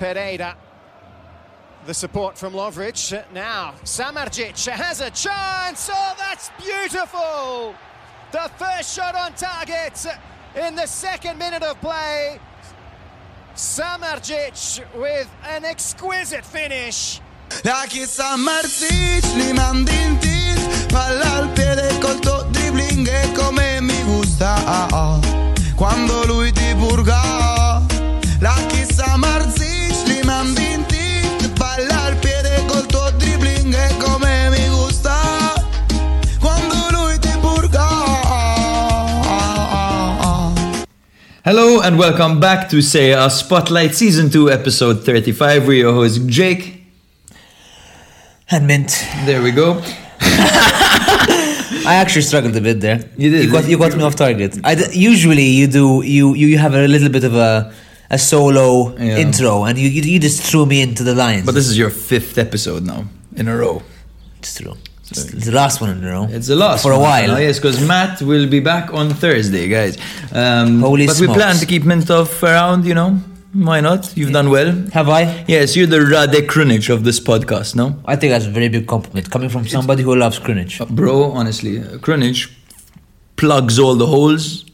Pereira. The support from Lovric. Now, Samardzic has a chance. Oh, that's beautiful! The first shot on target in the second minute of play. Samardzic with an exquisite finish. La chiesa Marzic, li mandi in tilt Palla al piede col tuo dribbling è come mi gusta Quando lui ti purga La chiesa Hello and welcome back to Serie Spotlight Season 2, Episode 35. We're your host Jake. And mint. There we go. I actually struggled a bit there. You did. You got, eh? you got me off target. I d- usually you do you, you you have a little bit of a a solo Yeah. intro, and you, you you just threw me into the lines. But this is your fifth episode now in a row. it's true. It's, the last one in a row. It's the last for a while. yes, because Matt will be back on Thursday, guys. Um, Holy but we plan to keep Mintoff around, you know. Why not? You've done well. Have I? Yes, you're the Rade Krunic of this podcast, no? I think that's a very big compliment coming from somebody who loves Krunic Bro, honestly, uh, Krunic plugs all the holes.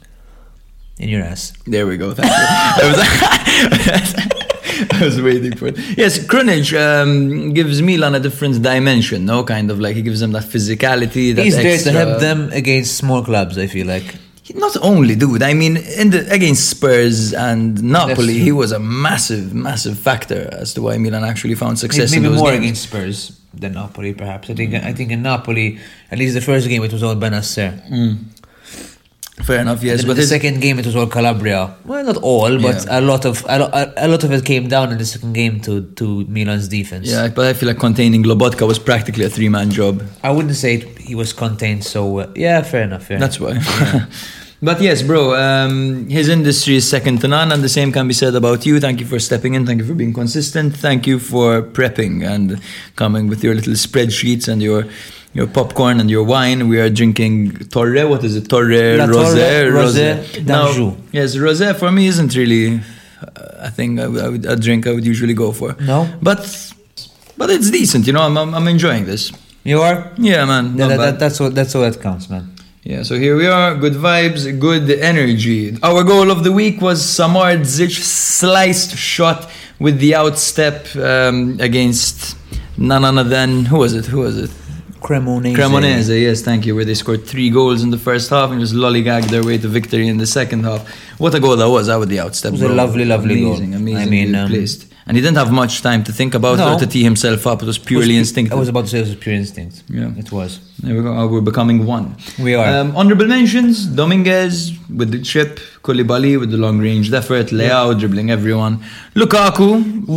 In your ass. There we go. Thank you. I, was, waiting for it. Yes, Krunic um, gives Milan a different dimension, no? Kind of like he gives them that physicality. That He's there to help them against small clubs. I feel like. Not only, dude. I mean, in the, against Spurs and Napoli, he was a massive, massive factor as to why Milan actually found success. Maybe in those more games. against Spurs than Napoli, perhaps. I think I think in Napoli, at least the first game, it was all Bennacer. Fair enough, yes. But the second game it was all Calabria. Well, not all, but Yeah. a lot of a, lo- a, lot of it came down in the second game to to Milan's defense. yeah, but I feel like containing Lobotka was practically a three-man job. I wouldn't say it, he was contained so. Uh, yeah, fair enough. Fair That's enough. why. but yes, bro, um, his industry is second to none, and the same can be said about you. Thank you for stepping in. Thank you for being consistent. Thank you for prepping and coming with your little spreadsheets and your your popcorn and your wine. We are drinking Torre. What is it? Torre La Rosé. Torre Rosé Now, yes, Rosé for me isn't really a thing I I would a drink I would usually go for. No? but but it's decent. You know, I'm I'm, I'm enjoying this. You are. Yeah, man. That, that, that's what that's all that counts, man. Yeah, so here we are. Good vibes, good energy. Our goal of the week was Samar Samardzic sliced shot with the outstep um, against none other than who was it? Who was it? Cremonese. Cremonese. Yes, thank you. Where they scored three goals in the first half and just lollygagged their way to victory in the second half. What a goal that was! Out with the outstep. It was a lovely, lovely goal. amazing, I mean, amazing. um, placed. And he didn't have much time to think about No. or to tee himself up. It was purely instinct. I was about to say it was pure instinct. Yeah. it was. There we go. Uh, we're becoming one. We are. Um, honorable mentions: Dominguez with the chip, Koulibaly with the long range effort, Leao dribbling everyone, Lukaku.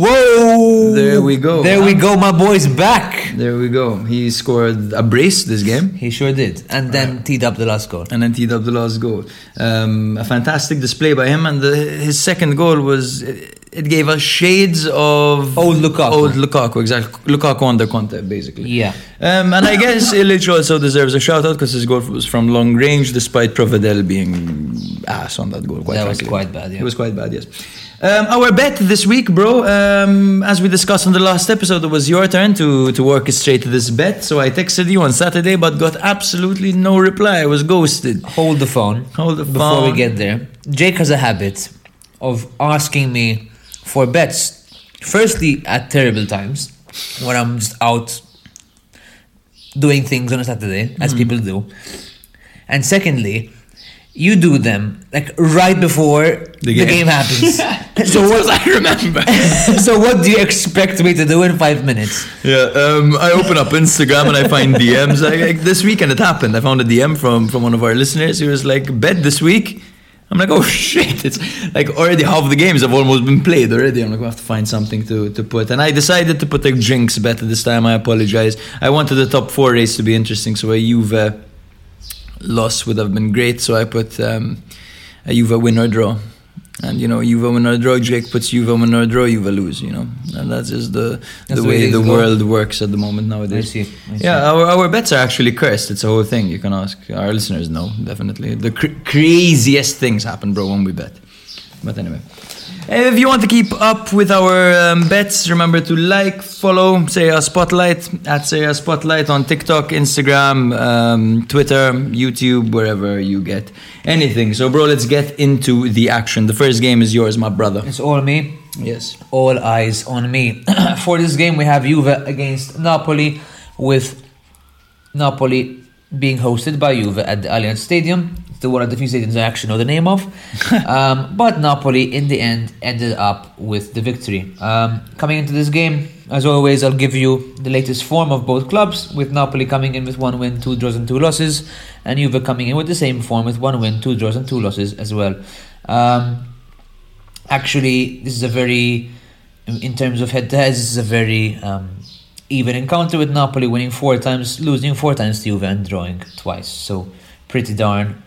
Whoa! There we go. There we go. My boy's back. There we go. He scored a brace this game. He sure did, and then teed up the last goal. And then teed up the last goal. Um, a fantastic display by him, and the, his second goal was it, it gave us shades of Old Lukaku. Old Lukaku, exactly. Lukaku under Conte, basically. Yeah. Um, and I guess Ilic also deserves a shout out because his goal was from long range, despite Provedel being ass on that goal. Quite That was quite bad, yeah. It was quite bad, yes. Um, our bet this week, bro. Um, as we discussed on the last episode, it was your turn to to orchestrate this bet. So I texted you on Saturday, but got absolutely no reply. I was ghosted. Hold the phone. Hold the before phone. Before we get there. Jake has a habit of asking me for bets. Firstly, at terrible times when I'm just out doing things on a Saturday, as people do. And secondly, you do them like right before the game. game, happens. so what I remember. so what do you expect me to do in five minutes? Yeah, um, I open up Instagram and I find DMs. Like, like, this weekend it happened. I found a DM from from one of our listeners. He was like, "Bet this week." I'm like, "Oh shit!" It's like already half the games have almost been played already. I'm like, "We have to find something to to put." And I decided to put a Jinx bet this time. I apologize. I wanted the top four race to be interesting, so a Juve loss would have been great. So I put um, a Juve win or draw. And you know, Juve win or draw, Jake puts Juve win or draw, Juve lose, you know. And that's just the That's the way the world works at the moment nowadays. I see, I see. Yeah, our, our bets are actually cursed. It's a whole thing. You can ask our listeners No, definitely. The cr- craziest things happen, bro, when we bet. But anyway. If you want to keep up with our um, bets, remember to like, follow Serie Spotlight at Serie Spotlight on TikTok, Instagram, um, Twitter, YouTube, wherever you get anything. So, bro, let's get into the action. The first game is yours, my brother. It's all me. Yes. All eyes on me. For this game, we have Juve against Napoli, with Napoli being hosted by Juve at the Allianz Stadium. The one of the few stadiums I actually know the name of. um, but Napoli, in the end, ended up with the victory. Um, coming into this game, as always, I'll give you the latest form of both clubs, with Napoli coming in with one win, two draws, and two losses, and Juve coming in with the same form with one win, two draws, and two losses as well. Um, actually, this is a very, in terms of head to heads, this is a very um, even encounter with Napoli winning four times, losing four times to Juve, and drawing twice. So, pretty darn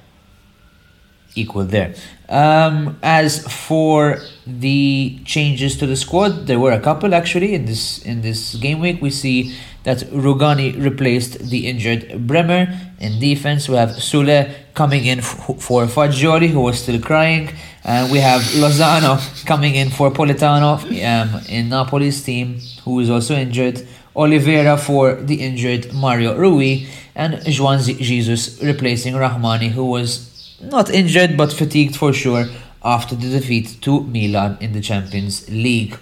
equal there. Um, as for the changes to the squad, there were a couple actually in this in this game week. We see that Rugani replaced the injured Bremer in defense. We have Soulé coming in f- for Fagioli, who was still crying. And we have Lozano coming in for Politano um, in Napoli's team, who is also injured. Oliveira for the injured Mario Rui, and Juan Jesus replacing Rahmani, who was not injured but fatigued for sure after the defeat to Milan in the Champions League.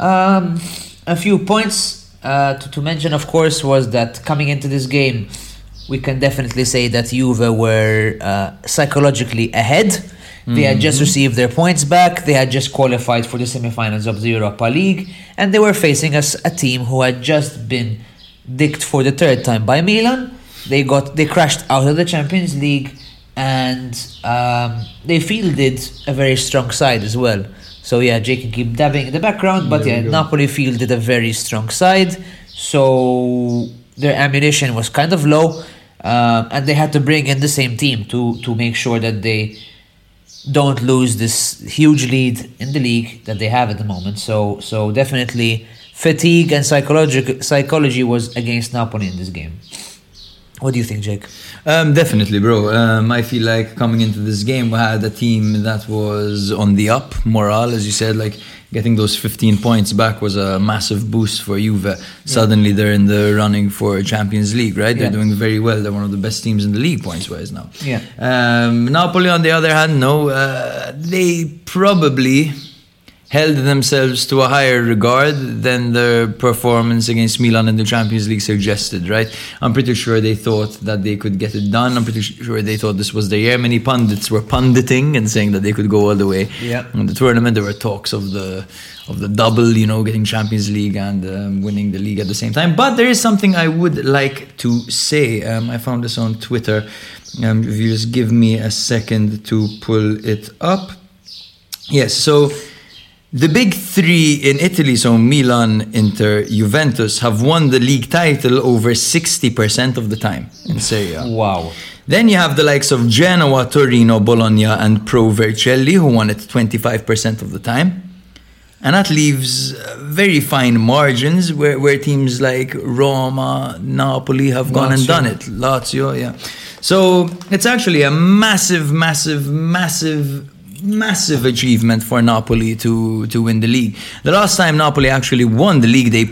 Um, a few points uh, to, to mention, of course, was that coming into this game, we can definitely say that Juve were uh, psychologically ahead. They had just received their points back. They had just qualified for the semifinals of the Europa League, and they were facing us a team who had just been dicked for the third time by Milan. They got they crashed out of the Champions League, and um, they fielded a very strong side as well. So yeah, Jake can keep dabbing in the background, but yeah, Napoli fielded a very strong side. So their ammunition was kind of low, um, and they had to bring in the same team to to make sure that they don't lose this huge lead in the league that they have at the moment. So so definitely fatigue and psychological psychology was against Napoli in this game. What do you think, Jake? Um, definitely, bro. Um, I feel like coming into this game, we had a team that was on the up, morale, as you said, like getting those 15 points back was a massive boost for Juve. Suddenly they're in the running for Champions League, right? They're doing very well. They're one of the best teams in the league points wise now. Yeah. Um, Napoli, on the other hand, no, uh, they probably held themselves to a higher regard than their performance against Milan in the Champions League suggested, right? I'm pretty sure they thought that they could get it done. I'm pretty sure they thought this was the year. Many pundits were punditing and saying that they could go all the way. Yeah. In the tournament, there were talks of the of the double, you know, getting Champions League and um, winning the league at the same time. But there is something I would like to say. Um, I found this on Twitter. Um, if you just give me a second to pull it up. Yes, so the big three in Italy, so Milan, Inter, Juventus, have won the league title over 60% of the time in Serie A. Wow. Then you have the likes of Genoa, Torino, Bologna, and Pro Vercelli, who won it 25% of the time. And that leaves uh, very fine margins where, where teams like Roma, Napoli have gone and done it. Lazio, yeah. So it's actually a massive, massive, massive, massive achievement for Napoli to, to win the league. The last time Napoli actually won the league, they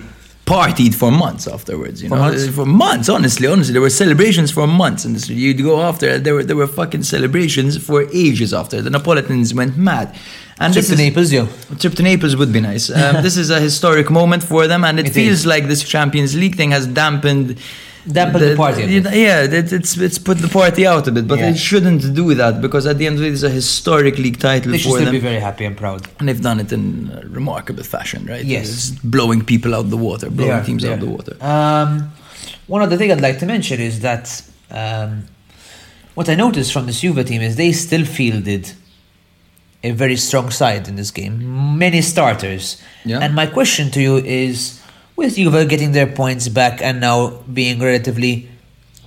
partied for months afterwards. You For know, months? for months. Honestly, honestly, there were celebrations for months, and you'd go after. There were there were fucking celebrations for ages after. The Napolitans went mad. And Trip to is- Naples, yo. Trip to Naples would be nice. Um, this is a historic moment for them, and it, It feels is. like this Champions League thing has dampened. Dampened the party a bit. Yeah, it, it's it's put the party out a bit, but Yeah. it shouldn't do that because at the end of it, it's a historic league title They should for still them, be very happy and proud. and they've done it in a remarkable fashion, right? Yes. It's blowing people out the water, blowing are, teams out the water. Um, one other thing I'd like to mention is that um, what I noticed from the Juve team is they still fielded a very strong side in this game. Many starters. Yeah. And my question to you is with Juve getting their points back and now being relatively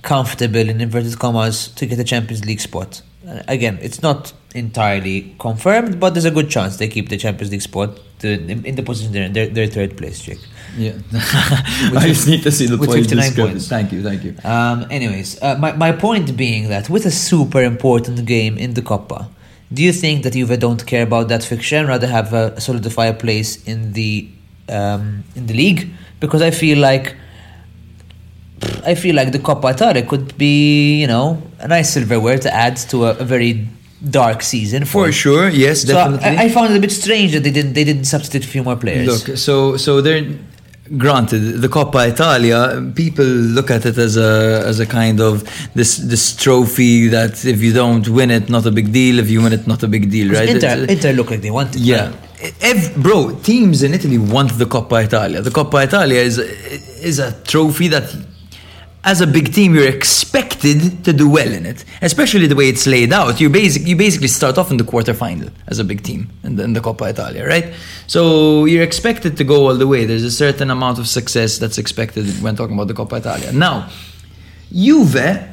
comfortable in inverted commas to get a Champions League spot. Uh, again, it's not entirely confirmed, but there's a good chance they keep the Champions League spot to, in, in the position they're in, their, their third place, Jake. Yeah, I just need to see the with point 59 points. Thank you, thank you. Um, anyways, uh, my, my point being that with a super important game in the Coppa, Do you think that Juve don't care about that fixture and rather have a solidify a place in the um, in the league? Because I feel like I feel like the Coppa Italia could be, you know, a nice silverware to add to a, a very dark season For sure, yes, So definitely. I, I found it a bit strange that they didn't they didn't substitute a few more players. Look, so so they're granted the Coppa Italia. People look at it as a as a kind of this this trophy that if you don't win it, not a big deal. If you win it, not a big deal, right? Inter, Inter look like they want it. yeah. man. Ev- bro, teams in Italy want the Coppa Italia. The Coppa Italia is is a trophy that, as a big team, you're expected to do well in it. Especially the way it's laid out. You basic you basically start off in the quarterfinal as a big team in the, in the Coppa Italia, right? So you're expected to go all the way. There's a certain amount of success that's expected when talking about the Coppa Italia. Now, Juve,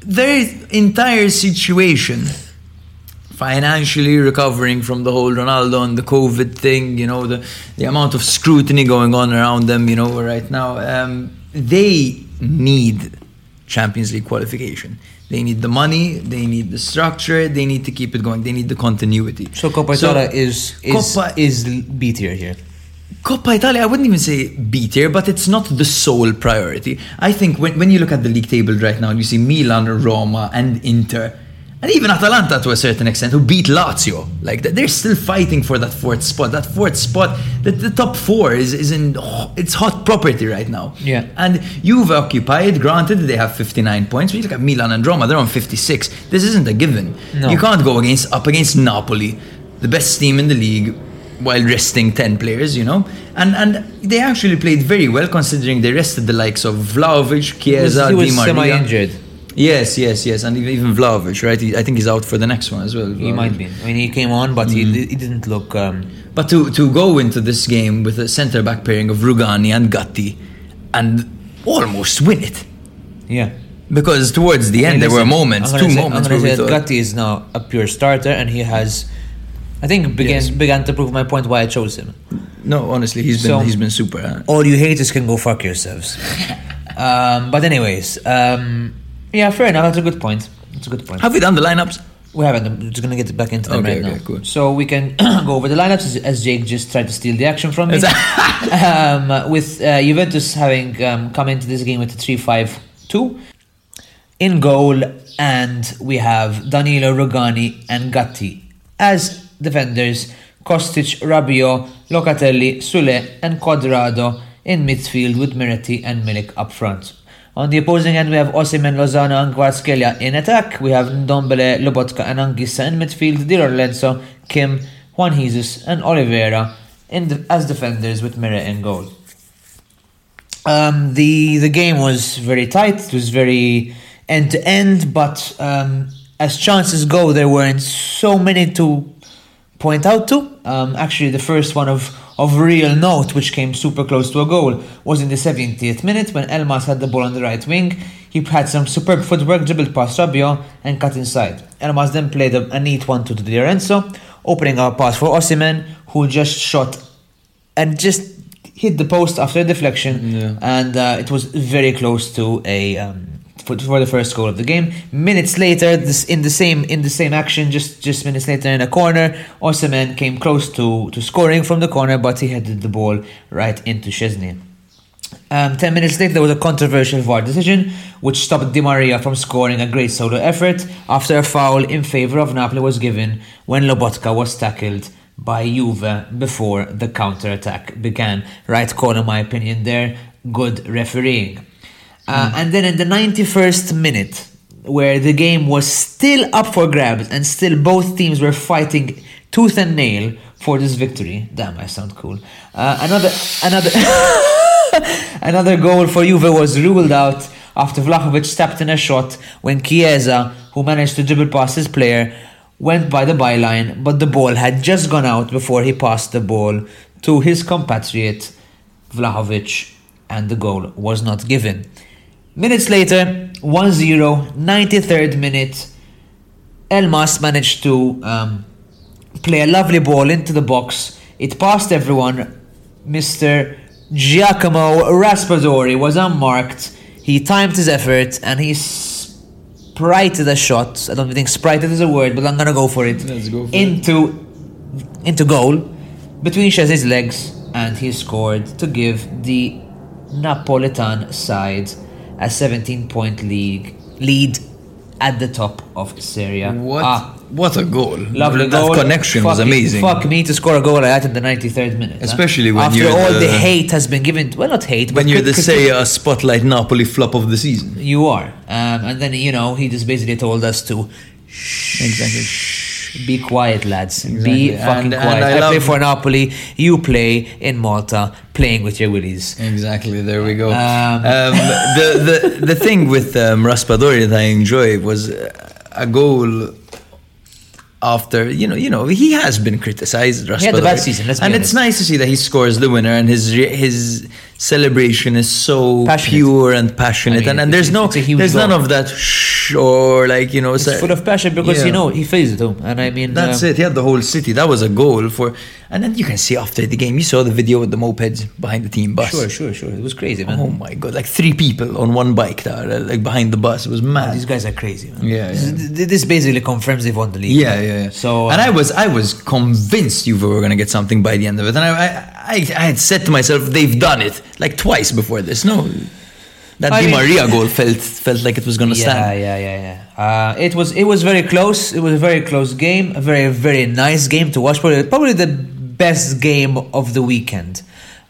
their entire situation financially recovering from the whole Ronaldo and the COVID thing, you know, the, the amount of scrutiny going on around them, you know, right now, um, they need Champions League qualification. They need the money, they need the structure, they need to keep it going, they need the continuity. So Coppa Italia is is Coppa- is B tier here. Coppa Italia, I wouldn't even say B tier, but it's not the sole priority. I think when, when you look at the league table right now, you see Milan, Roma, and Inter, and even Atalanta to a certain extent, who beat Lazio. Like they're still fighting for that fourth spot. That fourth spot, the, the top four is, is in it's hot property right now. Yeah. And Juve occupied. Granted, they have 59 points. When you look at Milan and Roma, they're on 56. This isn't a given. No. You can't go against up against Napoli, the best team in the league, while resting 10 players, you know? And and they actually played very well considering they rested the likes of Vlahovic, Chiesa, Di Maria. semi-injured. Yes, yes, yes. And even Vlahovic, right? He, I think he's out for the next one as well. He might be. I mean, he came on, but he, he didn't look. Um, But to, to go into this game with a centre back pairing of Rugani and Gatti and almost win it. yeah. Because towards the end, Hey, there were moments, two say- moments I'm where say Gatti is now a pure starter, and he has, I think, began Yes. began to prove my point why I chose him. no, honestly, he's been he's been super. huh? All you haters can go fuck yourselves. um, but anyways, um, yeah, fair enough. That's a good point. That's a good point. Have we done the lineups? We haven't. I'm just gonna get back into them Okay, right okay, now. cool. So we can go over the lineups as, as Jake just tried to steal the action from me. um, with uh, Juventus having um, come into this game with a 3-5-2 in goal, and we have Danilo Rugani and Gatti as defenders. Kostic, Rabiot, Locatelli, Soulé, and Cuadrado in midfield with Miretti and Milik up front. On the opposing end, we have Osimhen, Lozano, and Kvaratskhelia in attack. We have Ndombele, Lobotka, and Anguissa in midfield. Di Lorenzo, Kim, Juan Jesus, and Oliveira in the, as defenders with Meret in goal. Um, the the game was very tight. It was very end to end, but um, as chances go, there weren't so many to point out to. Um, actually, the first one of of real note, which came super close to a goal, was in the 70th minute when Elmas had the ball on the right wing. He had some superb footwork, dribbled past Rabiot, and cut inside. Elmas then played a, a neat one-two to Di Lorenzo, opening up a pass for Osimhen, who just shot and just hit the post after a deflection, Yeah. and uh, it was very close to a um, for, the first goal of the game. Minutes later, this in the same in the same action, just just minutes later in a corner, Osimhen came close to to scoring from the corner, but he headed the ball right into Szczesny. Um, 10 minutes later, there was a controversial VAR decision which stopped Di Maria from scoring a great solo effort after a foul in favour of Napoli was given when Lobotka was tackled by Juve before the counter attack began. Right in my opinion, there. Good refereeing. Uh, And then in the 91st minute, where the game was still up for grabs and still both teams were fighting tooth and nail for this victory. Damn, I sound cool. Uh, another, another, another goal for Juve was ruled out after Vlahovic stepped in a shot when Chiesa, who managed to dribble past his player, went by the byline, but the ball had just gone out before he passed the ball to his compatriot Vlahovic, and the goal was not given. Minutes later, 1 0, 93rd minute, Elmas managed to um, play a lovely ball into the box. It passed everyone. Mr. Giacomo Raspadori was unmarked. He timed his effort and he sprited a shot. I don't think sprited is a word, but I'm gonna go for it. Let's go for into into goal between Shaz's legs, and he scored to give the Napolitan side a 17 point league lead at the top of Serie A. What? Ah, what a goal! Lovely that goal. connection was amazing. Fuck me to score a goal like that in the 93rd minute. huh? Especially when after all the, the- hate has been given. Well, not hate, but when you're the say a spotlight Napoli flop of the season. You are, um, and then you know he just basically told us to Exactly. Be quiet, lads. Be fucking And- and quiet. I I, play for Napoli. You play in Malta, playing with your willies. Exactly. There we go. Um, Um, the the the thing with um, Raspadori that I enjoy was a goal. After you know, you know, he has been criticized. He had a bad season, let's and honest. it's nice to see that he scores the winner, and his his celebration is so Passionate. pure and passionate, I mean, and, and there's no, it's a huge there's none of that shh or like you know, It's so- full of passion because Yeah. you know he feels it. And I mean, That's um, it. He had the whole city. That was a goal for, and then you can see after the game. You saw the video with the mopeds behind the team bus. Sure, sure, sure. It was crazy, man. Oh my god! Like three people on one bike that are, like behind the bus. It was mad. These guys are crazy, man. Yeah, This, yeah. this basically confirms they've won the league. yeah, yeah, yeah. So, and I um, was, I was convinced Juve were gonna get something by the end of it, and I, I, I, had said to myself, they've done it like twice before this. No, that I Di mean- Maria goal felt felt like it was gonna Yeah, stand. yeah, yeah, yeah. Uh, it was it was very close. It was a very close game. A very very nice game to watch. Probably, probably the best game of the weekend.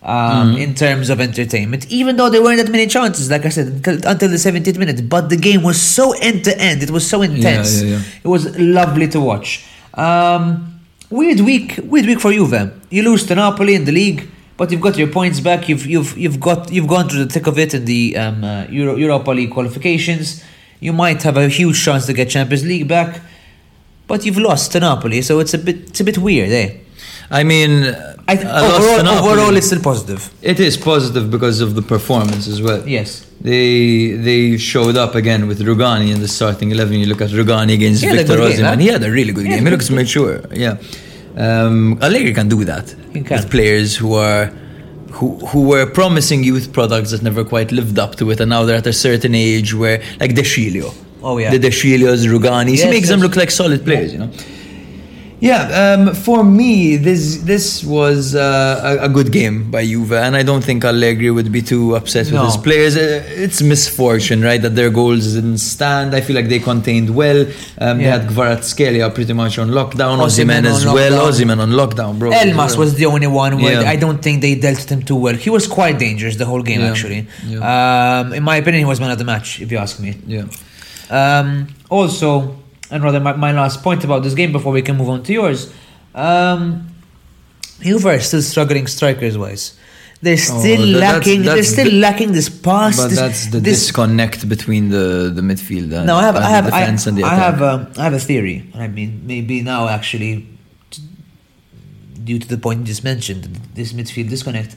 Um, Mm-hmm. In terms of entertainment, even though there weren't that many chances, like I said, until, until the 70th minute, but the game was so end to end. It was so intense. yeah, yeah. It was lovely to watch. Um, weird week, weird week for Juve. You lose to Napoli in the league, but you've got your points back. You've you've you've got you've gone through the thick of it in the um, uh, Euro, Europa League qualifications. You might have a huge chance to get Champions League back, but you've lost to Napoli, so it's a bit it's a bit weird, eh? I mean, I th- overall, overall, it's still positive. It is positive because of the performance as well. Yes. They they showed up again with Rugani in the starting eleven. You look at Rugani against Victor Osimhen. huh? He had a really good game. He looks mature. Yeah. Um, Allegri can do that can. with players who are who who were promising youth products that never quite lived up to it, and now they're at a certain age where like De Sciglio. Oh, yeah. the De Sciglios, Ruganis. Yes, he makes them look like solid players. You know. Yeah, um, for me, this this was uh, a, a good game by Juve, and I don't think Allegri would be too upset with No. his players. Uh, It's misfortune, right, that their goals didn't stand. I feel like they contained well. Um, They had Kvaratskhelia pretty much on lockdown. Osimhen as well. Osimhen on lockdown, bro. Elmas was the only one where Yeah. I don't think they dealt with him too well. He was quite dangerous the whole game, Yeah. actually. Um, in my opinion, he was man of the match, if you ask me. Yeah. Um, also, and rather my, my last point about this game before we can move on to yours. Um, Juve are still struggling strikers wise. They're still Oh, that- that's- lacking. they're still lacking this pass. But this, that's the this- disconnect between the, the midfield and, No, I have, and I have, the I, I have, um, I have a theory. I mean, maybe now actually, due to the point you just mentioned, this midfield disconnect.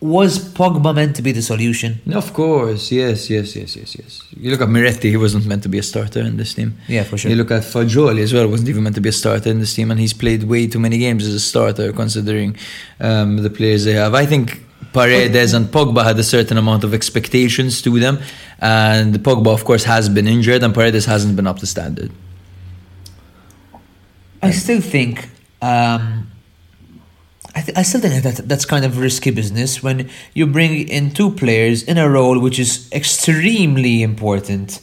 Was Pogba meant to be the solution? Of course, yes, yes, yes, yes, yes. You look at Miretti, he wasn't meant to be a starter in this team. Yeah, for sure. You look at Fagioli as well, wasn't even meant to be a starter in this team, and he's played way too many games as a starter considering um, the players they have. I think Paredes and Pogba had a certain amount of expectations to them, and Pogba, of course, has been injured, and Paredes hasn't been up to standard. I still think. Um, I, th- I still think that that's kind of risky business when you bring in two players in a role which is extremely important,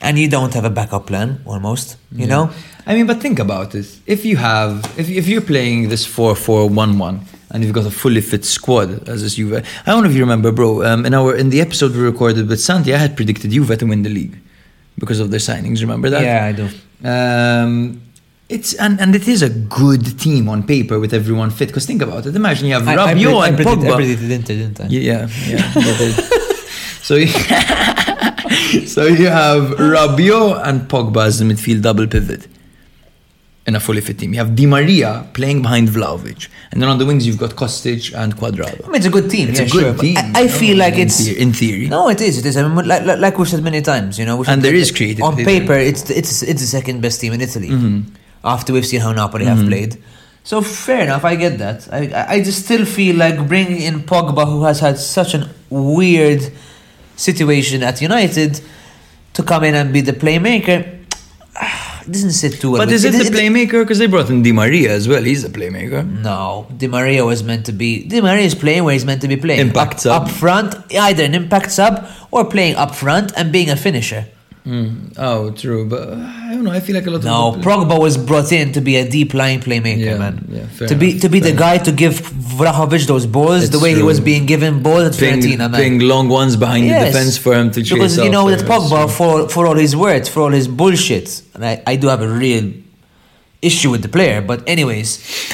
and you don't have a backup plan. Almost, you know. I mean, but think about it. If you have, if, if you're playing this 4 4 1 1, and you've got a fully fit squad as this Juve, I don't know if you remember, bro. Um, in our in the episode we recorded with Santi, I had predicted Juve to win the league because of their signings. Remember that? Yeah, I do. Um, it's and, and it is a good team on paper with everyone fit. Because think about it. Imagine you have Rabiot and predicted, I Pogba. predicted Inter, didn't I? Yeah, yeah. so, you, so you have Rabiot and Pogba as the midfield double pivot in a fully fit team. You have Di Maria playing behind Vlahovic, and then on the wings you've got Kostic and I mean, it's a good team. It's yeah, a good sure, team. I, I feel know, like in it's the- in theory. No, it is. It is. I mean, like, like, like we've said many times, you know. And there is creativity On paper, it's the- it's it's the second best team in Italy. Mm-hmm. After we've seen how Napoli have mm-hmm. played, so fair enough. I get that. I I- just still feel like bringing in Pogba, who has had such an weird situation at United, to come in and be the playmaker, doesn't sit too well. But is it the it- playmaker? Because they brought in Di Maria as well. He's a playmaker. No, Di Maria was meant to be. Di Maria is playing where he's meant to be playing. Impact up, sub. up front, either an impact sub or playing up front and being a finisher. Oh, true. But uh, I don't know. I feel like a lot No, of the Pogba was brought in to be a deep line playmaker, Yeah, man. yeah, fair to be to be the fair guy to give Vlahovic those balls the It's way he was being given balls at ping, Fiorentina, man. ping long ones behind the defense for him to chase because you know that Pogba for for all his words, for all his bullshit, and I, I do have a real issue with the player. But anyways,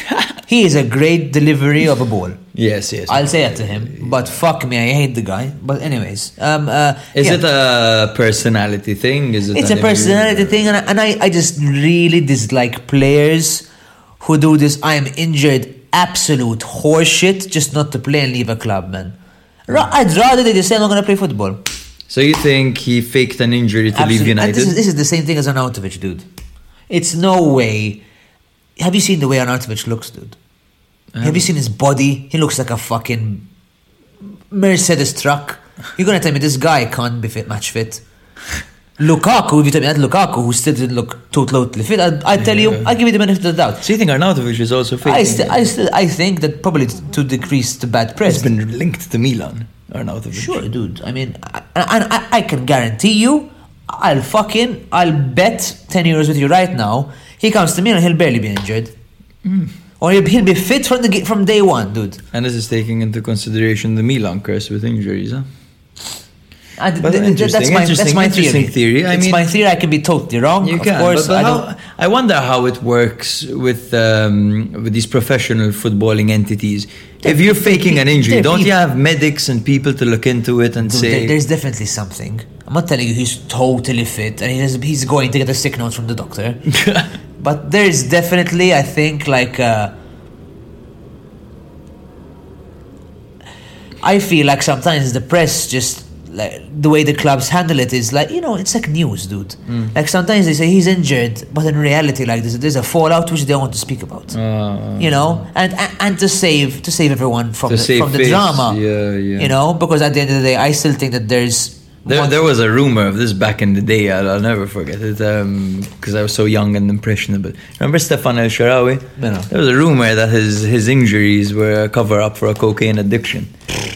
he is a great delivery of a ball. Yes, yes. I'll say it to him. But fuck me, I hate the guy. But anyways, um, uh, Is yeah. it a personality thing? Is it? It's a personality individual- thing, and, I, and I, I just really dislike players who do this. I am injured, absolute horseshit, just not to play and leave a club, man. I'd rather they just say I'm not gonna play football. So you think he faked an injury to leave United? This is, this is the same thing as Arnautovic, dude. It's no way. Have you seen the way Arnautovic looks, dude? Have you seen his body? He looks like a fucking Mercedes truck. You're gonna tell me this guy can't be fit, match fit? Lukaku, if you tell me that Lukaku, who still didn't look totally fit, I'd, I'd tell you, I'll give you the benefit of the doubt. so you think Arnautovic is also faking? I, st- I still, I think that probably t- to decrease the bad press. He's been linked to Milan. Arnautovic. Sure, dude. I mean, I, I, I, I can guarantee you, I'll fucking, I'll bet 10 euros with you right now, he comes to and he'll barely be injured. Hmm. Or he'll, be fit from, the, from day one, dude. And this is taking into consideration the Milan curse with injuries, huh? I, But th- th- that's interesting, my, that's interesting, my interesting theory. theory. I it's mean- my theory. I can be totally wrong. You of can, course. but, but I how. I wonder how it works with um, with these professional footballing entities. If you're faking an injury, don't you have medics and people to look into it and Dude, say? there- there's definitely something. I'm not telling you he's totally fit and he's, he's going to get a sick note from the doctor. but there's definitely, I think, like. Uh, I feel like sometimes the press just like the way the clubs handle it is like you know it's like news, dude. Like sometimes they say he's injured, but in reality, like there's, there's a fallout which they don't want to speak about. Uh, you know, and, and and to save to save everyone from the, from the drama. yeah, yeah. You know, because at the end of the day, I still think that there's There, there was a rumor of this back in the day. I'll, I'll never forget it because I was so young and impressionable. Remember Stephan El Shaarawy? No. There was a rumor that his, his injuries were a cover up for a cocaine addiction.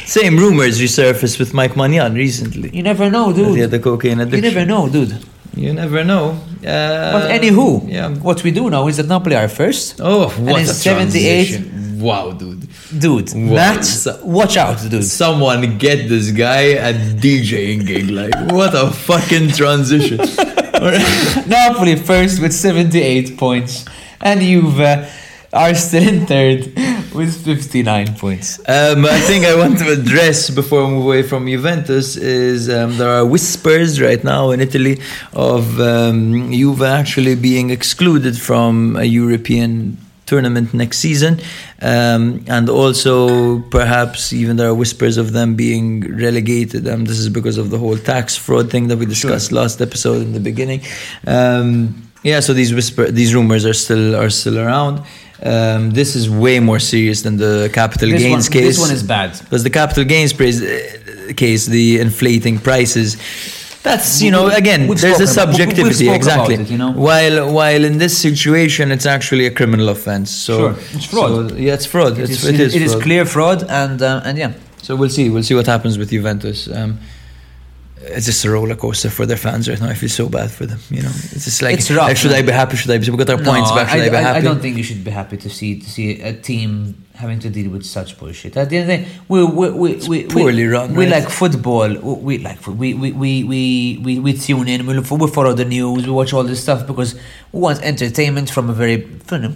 Same rumors resurfaced with Mike Maignan recently. You never know, dude. He had the cocaine addiction. You never know, dude. You never know. Uh, But anywho, yeah. what we do know is that Napoli are first. Oh, And what in a 78 transition. Wow, dude. Dude, Wow. that's watch out, dude. Someone get this guy a DJing gig. Like, what a fucking transition. Napoli first with 78 points, and Juve are still in third with 59 points. Um, I think I want to address before we move away from Juventus is um, there are whispers right now in Italy of um, Juve actually being excluded from a European tournament next season, um, and also perhaps even there are whispers of them being relegated. Um, this is because of the whole tax fraud thing that we discussed last episode in the beginning. Um, yeah, so these whisper, these rumors are still are still around. Um, this is way more serious than the capital This gains one- case. this one is bad. because the capital gains praise, uh, case, the inflating prices. That's you know again, We've there's a spoken we- we've subjectivity exactly. it, you know? While while in this situation, it's actually a criminal offense. So Sure, it's fraud. so, yeah, it's fraud. It It's, is, it is, it is fraud. clear fraud, and uh, and yeah. So we'll see. We'll see what happens with Juventus. Um, it's just a roller coaster for their fans right now. I feel so bad for them. You know, it's just like, It's rough, should I be happy? Should I be? We got our points back. Should I, I, be happy? I don't think you should be happy to see to see a team having to deal with such bullshit. At the end of the day, we we we, we poorly we, run, We right? like football. We, we like we we, we we we tune in. We look for, we follow the news. We watch all this stuff because we want entertainment from a very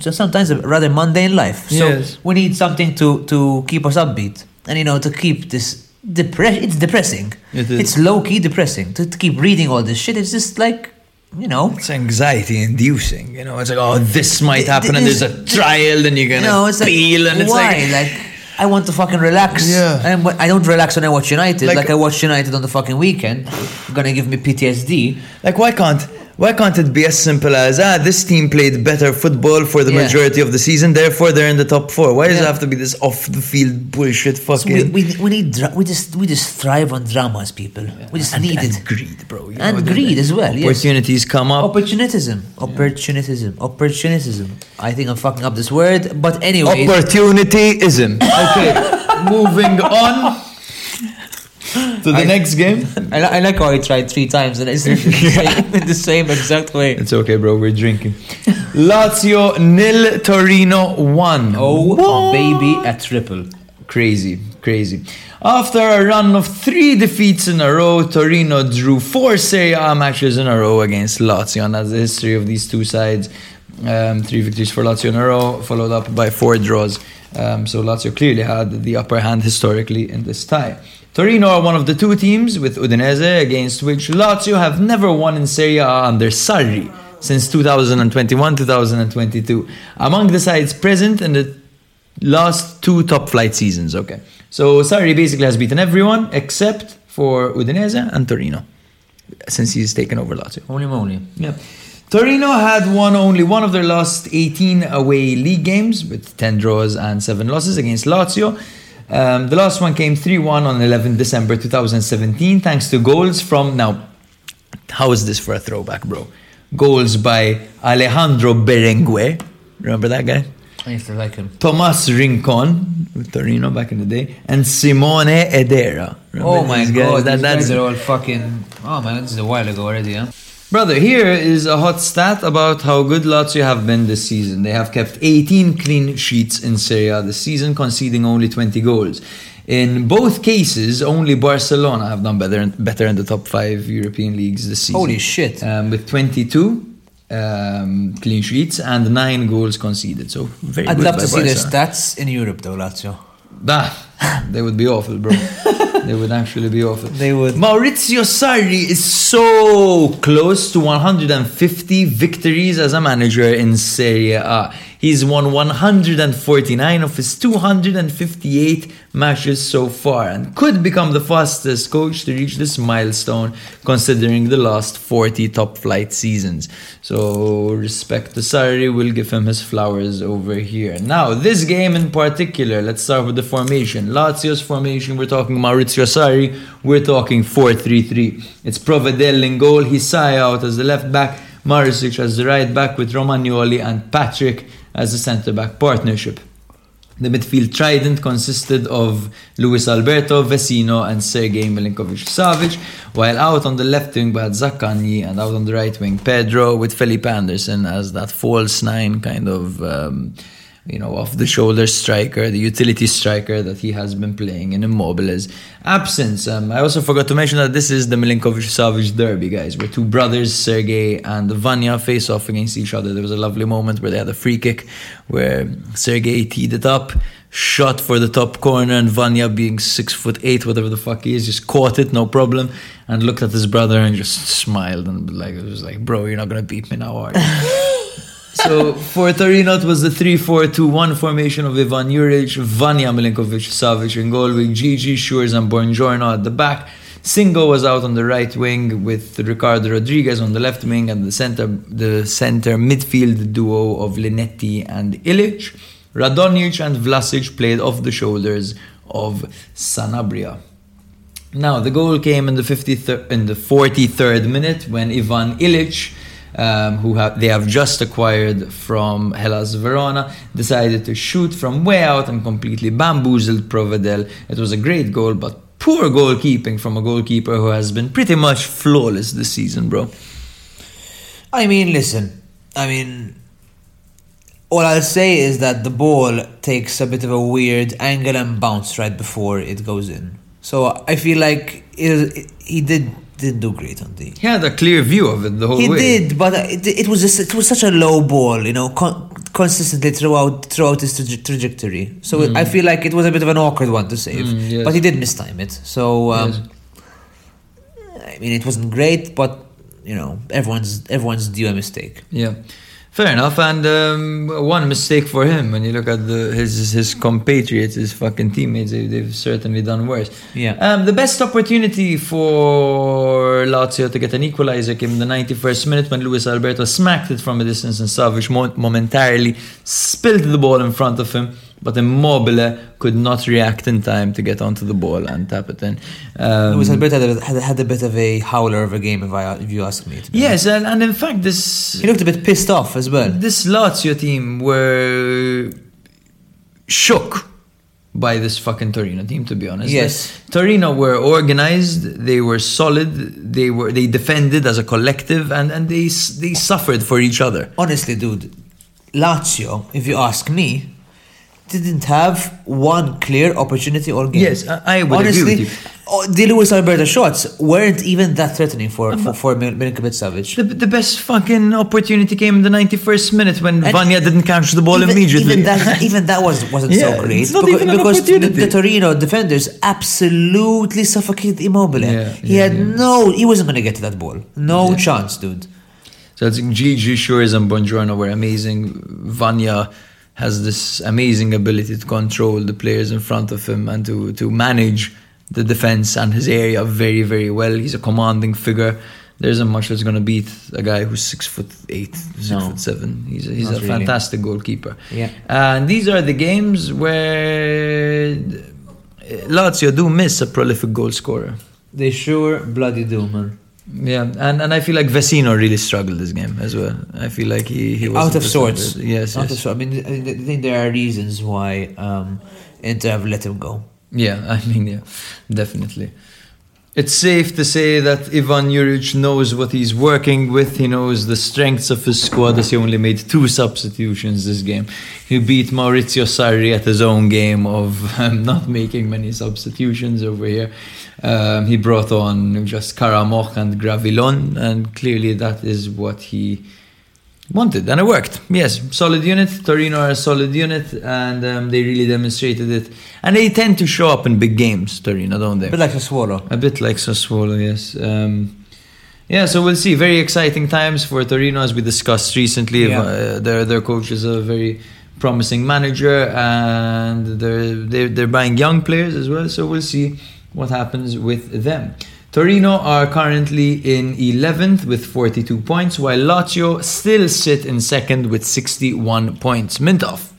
sometimes a rather mundane life. So Yes. we need something to to keep us upbeat and you know to keep this. Depre- it's depressing. It is. It's low key depressing to, to keep reading all this shit. It's just like you know. It's anxiety inducing, you know. It's like, oh, this might happen, and there's a trial, and you're gonna No, it's like, feel, and it's why? like, like, I want to fucking relax. Yeah. And I don't relax when I watch United. Like- Like, I watch United on the fucking weekend. You're gonna give me PTSD. like, why can't, Why can't it be as simple as ah this team played better football for the Yeah. majority of the season, therefore they're in the top four? Why does it have to be this off the field bullshit So we, fucking we, we need dra- we just we just thrive on dramas, people. We just and, need and it. greed, bro. you And know, greed as well, yes. Opportunities come up. Opportunism, opportunism, opportunism. I think I'm fucking up this word, but anyway. Opportunityism. Okay, moving on to the I- next game. I, I like how I tried three times and it's in the same, in the same exact way. It's okay, bro. We're drinking. Lazio nil, Torino one. Oh What? baby, a triple. Crazy, crazy. After a run of three defeats in a row, Torino drew four Serie A matches in a row against Lazio, and that's the history of these two sides. Um, three victories for Lazio in a row, followed up by four draws. Um, so Lazio clearly had the upper hand historically in this tie. Torino are one of the two teams with Udinese against which Lazio have never won in Serie A under Sarri since 2021-2022. Among the sides present in the last two top flight seasons. Okay, so Sarri basically has beaten everyone except for Udinese and Torino since he's taken over Lazio. Holy moly. Yeah. Torino had won only one of their last 18 away league games with 10 draws and 7 losses against Lazio. Um, the last one came 3 1 on 11 December 2017 thanks to goals from. Now, how is this for a throwback, bro? Goals by Alejandro Berenguer. Remember that guy? I used to like him. Tomas Rincon Torino back in the day, and Simone Edera. Remember Oh my guys? god, That- these that's guys are all fucking. Oh man, this is a while ago already, huh? Brother, here is a hot stat about how good Lazio have been this season. They have kept 18 clean sheets in Serie A this season, conceding only 20 goals. In both cases, only Barcelona have done better better in the top five European leagues this season. Holy shit. Um, with 22 um, clean sheets and nine goals conceded. So very I'd love to see their stats in Europe though, Lazio. Nah, they would be awful, bro. they would actually be offered. They would. Maurizio Sarri is so close to 150 victories as a manager in Serie A. He's won 149 of his 258 matches so far and could become the fastest coach to reach this milestone considering the last 40 top flight seasons. So, respect to Sarri, we'll give him his flowers over here. Now, this game in particular, let's start with the formation. Lazio's formation, we're talking Maurizio Sarri, we're talking 4 3 3. It's Provedel in goal, Hysaj out as the left back, Marusic as the right back with Romagnoli and Patric as a centre back partnership. The midfield trident consisted of Luis Alberto, Vecino, and Sergei Milinkovic Savic, while out on the left wing we had Zaccagni, and out on the right wing Pedro, with Felipe Anderson as that false nine kind of. Um, you know, off the shoulder striker, the utility striker that he has been playing in Immobile's absence. Um, I also forgot to mention that this is the Milinkovic Savic derby, guys, where two brothers, Sergei and Vanja, face off against each other. There was a lovely moment where they had a free kick where Sergei teed it up, shot for the top corner, and Vanja, being six foot eight, whatever the fuck he is, just caught it, no problem, and looked at his brother and just smiled and like it was like, bro, you're not gonna beat me now, are you? so for Torino, it was the 3-4-2-1 formation of Ivan Juric, Vanja Milinkovic, Savic in goal with Djidji, Schuurs and Buongiorno at the back. Singo was out on the right wing with Ricardo Rodriguez on the left wing and the center the center midfield duo of Linetty and Ilic. Radonjic and Vlasic played off the shoulders of Sanabria. Now the goal came in the 53rd, in the 43rd minute when Ivan Ilic, um, who have they have just acquired from Hellas Verona, decided to shoot from way out and completely bamboozled Provedel. It was a great goal, but poor goalkeeping from a goalkeeper who has been pretty much flawless this season, bro. I mean, listen. I mean, all I'll say is that the ball takes a bit of a weird angle and bounce right before it goes in. So I feel like it, he did didn't do great on the. He had a clear view of it the whole He way. did, but it, it was just, it was such a low ball, you know, con- consistently throughout throughout his traje- trajectory. So it- I feel like it was a bit of an awkward one to save, Mm, yes. but he did mistime it. So um, Yes. I mean, it wasn't great, but you know, everyone's everyone's due a mistake. Yeah. Fair enough, and um, one mistake for him when you look at the, his his compatriots, his fucking teammates, they, they've certainly done worse. Yeah. Um, the best opportunity for Lazio to get an equalizer came in the 91st minute when Luis Alberto smacked it from a distance and mo- momentarily spilled the ball in front of him, but Immobile could not react in time to get onto the ball and tap it in. Um, Luis Alberto had, had, had a bit of a howler of a game, if, I, if you ask me. yes, and, and in fact, this He looked a bit pissed off as well. this Lazio team were shook by this fucking Torino team. To be honest, Yes. Torino were organized. They were solid. They were they defended as a collective, and and they they suffered for each other. Honestly, dude, Lazio, if you ask me, didn't have one clear opportunity or game. Yes, I- I would agree Honestly, with you. oh, the Luis Alberto shots weren't even that threatening for for, for Mil- Milinkovic Savic. The, the best fucking opportunity came in the 91st minute when And Vanja didn't catch the ball even, immediately. Even that, even that was wasn't Yeah, so great it's not because, even an because the, opportunity. the Torino defenders absolutely suffocated Immobile. Yeah, he yeah, had yeah. no, he wasn't going to get to that ball. No Yeah. chance, dude. So I think Djidji Schuurs and Buongiorno were amazing. Vanja has this amazing ability to control the players in front of him and to, to manage the defense and his area very, very well. He's a commanding figure. There isn't much that's going to beat a guy who's six foot eight, six No. foot seven. He's a, he's a really. fantastic goalkeeper. Yeah. And these are the games where Lazio do miss a prolific goal scorer. They sure bloody do, man. Yeah, and, and I feel like Vecino really struggled this game as well. I feel like he, he was out of sorts. Yes, out yes. of sorts. I mean, I think- there are reasons why um, Inter have let him go. Yeah, I mean, yeah, definitely. It's safe to say that Ivan Juric knows what he's working with. He knows the strengths of his squad as he only made two substitutions this game. He beat Maurizio Sarri at his own game of um, not making many substitutions over here. Um, he brought on just Karamoh and Gravillon, and clearly that is what he wanted, and it worked. Yes, solid unit. Torino are a solid unit, and um, they really demonstrated it. And they tend to show up in big games, Torino, don't they? A bit like Sassuolo. A bit like Sassuolo, yes. Um, yeah, so we'll see. Very exciting times for Torino, as we discussed recently. Yeah. Uh, their their coach is a very promising manager, and they're they're, they're buying young players as well. So we'll see what happens with them. Torino are currently in 11th with 42 points, while Lazio still sit in second with 61 points. Mintoff.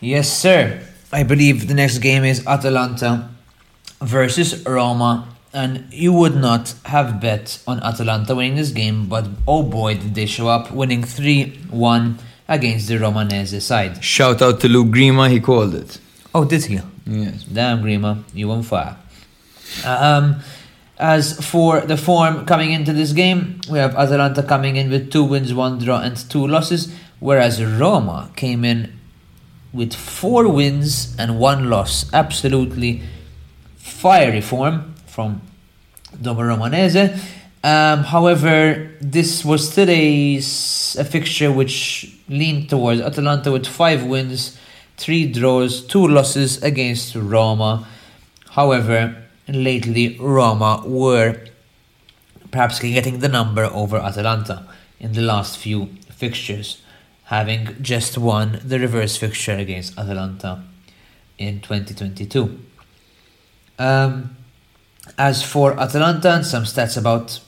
Yes, sir. I believe the next game is Atalanta versus Roma. And you would not have bet on Atalanta winning this game, but oh boy, did they show up, winning 3 1 against the Romanese side. Shout out to Luke Grima, he called it. Oh, did he? Yes. Damn, Grima, you on fire. Um, as for the form coming into this game, we have Atalanta coming in with two wins, one draw, and two losses, whereas Roma came in with four wins and one loss. Absolutely fiery form from Domo Romanese. Um, however, this was still a, s- a fixture which leaned towards Atalanta with five wins, three draws, two losses against Roma. However, lately Roma were perhaps getting the number over Atalanta in the last few fixtures, having just won the reverse fixture against Atalanta in 2022. Um, as for Atalanta and some stats about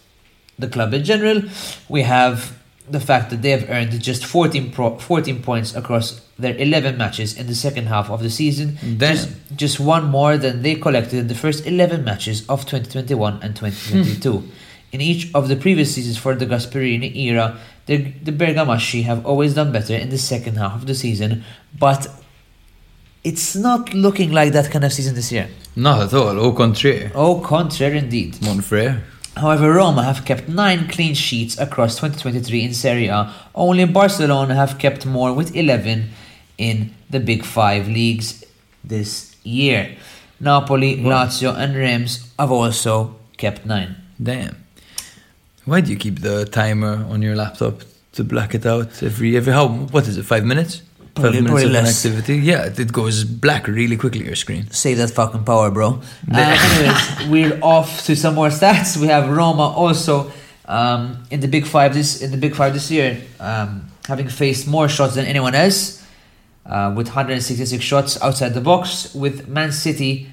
the club in general, we have the fact that they have earned just 14, pro- 14 points across their 11 matches in the second half of the season. Damn. Just, just one more than they collected in the first 11 matches of 2021 and 2022. Hmm. in each of the previous seasons for the Gasperini era, the, the Bergamaschi have always done better in the second half of the season, but it's not looking like that kind of season this year. Not at all. Au contraire. Au contraire, indeed. Mon frère. However, Roma have kept nine clean sheets across 2023 in Serie A. Only Barcelona have kept more with 11 in the Big Five leagues this year. Napoli, Lazio, and Reims have also kept nine. Damn. Why do you keep the timer on your laptop to black it out every every how what is it five minutes? Probably- Five minutes of less. activity. Yeah, it, it goes black really quickly. Your screen. Save that fucking power, bro. Uh, anyways, we're off to some more stats. We have Roma also um, in the Big Five this in the Big Five this year. Um, having faced more shots than anyone else, uh, with 166 shots outside the box, with Man City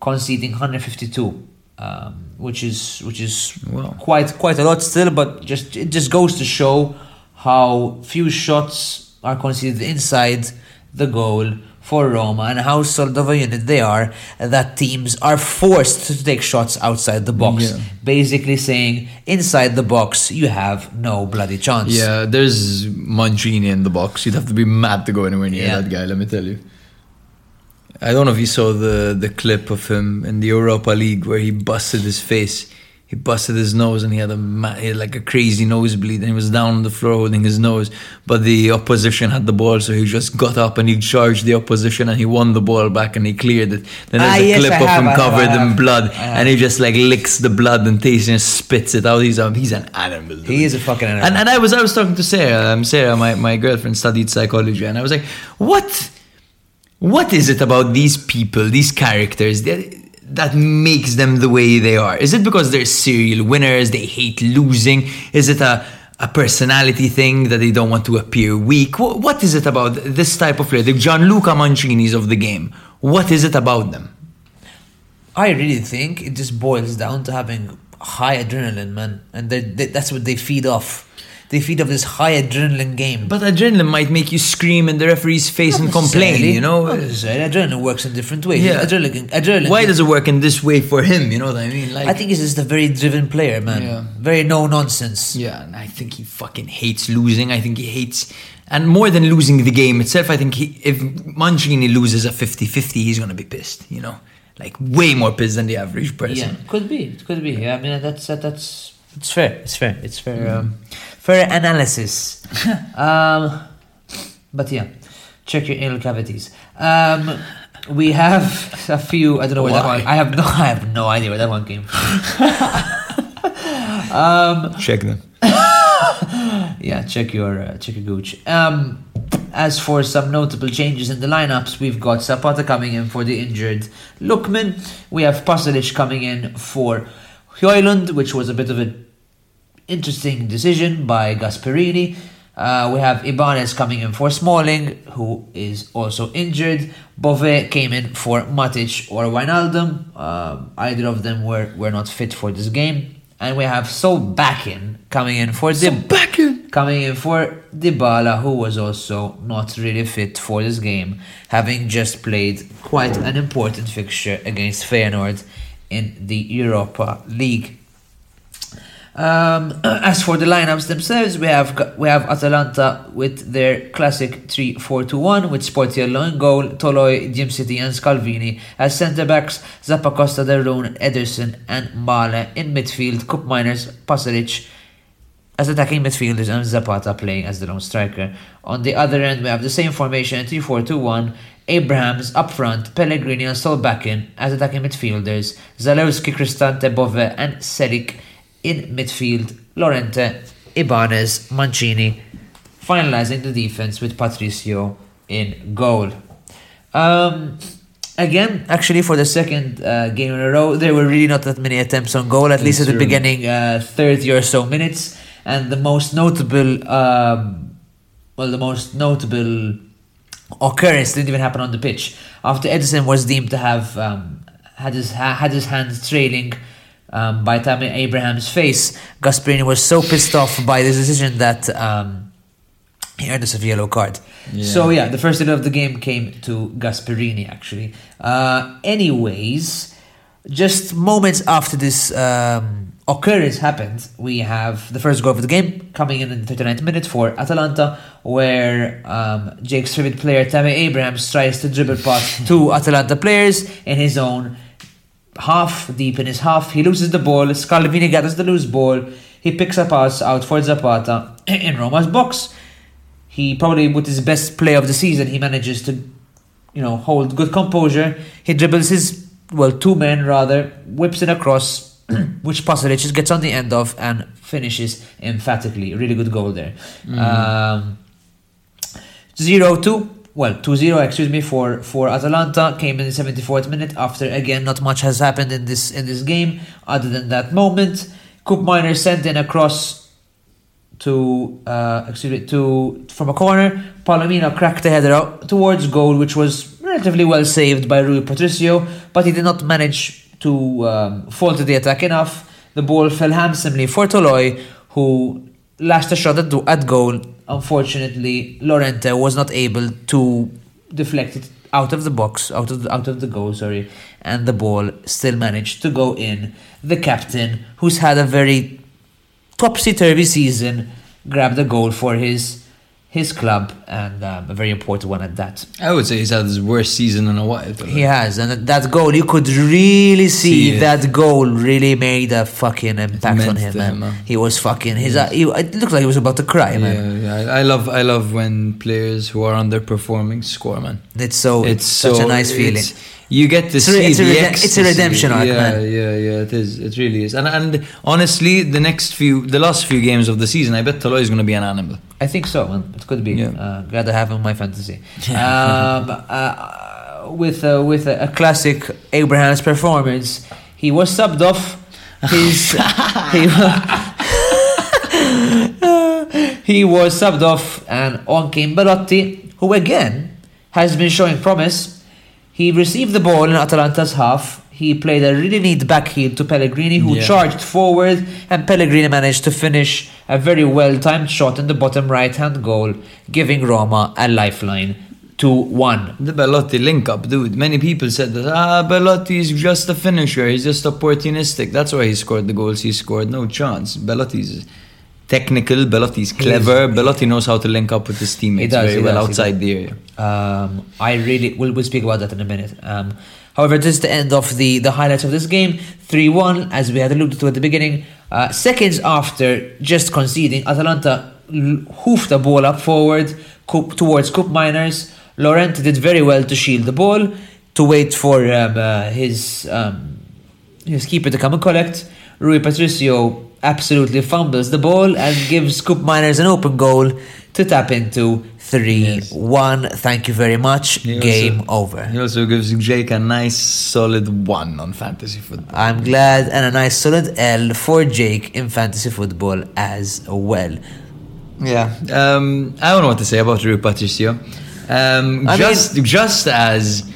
conceding 152, um, which is which is Wow. quite quite a lot still, but just it just goes to show how few shots are conceded inside the goal for Roma and how solid of a unit they are that teams are forced to take shots outside the box. Yeah. Basically saying inside the box you have no bloody chance. Yeah, there's Mancini in the box. You'd have to be mad to go anywhere near Yeah. that guy, let me tell you. I don't know if you saw the, the clip of him in the Europa League where he busted his face. He busted his nose and he had a he had like a crazy nosebleed and he was down on the floor holding his nose. But the opposition had the ball, so he just got up and he charged the opposition and he won the ball back and he cleared it. Then there's Ah, a yes, clip I of have, him have, covered I in have. blood and he just like licks the blood and tastes and spits it out. He's a, he's an animal. dude. He is a fucking animal. And, and I was I was talking to Sarah. Um, Sarah, my, my girlfriend, studied psychology, and I was like, what what is it about these people, these characters that that makes them the way they are? Is it because they're serial winners? They hate losing? Is it a a personality thing that they don't want to appear weak? What, what is it about this type of player, the Gianluca Mancini's of the game? What is it about them? I really think it just boils down to having high adrenaline, man, and they, they, that's what they feed off. They feed off this high adrenaline game. But adrenaline might make you scream in the referee's face and complain, you know? Adrenaline works in different ways. Yeah. Adrenaline, adrenaline. Why does it work in this way for him? You know what I mean? Like, I think he's just a very driven player, man. Yeah. Very no nonsense. Yeah, and I think he fucking hates losing. I think he hates, and more than losing the game itself, I think he, if Mancini loses a 50 50, he's going to be pissed, you know? Like, way more pissed than the average person. Yeah, could be. It could be. Yeah, I mean that's that, that's it's fair. It's fair. It's fair. Um, fair analysis. um, but yeah, check your anal cavities. Um, we have a few. I don't know where that one. I have no. I have no idea where that one came from. Check them. Yeah, check your uh, check your gooch. Um, as for some notable changes in the lineups, we've got Zapata coming in for the injured Lookman. We have Pasalic coming in for Højlund, which was a bit of an interesting decision by Gasperini. Uh, we have Ibanez coming in for Smalling, who is also injured. Bove came in for Matic or Wijnaldum. Um, either of them were, were not fit for this game. And we have Solbakken coming in for Dib- coming in for Dybala, who was also not really fit for this game, having just played quite an important fixture against Feyenoord in the Europa League. Um, as for the lineups themselves, we have we have Atalanta with their classic 3-4-2-1 with Sportiello in goal, Toloi, Djimsiti and Scalvini as centre backs, Zappa Zappacosta, de Roon, Ederson and Maehle in midfield, Koopmeiners, Pasalic as attacking midfielders and Zapata playing as the lone striker. On the other end, we have the same formation 3-4-2-1, Abrahams up front, Pellegrini and Solbakken as attacking midfielders, Zalewski, Cristante, Bove and Çelik in midfield, Llorente, Ibanez, Mancini, finalizing the defense with Patricio in goal. Um, again, actually, for the second uh, game in a row, there were really not that many attempts on goal, at least at the beginning uh, 30 or so minutes. And the most notable, um, well, the most notable occurrence didn't even happen on the pitch. After Ederson was deemed to have um, had his ha- had his hands trailing um, by Tammy Abraham's face, Gasperini was so pissed off by this decision that um, he earned us a yellow card. So yeah, the first hit of the game came to Gasperini actually. Uh, anyways, just moments after this um, occurrence happened, we have the first goal of the game coming in in the 39th minute for Atalanta, where um, Jake's favorite player Tammy Abrahams tries to dribble past two Atalanta players in his own half deep in his half. He loses the ball. Scalvini gathers the loose ball. He picks a pass out for Zapata in Roma's box. He probably, with his best play of the season, he manages to, you know, hold good composure. He dribbles his, well, two men rather, whips it across, which Pasalic just gets on the end of and finishes emphatically. Really good goal there. Um, 0 2. Well, 2 0, excuse me, for, for Atalanta came in the 74th minute after, again, not much has happened in this in this game other than that moment. Coop Miner sent in a cross to uh, excuse me to from a corner. Palomino cracked the header out towards goal, which was relatively well saved by Rui Patricio, but he did not manage to um, fall to the attack enough. The ball fell handsomely for Toloi, who a shot at, at goal. Unfortunately, Llorente was not able to deflect it out of the box, out of the, out of the goal, sorry, and the ball still managed to go in. The captain, who's had a very topsy turvy season, grabbed a goal for his his club and um, a very important one at that. I would say he's had his worst season in a while. He has, and that goal you could really see, See that goal really made a fucking impact on him, man. him, man. He was fucking his. Uh, he, it looked like he was about to cry, man. Yeah, yeah. I I love I love when players who are underperforming score, man. It's so It's such so, a nice feeling. You get to It's a- see it's a the rede- it's a redemption arc, yeah, man. Yeah, yeah, it is. It really is. And and honestly, the next few, the last few games of the season, I bet Toloi is going to be an animal. I think so, man. It could be. Yeah. Uh, glad I have him in my fantasy. um, uh, with uh, with a, a classic Abraham's performance, he was subbed off. His he, he was subbed off, and on came Belotti, who again has been showing promise. He received the ball in Atalanta's half. He played a really neat back heel to Pellegrini, who Yeah. charged forward, and Pellegrini managed to finish a very well timed shot in the bottom right hand goal, giving Roma a lifeline to 1. The Belotti link up, dude. Many people said that ah, Belotti is just a finisher. He's just opportunistic. That's why he scored the goals he scored. No chance. Belotti's technical. Belotti's clever. Belotti knows how to link up with his teammates does, very well does, outside the area. Um, I really we'll, we'll speak about that in a minute. Um, however, this is the end of the the highlights of this game. Three one, as we had alluded to at the beginning. Uh, seconds after just conceding, Atalanta hoofed the ball up forward towards Coop Miners. Llorente did very well to shield the ball, to wait for um, uh, his um, his keeper to come and collect. Rui Patricio absolutely fumbles the ball and gives Scoop Miners an open goal to tap into 3 1. Thank you very much. He Game also- over. He also gives Jake a nice solid one on fantasy football. I'm glad and a nice solid L for Jake in fantasy football as well. Yeah, um, I don't know what to say about Rui Patricio. Um, just, just as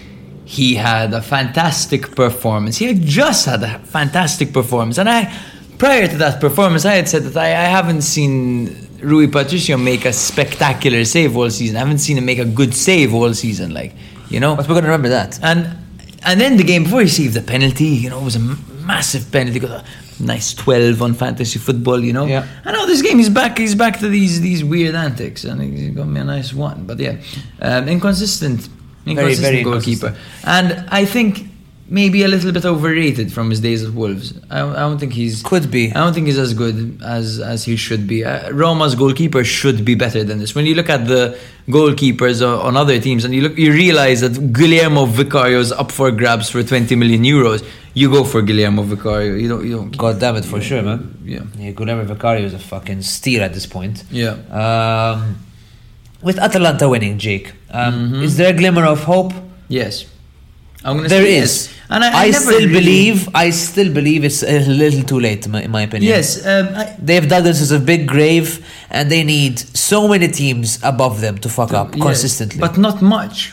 he had a fantastic performance, he had just had a fantastic performance, and I, prior to that performance, I had said that I, I haven't seen Rui Patricio make a spectacular save all season. I haven't seen him make a good save all season, like you know. But we're going to remember that. And and then the game before he saved the penalty, you know, it was a m- massive penalty. Got a nice twelve on fantasy football, you know. Yeah. I know this game he's back. He's back to these these weird antics, and he got me a nice one. But yeah, um, inconsistent, inconsistent very goalkeeper, and I think maybe a little bit overrated from his days at Wolves. I, I don't think he's Could be. I don't think he's as good as as he should be. Uh, Roma's goalkeeper should be better than this. When you look at the goalkeepers on other teams and you look, you realize that Guillermo Vicario is up for grabs for 20 million euros. You go for Guillermo Vicario. You don't. You don't. God damn it, for sure, man. Yeah. Yeah, Guillermo Vicario is a fucking steal at this point. Yeah. Um, with Atalanta winning, Jake, um, Mm-hmm. is there a glimmer of hope? Yes. I'm gonna There say is. yes. and I, I, never still really- believe. I still believe it's a little too late, in my, in my opinion. Yes. Um, I, They've dug this as a big grave, and they need so many teams above them to fuck up yes, consistently. but not much.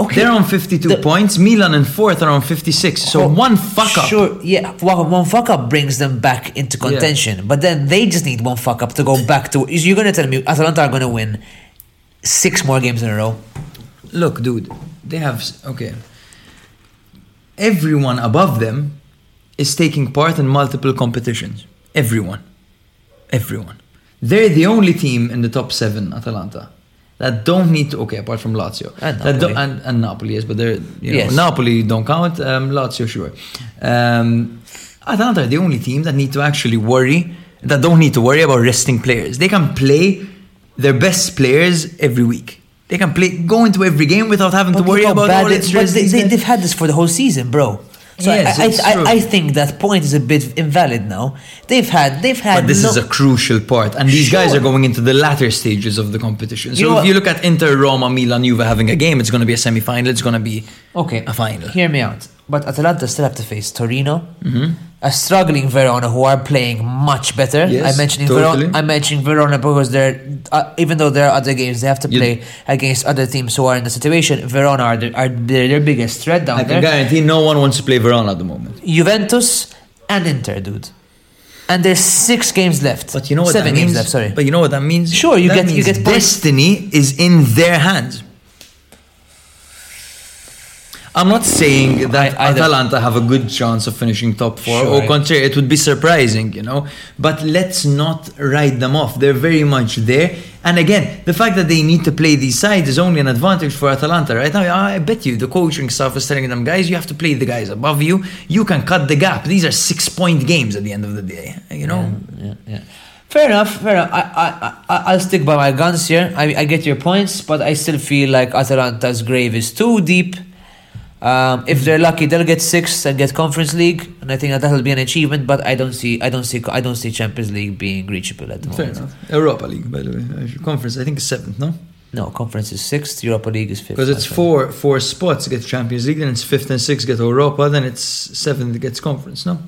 okay, They're on 52 The- points. Milan in fourth are on 56. So Oh, one fuck up. Sure, yeah, one, fuck up brings them back into contention, but then they just need one fuck up to go back to. You're gonna tell me Atalanta are gonna win six more games in a row? Look, dude, they have okay. Everyone above them is taking part in multiple competitions. Everyone, everyone. They're the only team in the top seven, Atalanta, that don't need to. Okay, apart from Lazio And Napoli. and, and Napoli, yes, but they're you know Yes. Napoli don't count. Um, Lazio, sure. Um, Atalanta are the only team that need to actually worry. That don't need to worry about resting players. They can play their best players every week. They can play go into every game without having to worry about bad all its but they, they, they've had this for the whole season, bro. So Yes, I, it's I, true. I, I think that point is a bit invalid now. They've had they've had. But this no- is a crucial part, and these guys are going into the latter stages of the competition. So You know if you look at Inter, Roma, Milan, Juve having a game, it's going to be a semi-final. It's going to be Okay. a final. Hear me out. But Atalanta still have to face Torino, a struggling Verona who are playing much better. Mm-hmm. Yes, I'm mentioning totally. Verona. I'm mentioning Verona because they're uh, even though there are other games they have to You- play against other teams who are in the situation. Verona are, the, are their, their biggest threat down I there. I can guarantee no one wants to play Verona at the moment. Juventus and Inter, dude. And there's six games left. But you know what Seven that games means? left. Sorry. But you know what that means? Sure, you That get- you get points. destiny is in their hands. I'm not saying that I- I Atalanta have a good chance of finishing top four. Sure. Au contraire, it would be surprising, you know. But let's not write them off. They're very much there. And again, the fact that they need to play these sides is only an advantage for Atalanta right now. I bet you the coaching staff is telling them, guys, you have to play the guys above you. You can cut the gap. These are six point games at the end of the day, you know. yeah, yeah. Fair enough. Fair enough. I, I, I, I'll stick by my guns here. I, I get your points, but I still feel like Atalanta's grave is too deep. Um, if they're lucky, they'll get sixth and get Conference League, and I think that that'll be an achievement. But I don't see, I don't see, I don't see Champions League being reachable at the Fair moment. enough. Europa League, by the way. Conference, I think, is seventh, no? No, Conference is sixth. Europa League is fifth. Because it's right. four four spots get Champions League, then it's fifth and sixth get Europa, then it's seventh gets Conference, no?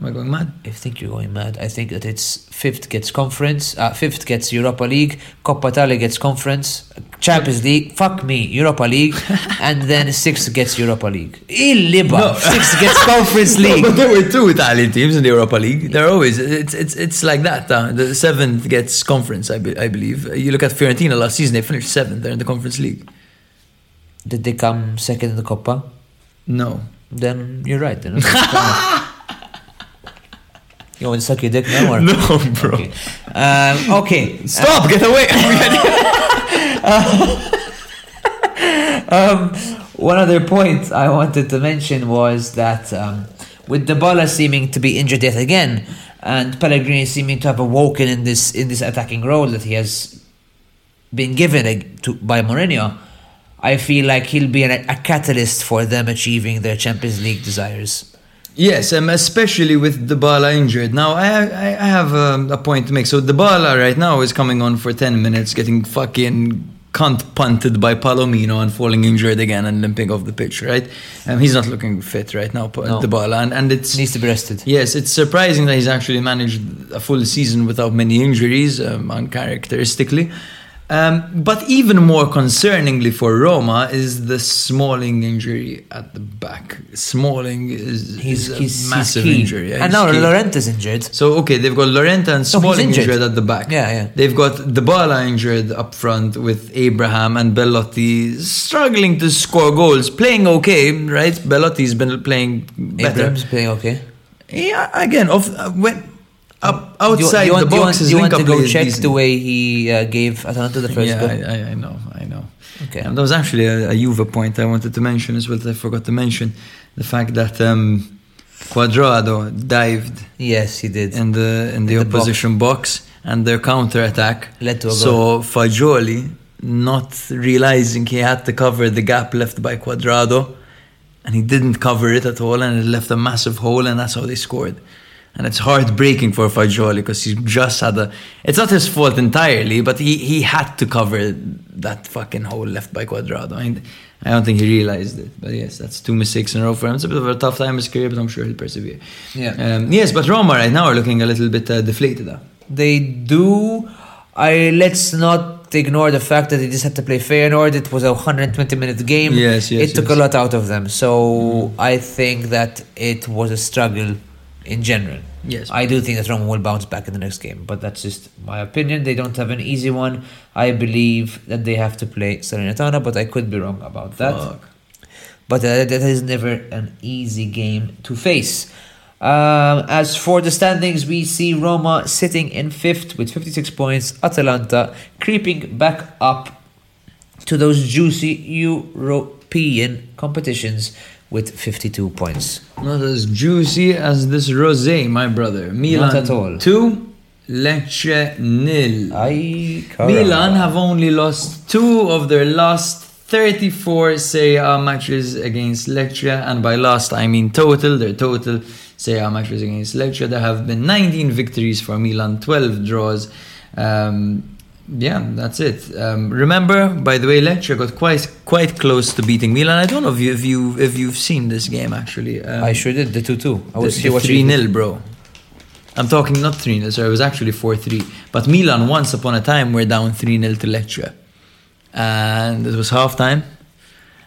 Am I going mad? I think you're going mad. I think that it's fifth gets conference, uh, fifth gets Europa League, Coppa Italia gets conference, Champions League, fuck me, Europa League, and then sixth gets Europa League. Illiba, No. sixth gets Conference No, League. but there were two Italian teams in the Europa League. They're always it's it's it's like that. Uh, the seventh gets Conference, I, be, I believe. Uh, You look at Fiorentina last season; they finished seventh. They're in the Conference League. Did they come second in the Coppa? No, Then you're right. Then. you want to suck your dick now? Or? no, bro. Okay. Um, okay. Stop! Get away! Um, one other point I wanted to mention was that um, with Dybala seeming to be injured yet again, and Pellegrini seeming to have awoken in this in this attacking role that he has been given to, by Mourinho, I feel like he'll be an, a catalyst for them achieving their Champions League desires. Yes, um, especially with Dybala injured. Now, I I, I have um, a point to make. So Dybala right now is coming on for ten minutes, getting fucking cunt punted by Palomino and falling injured again and limping off the pitch. Right? Um, he's not looking fit right now, No. Dybala, and and it's Needs to be rested. Yes, it's surprising that he's actually managed a full season without many injuries, um, uncharacteristically. Um, but even more concerningly for Roma is the Smalling injury at the back. Smalling is, He's, is a he's, he's massive key. injury. yeah, and now key. Laurentiis injured. So okay, they've got Llorente and he's Smalling injured. injured at the back. Yeah, yeah. They've got Dybala injured up front with Abraham and Belotti struggling to score goals, playing okay, right? Belotti's been playing better. Abrams playing okay. Yeah, again, of uh, when up you- outside do you want, the do you box, want, you want to go check decent. the way he uh, gave Atalanta the first yeah, goal? I, I, I know, I know. Okay. Um, there was actually a, a Juve point I wanted to mention as well that I forgot to mention the fact that um, Cuadrado dived Yes, he did. in the in the In the opposition box. and their counter attack Led to a goal. So Fagioli, not realizing he had to cover the gap left by Cuadrado, and he didn't cover it at all, and it left a massive hole, and that's how they scored. And it's heartbreaking for Fagioli because he just had a. It's not his fault entirely, but he, he had to cover that fucking hole left by Cuadrado. I, mean, I don't think he realized it. But yes, that's two mistakes in a row for him. It's a bit of a tough time in his career, but I'm sure he'll persevere. Yeah. Um, yes, but Roma right now are looking a little bit uh, deflated. They do. I let's not ignore the fact that they just had to play Feyenoord. It was a 120 minute game. Yes, yes, It took yes. a lot out of them. So I think that it was a struggle in general. Yes. I do think that Roma will bounce back in the next game, but that's just my opinion. They don't have an easy one. I believe that they have to play Salernitana, but I could be wrong about that. Fuck. But uh, that is never an easy game to face. Um, as for the standings, we see Roma sitting in fifth with 56 points, Atalanta creeping back up to those juicy European competitions with 52 points. Not as juicy as this rosé, my brother. Milan Not at all. 2, Lecce nil. Ay, Milan have only lost two of their last 34 Serie A matches against Lecce, and by last I mean total, their total Serie A matches against Lecce. There have been 19 victories for Milan, 12 draws. Um, yeah, that's it. Um, remember, by the way, Lecce got quite quite close to beating Milan. I don't know if you if you if you've seen this game actually. Um, I sure did the two two. I the, was the three 0 bro. I'm talking not three 0 Sorry, it was actually four three. But Milan, once upon a time, were down three 0 to Lecce, and it was half time.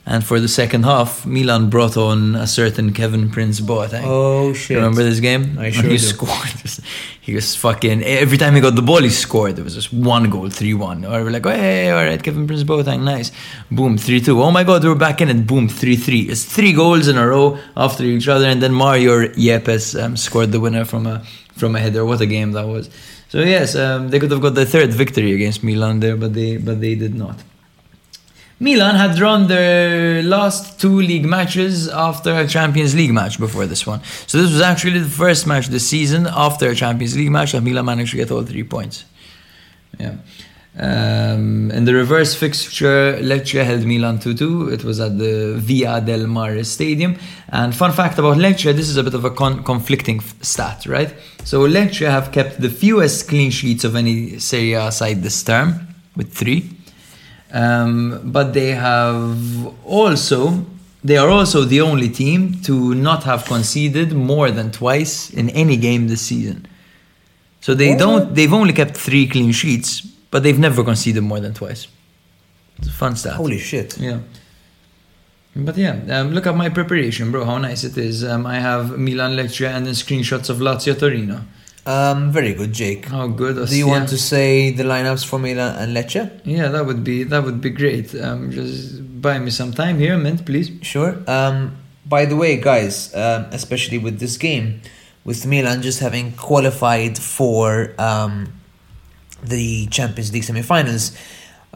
And for the second half, Milan brought on a certain Kevin Prince Boateng. Oh shit! Remember this game? I And sure he do. scored. He was fucking every time he got the ball, he scored. There was just one goal, three one. Or we're like, oh, hey, all right, Kevin Prince Boateng, nice. Boom, three two. Oh my god, we're back in it. Boom, three three. It's three goals in a row after each other, and then Mario Yepes um, scored the winner from a from a header. What a game that was! So yes, um, they could have got their third victory against Milan there, but they but they did not. Milan had drawn their last two league matches after a Champions League match before this one. So this was actually the first match this season after a Champions League match that Milan managed to get all three points. Yeah. Um, in the reverse fixture, Lecce held Milan 2-2. It was at the Via del Mare Stadium. And fun fact about Lecce, this is a bit of a con- conflicting f- stat, right? So Lecce have kept the fewest clean sheets of any Serie A side this term, with three. Um, but they have also they are also the only team to not have conceded more than twice in any game this season. So they don't they've only kept three clean sheets, but they've never conceded more than twice. It's a fun stat. Holy shit! Yeah. But yeah, um, look at my preparation, bro. How nice it is. Um, I have Milan Lecce and then screenshots of Lazio Torino. Um, very good, Jake. How good. Do you want to say the lineups for Milan and Lecce? Yeah, that would be that would be great. Um, just buy me some time here, mint, please. Sure. Um, by the way, guys, um, especially with this game, with Milan just having qualified for um, the Champions League semi-finals,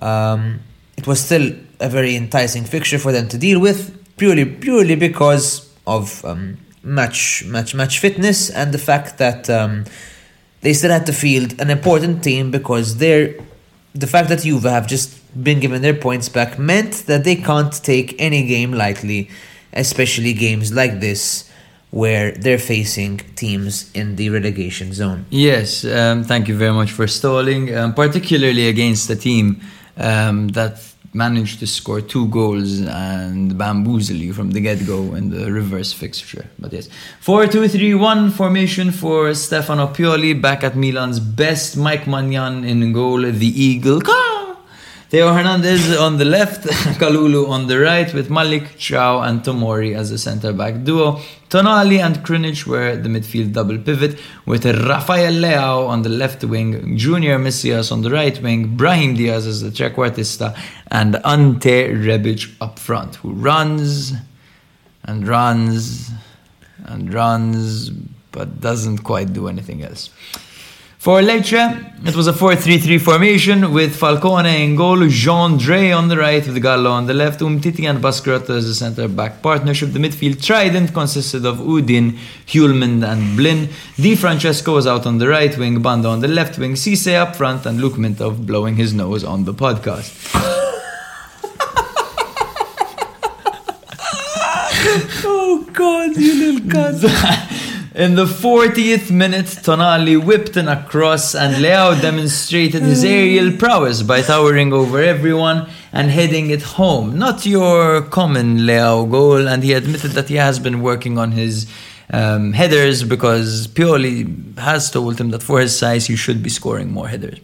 um, it was still a very enticing fixture for them to deal with, purely purely because of um, match match match fitness and the fact that um, they still had to field an important team because they're the fact that Juve have just been given their points back meant that they can't take any game lightly, especially games like this where they're facing teams in the relegation zone. Yes, um, thank you very much for stalling, um, particularly against a team um, that managed to score two goals and bamboozle you from the get-go in the reverse fixture. But yes, 4-2-3-1 formation for Stefano Pioli back at Milan's best. Mike Maignan in goal, the Eagle. Caw! Theo Hernandez on the left, Kalulu on the right, with Malick Thiaw, and Tomori as the centre back duo. Tonali and Krunic were the midfield double pivot, with Rafael Leao on the left wing, Junior Messias on the right wing, Brahim Diaz as the trequartista, and Ante Rebic up front, who runs and runs and runs, but doesn't quite do anything else. For Lecce, it was a 4-3-3 formation with Falcone in goal, Gendrey on the right with Gallo on the left, Umtiti and Baschirotto as the centre-back partnership. The midfield trident consisted of Oudin, Hjulmand and Blin. Di Francesco was out on the right wing, Banda on the left wing, Ceesay up front and Luke Mintov blowing his nose on the podcast. Oh god, you little cunt. In the 40th minute, Tonali whipped in a cross and Leao demonstrated his aerial prowess by towering over everyone and heading it home. Not your common Leao goal, and he admitted that he has been working on his um, headers because Pioli has told him that for his size, he should be scoring more headers.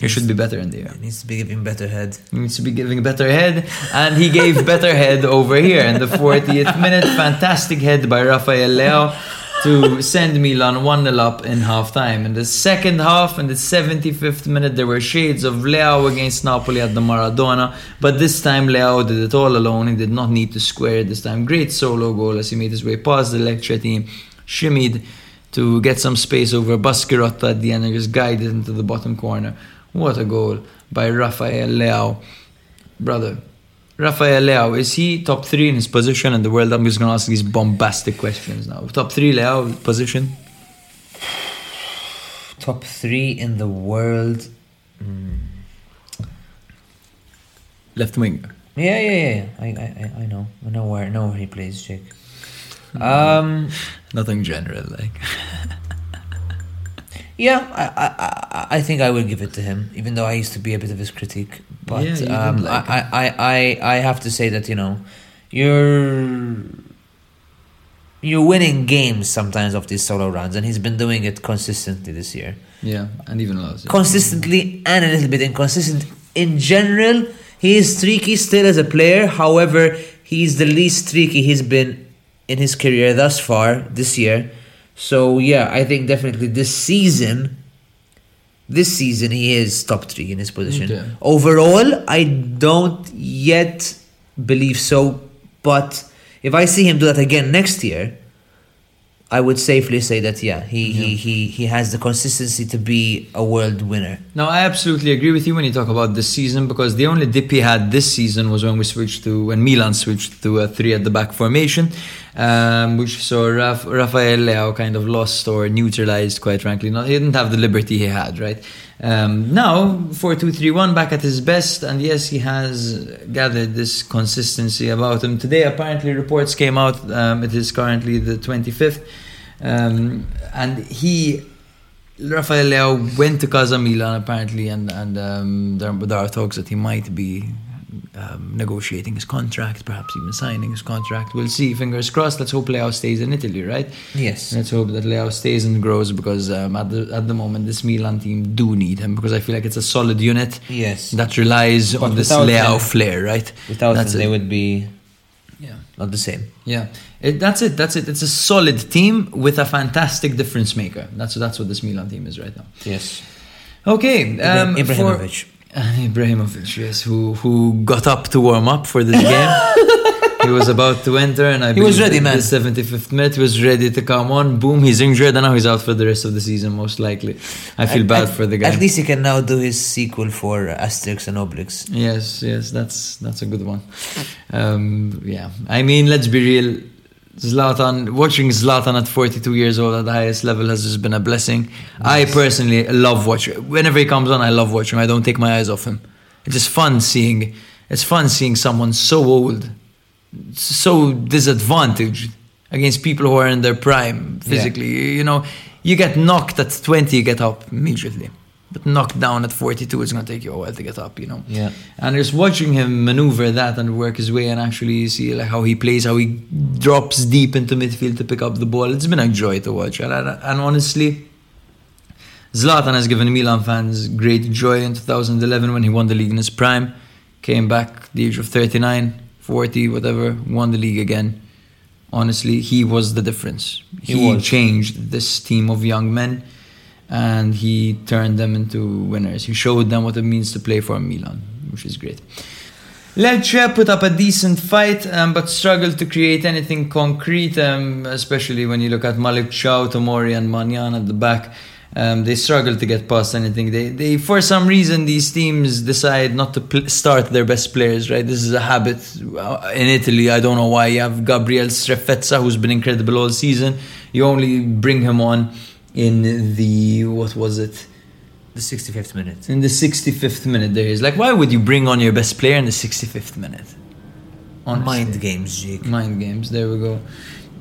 He should be better in the air. He needs to be giving better head. He needs to be giving better head, and he gave better head over here in the 40th minute. Fantastic head by Rafael Leao to send Milan 1 0 up in half time. In the second half, in the 75th minute, there were shades of Leao against Napoli at the Maradona, but this time Leao did it all alone. He did not need to square it this time. Great solo goal as he made his way past the Lecce team, shimmied to get some space over Baschirotto at the end and just guided into the bottom corner. What a goal by Rafael Leao. Brother, Rafael Leao, is he top three in his position in the world? I'm just going to ask these bombastic questions now. Top three Leao position? Top three in the world. Left wing. Yeah, yeah, yeah. I, I, I- know. I know where, I know where he plays, Jake. Um, Nothing general, like. Yeah, I, I, I- I think I will give it to him, even though I used to be a bit of his critique. But Yeah, um, like I, I, I, I have to say that you know, you're you're winning games sometimes of these solo runs, and he's been doing it consistently this year. Yeah, and even loves. Consistently and a little bit inconsistent. In general, he is streaky still as a player. However, he's the least streaky he's been in his career thus far this year. So yeah, I think definitely this season, this season he is top three in his position. Okay. Overall, I don't yet believe so, but if I see him do that again next year, I would safely say that yeah, he, he, he, he has the consistency to be a world winner. No, I absolutely agree with you when you talk about this season because the only dip he had this season was when we switched to when Milan switched to a three at the back formation, um, which saw Raf, Rafael Leao kind of lost or neutralized. Quite frankly, no, he didn't have the liberty he had. Right um, now, four two three one back at his best, and yes, he has gathered this consistency about him. Today, apparently, reports came out. Um, it is currently the twenty fifth. Um, and he Rafael Leao went to Casa Milan apparently, and and um, there, there are talks that he might be um, negotiating his contract, perhaps even signing his contract. We'll see. Fingers crossed. Let's hope Leao stays in Italy, right? Yes. Let's hope that Leao stays and grows because um, at the at the moment this Milan team do need him because I feel like it's a solid unit Yes. that relies But on this Leao him- flair, right? Without That's him, it. they would be Yeah. not the same. Yeah, it, that's it. That's it. It's a solid team with a fantastic difference maker. That's that's what this Milan team is right now. Yes. Okay, um, Ibra- for- Ibrahimovic. Yes, who who got up to warm up for this game. he was about to enter, and I He was ready, man. The 75th minute, was ready to come on. Boom, he's injured, and now he's out for the rest of the season, most likely. I feel At- bad at- for the guy. At least he can now do his sequel for Asterix and Obelix. Yes, yes, that's that's a good one. Um, yeah, I mean, let's be real. Zlatan, watching Zlatan at 42 years old at the highest level has just been a blessing. I personally love watching. Whenever he comes on, I love watching. I don't take my eyes off him. It's just fun seeing. It's fun seeing someone so old, so disadvantaged against people who are in their prime physically. You know, you get knocked at 20, you get up immediately. But knocked down at 42, it's going to take you a while to get up, you know? Yeah. And just watching him maneuver that and work his way and actually see like how he plays, how he drops deep into midfield to pick up the ball, it's been a joy to watch. And, and, and honestly, Zlatan has given Milan fans great joy in 2011 when he won the league in his prime. Came back at the age of 39, 40, whatever, won the league again. Honestly, he was the difference. He He, changed this team of young men and he turned them into winners. He showed them what it means to play for Milan, which is great. Lecce put up a decent fight, um, but struggled to create anything concrete, um, especially when you look at Malick Thiaw, Tomori, and Maignan at the back. Um, they struggle to get past anything. They, they, for some reason, these teams decide not to pl- start their best players. Right, this is a habit Uh, in Italy. I don't know why. You have Gabriel Strefezza, who's been incredible all season. You only bring him on in the what was it? The 65th minute. In the 65th minute, there is like, why would you bring on your best player in the 65th minute? Honestly. Mind games, Jake. Mind games. There we go.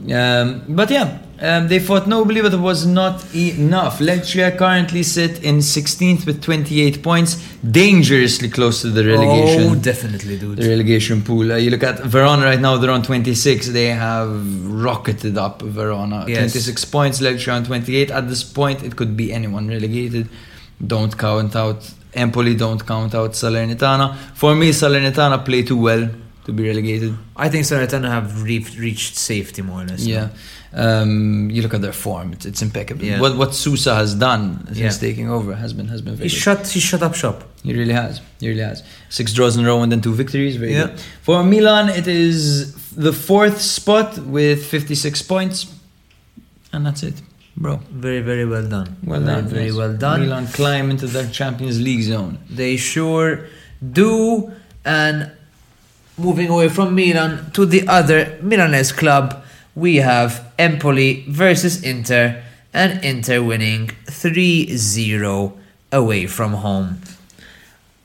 Um, but yeah, um, they fought nobly, but it was not enough. Lecce currently sit in 16th with 28 points, dangerously close to the relegation. Oh, definitely, dude. the relegation pool. Uh, you look at Verona right now; they're on 26. They have rocketed up. Verona, Yes. 26 points. Lecce on 28. At this point, it could be anyone relegated. Don't count out Empoli. Don't count out Salernitana. For me, Salernitana play too well to be relegated. I think Salernitana have re- reached safety more or less. Yeah. Um, you look at their form; it's, it's impeccable. Yeah. What what Sousa has done since Yeah. taking over has been has been very He good. shut, he shut up shop. He really has. He really has. Six draws in a row and then two victories. Very Yeah. good. For Milan, it is the fourth spot with 56 points. And that's it, bro. Very, very well done. Well very, done. Very yes. well done. Milan climb into the Champions League zone. They sure do. And moving away from Milan to the other Milanese club, we have Empoli versus Inter, and Inter winning 3 0 away from home.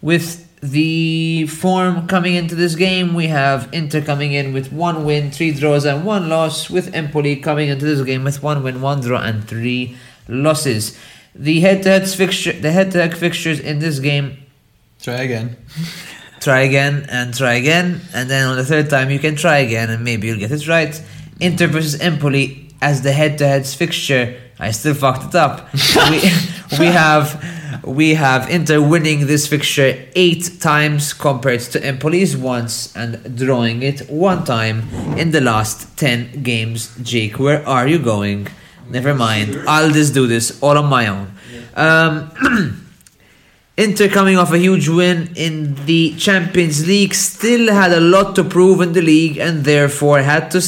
With the form coming into this game, we have Inter coming in with one win, three draws, and one loss, with Empoli coming into this game with one win, one draw, and three losses. The head-to-head fixture, the head-to-head fixtures in this game Try again. try again and try again, and then on the third time you can try again and maybe you'll get it right. Inter versus Empoli as the head-to-head fixture. I still fucked it up. we, we have we have Inter winning this fixture eight times compared to Empoli's once and drawing it one time in the last ten games. Jake, where are you going? Never mind. I'll just do this all on my own. Um, Inter coming off a huge win in the Champions League still had a lot to prove in the league and therefore had to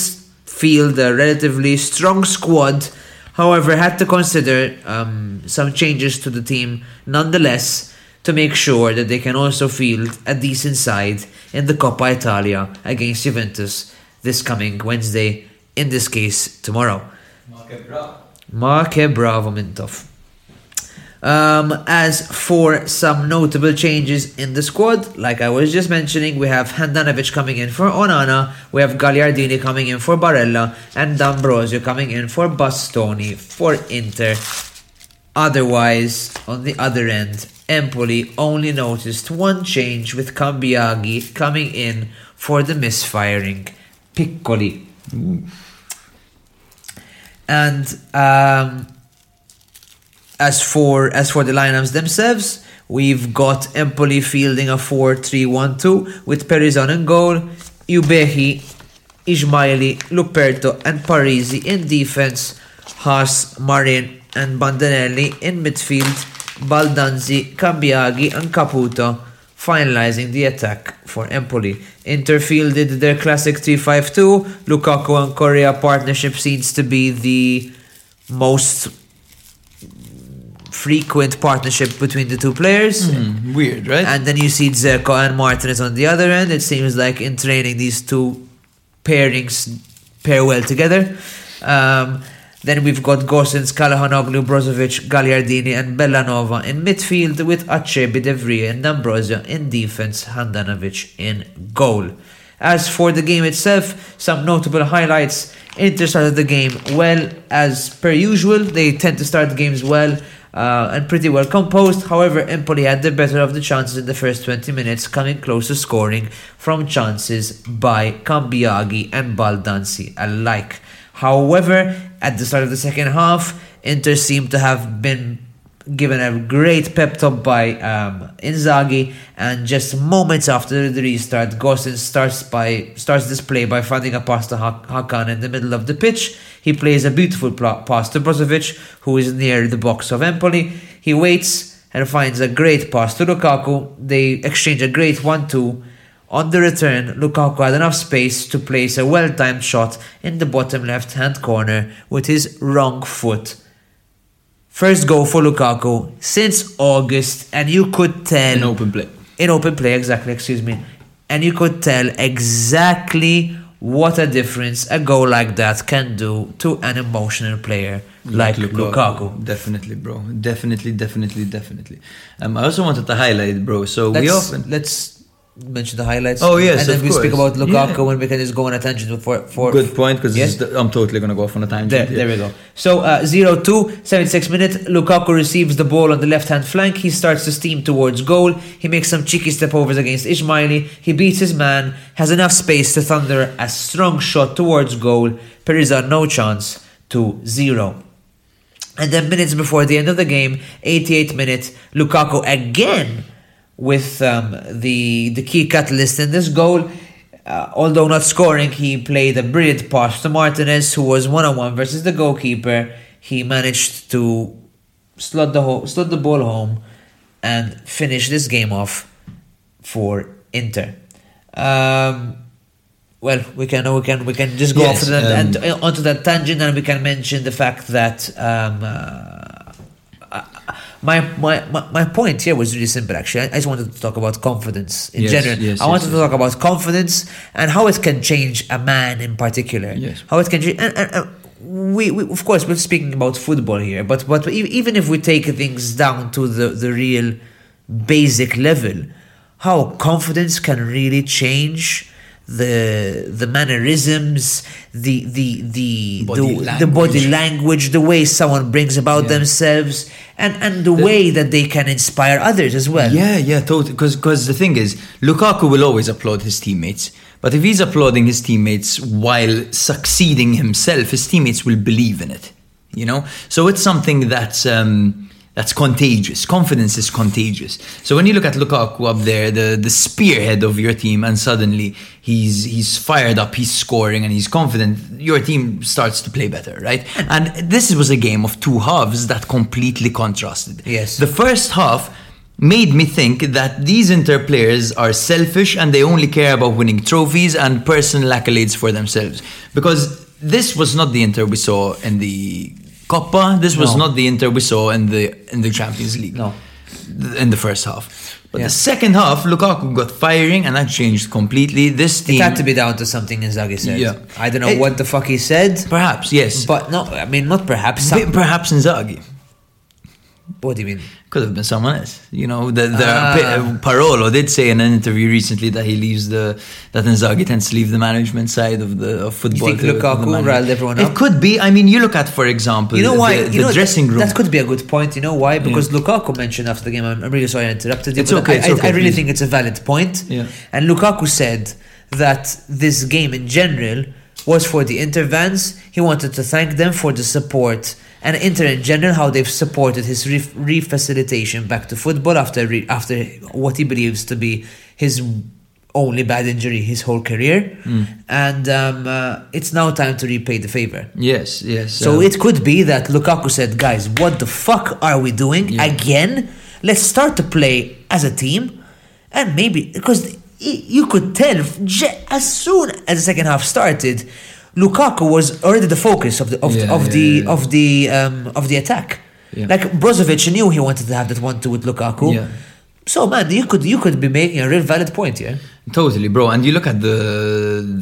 field a relatively strong squad. However, had to consider um, some changes to the team nonetheless to make sure that they can also field a decent side in the Coppa Italia against Juventus this coming Wednesday, in this case, tomorrow. Marke Bravo Mintov. Um, as for some notable changes in the squad, like I was just mentioning, we have Handanovic coming in for Onana, we have Gagliardini coming in for Barella, and D'Ambrosio coming in for Bastoni for Inter. Otherwise, on the other end, Empoli only noticed one change with Cambiaghi coming in for the misfiring Piccoli. And um, as for as for the lineups themselves, we've got Empoli fielding a 4-3-1-2 with Perisan in goal, Ebuehi, Ismaili, Luperto, and Parisi in defense, Haas, Marin, and Bandinelli in midfield, Baldanzi, Cambiaghi, and Caputo finalizing the attack for Empoli. Inter fielded their classic 3-5-2. Lukaku and Correa partnership seems to be the most frequent partnership between the two players. Hmm, weird, right? And then you see Dzeko and Martinez on the other end. It seems like in training these two pairings pair well together. Um, then we've got Gosens, Calhanoglu, Brozovic, Gagliardini, and Bellanova in midfield with Acerbi, De Vrij, and D'Ambrosio in defense, Handanovic in goal. As for the game itself, some notable highlights. Inter started the game well as per usual. They tend to start the games well uh, and pretty well composed. However, Empoli had the better of the chances in the first 20 minutes, coming close to scoring from chances by Cambiaghi and Baldanzi alike. However, at the start of the second half, Inter seemed to have been given a great pep talk by um, Inzaghi, and just moments after the restart, Gosens starts by starts this play by finding a pass to Hak- Hakan in the middle of the pitch. He plays a beautiful pass to Brozovic, who is near the box of Empoli. He waits and finds a great pass to Lukaku. They exchange a great one-two. On the return, Lukaku had enough space to place a well-timed shot in the bottom left-hand corner with his wrong foot. First goal for Lukaku since August, and you could tell In open play. in open play exactly. Excuse me, and you could tell exactly what a difference a goal like that can do to an emotional player like, Lukaku. Definitely, bro. Definitely, definitely, definitely. Um, I also wanted to highlight, bro. So we Let's, often. let's mention the highlights. Oh, yes, and then of we speak about Lukaku Yeah. when we can just go on a tangent for for Good point, because Yes? I'm totally going to go off on a tangent. There, there we go. So, uh, 0 2, 76 minute. Lukaku receives the ball on the left hand flank. He starts to steam towards goal. He makes some cheeky step overs against Ismaili. He beats his man, has enough space to thunder a strong shot towards goal. Perizza, no chance to 0. And then minutes before the end of the game, 88 minute, Lukaku again with um, the the key catalyst in this goal. Uh, although not scoring, he played a brilliant pass to Martinez, who was one on one versus the goalkeeper. He managed to slot the ho- slot the ball home and finish this game off for Inter. Um, well, we can we can we can just go Yes, off to that, um, and uh, onto that tangent, and we can mention the fact that um, uh, my, my my my point here was really simple. Actually, I, I just wanted to talk about confidence in Yes, general. yes, I yes, wanted to talk about confidence and how it can change a man in particular. Yes. How it can change. And, and, and we, we of course we're speaking about football here, but but even if we take things down to the the real basic level, how confidence can really change the the mannerisms, the the the Body the, the body language. the way someone brings about Yeah. themselves, and and the way that they can inspire others as well. Yeah, yeah, totally. Because the thing is, Lukaku will always applaud his teammates. But if he's applauding his teammates while succeeding himself, his teammates will believe in it. You know, so it's something that's um, that's contagious. Confidence is contagious. So when you look at Lukaku up there, the the spearhead of your team, and suddenly he's he's fired up, he's scoring, and he's confident, your team starts to play better, right? And this was a game of two halves that completely contrasted. Yes. The first half made me think that these Inter players are selfish and they only care about winning trophies and personal accolades for themselves. Because this was not the Inter we saw in the Coppa. This was No. not the Inter we saw in the in the Champions League. No. In the first half. But Yeah. the second half, Lukaku got firing and that changed completely. This It team. had to be down to something Inzaghi said. Yeah. I don't know It- what the fuck he said, Perhaps, yes. but no, I mean not perhaps. Some, Pe- Perhaps Inzaghi. what do you mean? Could have been someone else. You know, the, the Ah. Pa- Parolo did say in an interview recently that he leaves the that Inzaghi tends to leave the management side of the of football. think to the Lukaku riled everyone up? It could be. I mean, you look at, for example, You know why? the, you know, dressing room. That could be a good point. You know why? Because Lukaku mentioned after the game. I'm, I'm really sorry I interrupted you. It's but okay, I, it's I- okay, I really please. think it's a valid point. Yeah. And Lukaku said that this game in general was for the Intervans. He wanted to thank them for the support and Inter in general how they've supported his re- refacilitation back to football after re- after what he believes to be his only bad injury his whole career. Hmm. And um, uh, it's now time to repay the favor. yes, yes. So uh, it could be that Lukaku said, guys, what the fuck are we doing Yeah. again? Let's start to play as a team. And maybe, because you could tell as soon as the second half started, Lukaku was already the focus of the of, Yeah, of yeah, the yeah. of the um, of the attack. Yeah. Like Brozovic knew he wanted to have that one two with Lukaku. Yeah. So man, you could you could be making a real valid point here. Totally, bro. And you look at the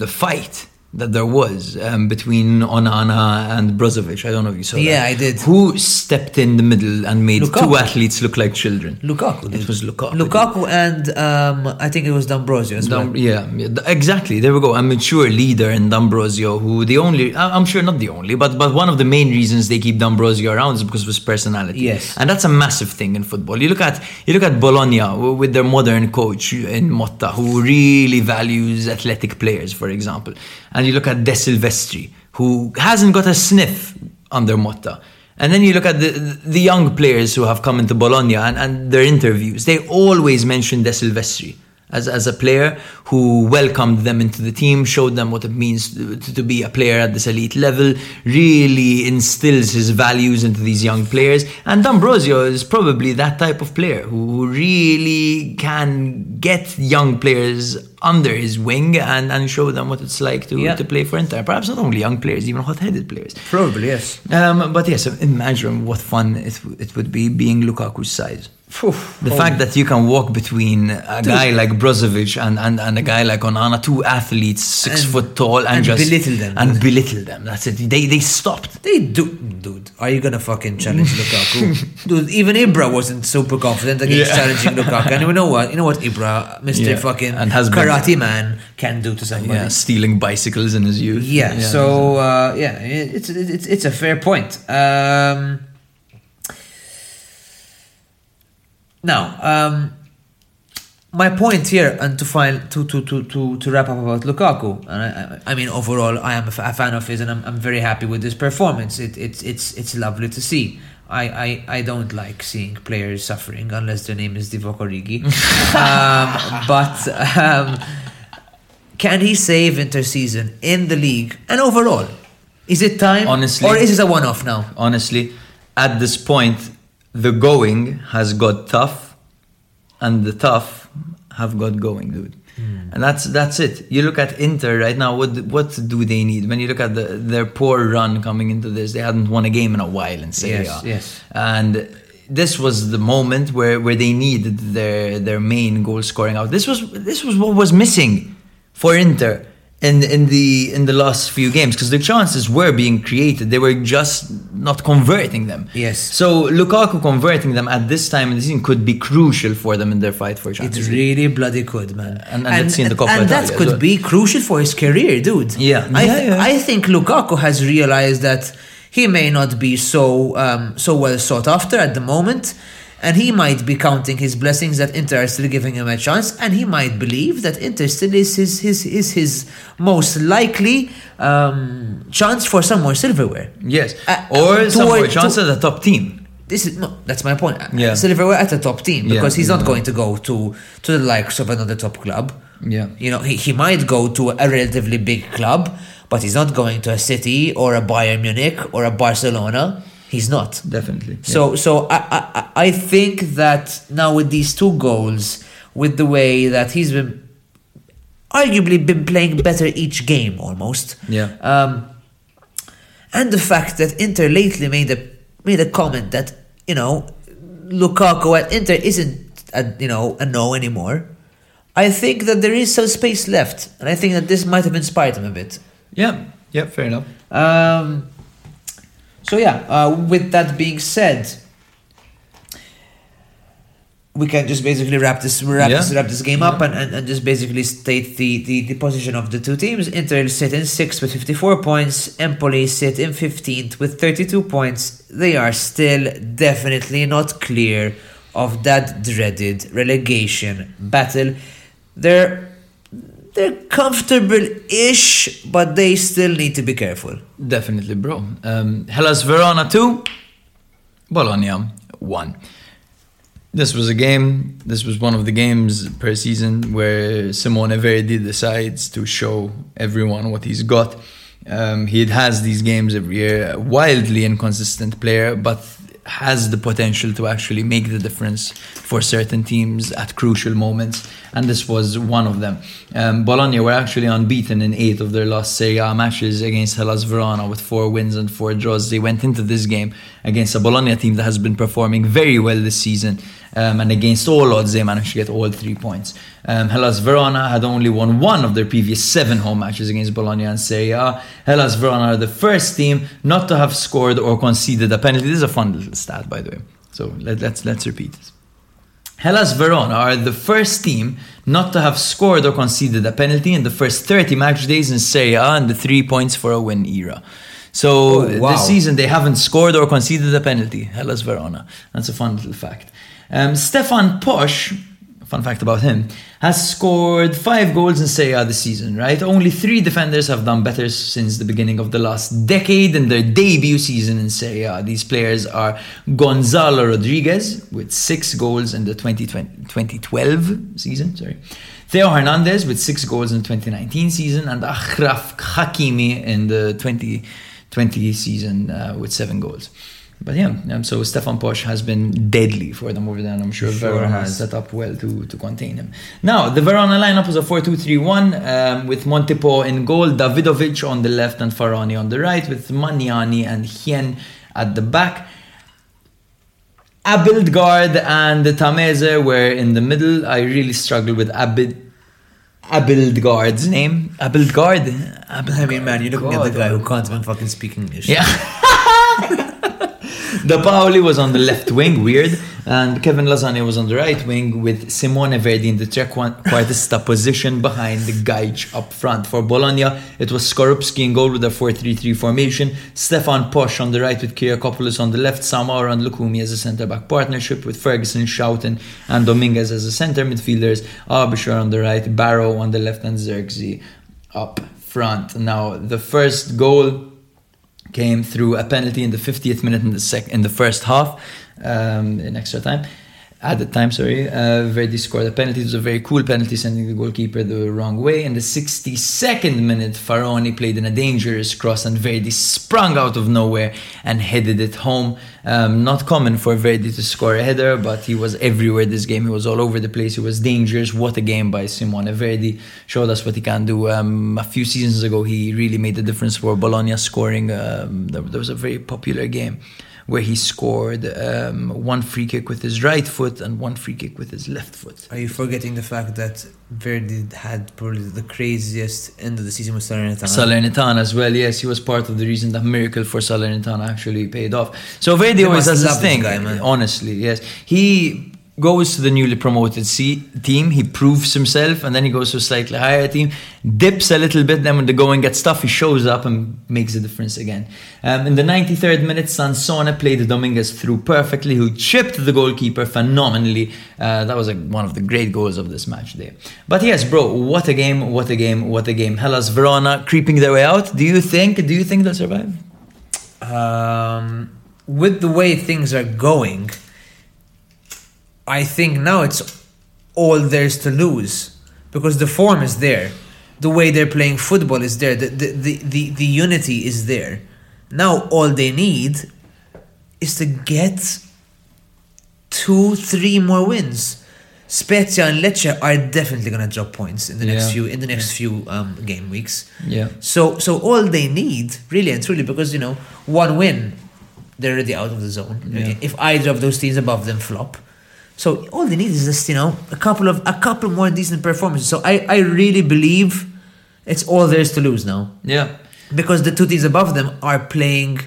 the fight that there was um, between Onana and Brozovic. I don't know if you saw that. Yeah, that. I did. Who stepped in the middle and made Lukaku. two athletes look like children? Lukaku. It was Lukaku. Lukaku and um, I think it was D'Ambrosio as well. Dam- yeah, yeah, exactly. There we go. A mature leader in D'Ambrosio, who the only, I'm sure not the only, but but one of the main reasons they keep D'Ambrosio around is because of his personality. Yes. and that's a massive thing in football. You look at you look at Bologna with their modern coach in Motta, who really values athletic players, for example, and you look at De Silvestri, who hasn't got a sniff under Motta. And then you look at the the young players who have come into Bologna and, and their interviews. They always mention De Silvestri as, as a player who welcomed them into the team, showed them what it means to, to be a player at this elite level, really instills his values into these young players. And D'Ambrosio is probably that type of player who really can get young players under his wing and, and show them what it's like to, Yeah. to play for Inter. Perhaps not only young players, even hot-headed players. Probably yes. Um, but yes, imagine what fun it, it would be being Lukaku's size. The fact that you can walk between a guy like Brozovic and, and, and a guy like Onana, two athletes, six And- foot tall, and, and just belittle them. and belittle them. That's it. They they stopped. They do, dude. Are you gonna fucking challenge Lukaku, dude? Even Ibra wasn't super confident against Yeah. challenging Lukaku. And you know what? You know what Ibra, Mister Yeah, fucking and has been- karate man, can do to somebody. Yeah, stealing bicycles in his youth. Yeah. so uh, yeah, it's it's it's a fair point. Um, now, um, my point here, and to find to to to to, to wrap up about Lukaku, and I, I I mean overall, I am a, f- a fan of his, and I'm, I'm very happy with his performance. It, it's it's it's lovely to see. I, I, I don't like seeing players suffering unless their name is Divock Origi. um, but um, can he save interseason in the league and overall? Is it time? Honestly- Or is it a one off now? honestly, at this point, the going has got tough, and the tough have got going, dude. Hmm. And that's that's it. You look at Inter right now. What what do they need? When you look at the, their poor run coming into this, they hadn't won a game in a while in Serie Yes, A. yes. And this was the moment where, where they needed their their main goal scoring out. This was this was what was missing for Inter in in the in the last few games because the chances were being created. They were just not converting them. Yes. So Lukaku converting them at this time in the season could be crucial for them in their fight for It Champions League. really bloody could, man. And- and let's see in the Coppa and that Italia could well. be crucial for his career, dude. Yeah. I, Yeah, yeah. I think Lukaku has realized that he may not be so um, so well sought after at the moment, and he might be counting his blessings that Inter are still giving him a chance, and he might believe that Inter still is his his is his most likely um, chance for some more silverware. Yes, Uh, or some more chance to- at the top team. This is no, that's my point. Yeah. Silverware at the top team Yeah, because he's not yeah. going to go to to the likes of another top club. Yeah. You know, he, he might go to a relatively big club, but he's not going to a City or a Bayern Munich or a Barcelona. He's not. Definitely. So so I, I I- I think that now with these two goals, with the way that he's been arguably been playing better each game almost. Yeah. Um, and the fact that Inter lately made a made a comment that you know Lukaku at Inter isn't a, you know a no anymore. I think that there is some space left, and I think that this might have inspired him a bit. yeah, yeah, fair enough. Um, so yeah, uh, with that being said, we can just basically wrap this wrap, Yeah. this, wrap this game up and, and, and just basically state the, the, the position of the two teams. Inter sit in sixth with 54 points, Empoli sit in 15th with 32 points. They are still definitely not clear of that dreaded relegation battle. They're they're comfortable-ish, but they still need to be careful. Definitely, bro. Um, Hellas Verona 2, Bologna 1. This was a game, this was one of the games per season where Simone Verdi decides to show everyone what he's got. Um, he has these games every year, wildly inconsistent player, but has the potential to actually make the difference for certain teams at crucial moments, and this was one of them. Um, Bologna were actually unbeaten in eight of their last Serie A matches against Hellas Verona with four wins and four draws. They went into this game against a Bologna team that has been performing very well this season, um, and against all odds, they managed to get all three points. Um, Hellas Verona had only won one of their previous seven home matches against Bologna and Serie A. Hellas Verona are the first team not to have scored or conceded a penalty. This is a fun little stat, by the way. So let, let's let's repeat this. Hellas Verona are the first team not to have scored or conceded a penalty in the first 30 match days in Serie A in the three points for a win era. So Oh, wow. this season they haven't scored or conceded a penalty. Hellas Verona. That's a fun little fact. Um, Stefan Posch, fun fact about him, has scored five goals in Serie A this season, right? Only three defenders have done better since the beginning of the last decade in their debut season in Serie A. These players are Gonzalo Rodriguez with six goals in the 2020, 2012 season, sorry. Theo Hernandez with six goals in the 2019 season and Achraf Hakimi in the 2020 season uh, with seven goals. But yeah, um, so Stefan Posch has been deadly for them over there, and I'm sure, Sure Verona has. has set up well to, to contain him. Now, the Verona lineup was a 4 2 3 1 um, with Montipò in goal, Dawidowicz on the left, and Faraoni on the right, with Magnani and Hien at the back. Abildgaard and Tameze were in the middle. I really struggled with Abild. Abildgaard's name. Abildgaard? Abildgaard. I mean, man, you're looking at the guy who can't even fucking speak English. yeah. Depaoli was on the left wing, weird, and Kevin Lasagna was on the right wing with Simone Verdi in the trequartista position behind the Gaich up front. For Bologna, it was Skorupski in goal with a 4-3-3 formation, Stefan Posch on the right with Kyriakopoulos on the left, Samar and Lucumí as a centre-back partnership with Ferguson, Schouten and Dominguez as a centre midfielders, Aebischer on the right, Barrow on the left and Zirkzee up front. Now, the first goal came through a penalty in the 50th minute in the sec in the first half um, in extra time added time sorry uh, Verdi scored a penalty. It was a very cool penalty sending the goalkeeper the wrong way. In the 62nd minute Faraoni played in a dangerous cross and Verdi sprung out of nowhere and headed it home. Um, not common for Verdi to score a header but he was everywhere this game. He was all over the place. He was dangerous. What a game by Simone. Verdi showed us what he can do. Um, a few seasons ago he really made a difference for Bologna scoring um, there was a very popular game where he scored um, one free kick with his right foot and one free kick with his left foot. Are you forgetting the fact that Verdi had probably the craziest end of the season with Salernitana? Salernitana as well, yes, he was part of the reason that miracle for Salernitana actually paid off. So Verdi They always has this thing, guy, honestly, yes. He goes to the newly promoted C- team, he proves himself, and then he goes to a slightly higher team, dips a little bit, then when the going gets tough, he shows up and makes a difference again. Um, in the 93rd minute, Sansone played Dominguez through perfectly, who chipped the goalkeeper phenomenally. Uh, that was like one of the great goals of this match there. But yes, bro, what a game, what a game, what a game. Hellas Verona creeping their way out. Do you think, do you think they'll survive? um, with the way things are going, I think now it's all there's to lose because the form is there, the way they're playing football is there, the the, the, the, the unity is there. Now all they need is to get two, three more wins. Spezia and Lecce are definitely gonna drop points in the next Yeah. few in the next few um, game weeks. Yeah. So so all they need, really and truly, because you know, one win, they're already out of the zone. Yeah. If either of those teams above them flop. So all they need is just, you know, a couple of a couple more decent performances. So I, I really believe it's all there is to lose now. Yeah. Because the two teams above them are playing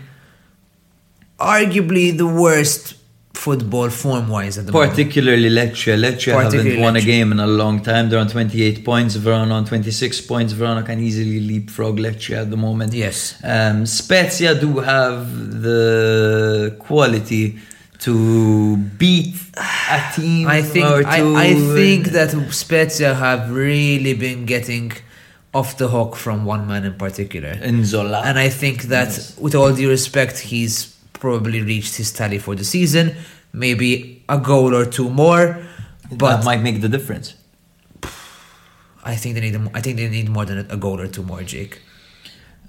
arguably the worst football form wise at the moment. Particularly Lecce. Lecce haven't Particularly won a game in a long time. They're on 28 points. Verona on 26 points. Verona can easily leapfrog Lecce at the moment. Yes. Um, Spezia do have the quality to beat a team. I think or I. I think that Spezia have really been getting off the hook from one man in particular. Nzola. And I think that, with all due respect, he's probably reached his tally for the season. Maybe a goal or two more, but that might make the difference. I think they need. a- I think they need more than a goal or two more, Jake.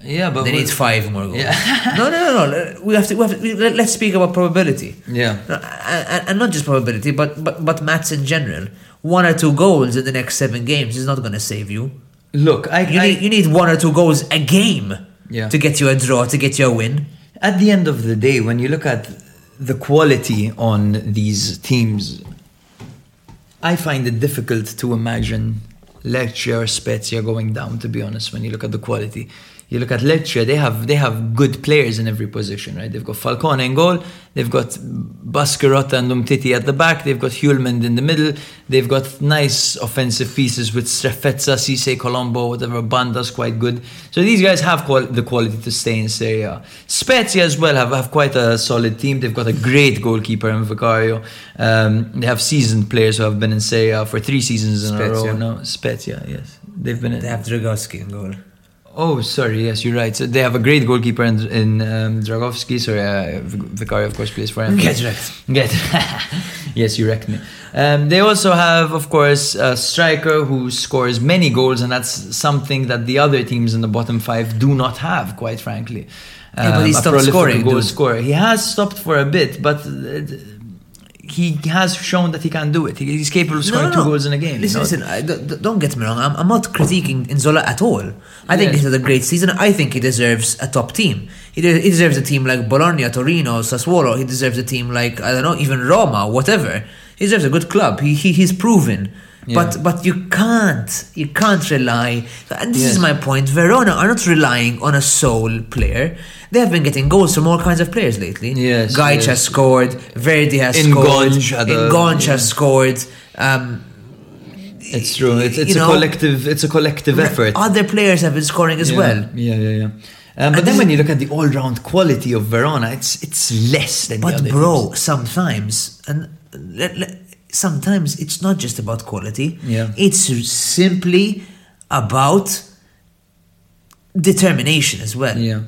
Yeah, but They need five more goals. Yeah. no, no, no, no. We have to. We have to let- let's speak about probability. Yeah. No, and, and not just probability, but but but maths in general. One or two goals in the next seven games is not going to save you. Look, I, You I need you need one or two goals a game Yeah. to get you a draw, to get you a win. at the end of the day, when you look at the quality on these teams, I find it difficult to imagine Lecce or Spezia going down. To be honest, when you look at the quality, you look at Lecce, they have they have good players in every position, right? They've got Falcone in goal, they've got Baschirotto and Umtiti at the back, they've got Hjulmand in the middle, they've got nice offensive pieces with Strefezza, Ceesay, Colombo, whatever. Banda's quite good. So these guys have qual- the quality to stay in Serie A. Spezia as well have, have quite a solid team. They've got a great goalkeeper in Vicario. Um, they have seasoned players who have been in Serie A for three seasons in a row. No, Spezia, yes. They've been in. They have Dragowski in goal. Oh, sorry. Yes, you're right. So they have a great goalkeeper in, in um, Dragowski. Sorry, uh, Vicario, of course, plays for him. Get wrecked. Get. yes, you wrecked me. Um, they also have, of course, a striker who scores many goals, and that's something that the other teams in the bottom five do not have, quite frankly. Yeah, but he Um, stopped scoring, goal dude. scorer. He has stopped for a bit, but uh, he has shown that he can do it. He's capable of scoring two goals in a game. Listen, listen. I, don't get me wrong. I'm, I'm not critiquing Nzola at all. I think Yes. this is a great season. I think he deserves a top team. He, de- he deserves a team like Bologna, Torino, Sassuolo. He deserves a team like I don't know, even Roma, whatever. He deserves a good club. He, he he's proven. Yeah. But but you can't you can't rely. And this Yes. is my point. Verona are not relying on a sole player. They have been getting goals from all kinds of players lately. Yes, Gaich yes. has scored. Verdi has Ngonge scored. had a- Ngonge yeah. has scored. Um, It's true. It's, it's a know, collective. It's a collective effort. Other players have been scoring as yeah. well. Yeah, yeah, yeah. Um, but then when you look at the all-round quality of Verona, it's it's less than the But bro, teams. sometimes and let, let- sometimes it's not just about quality. Yeah. It's simply about determination as well. Yeah,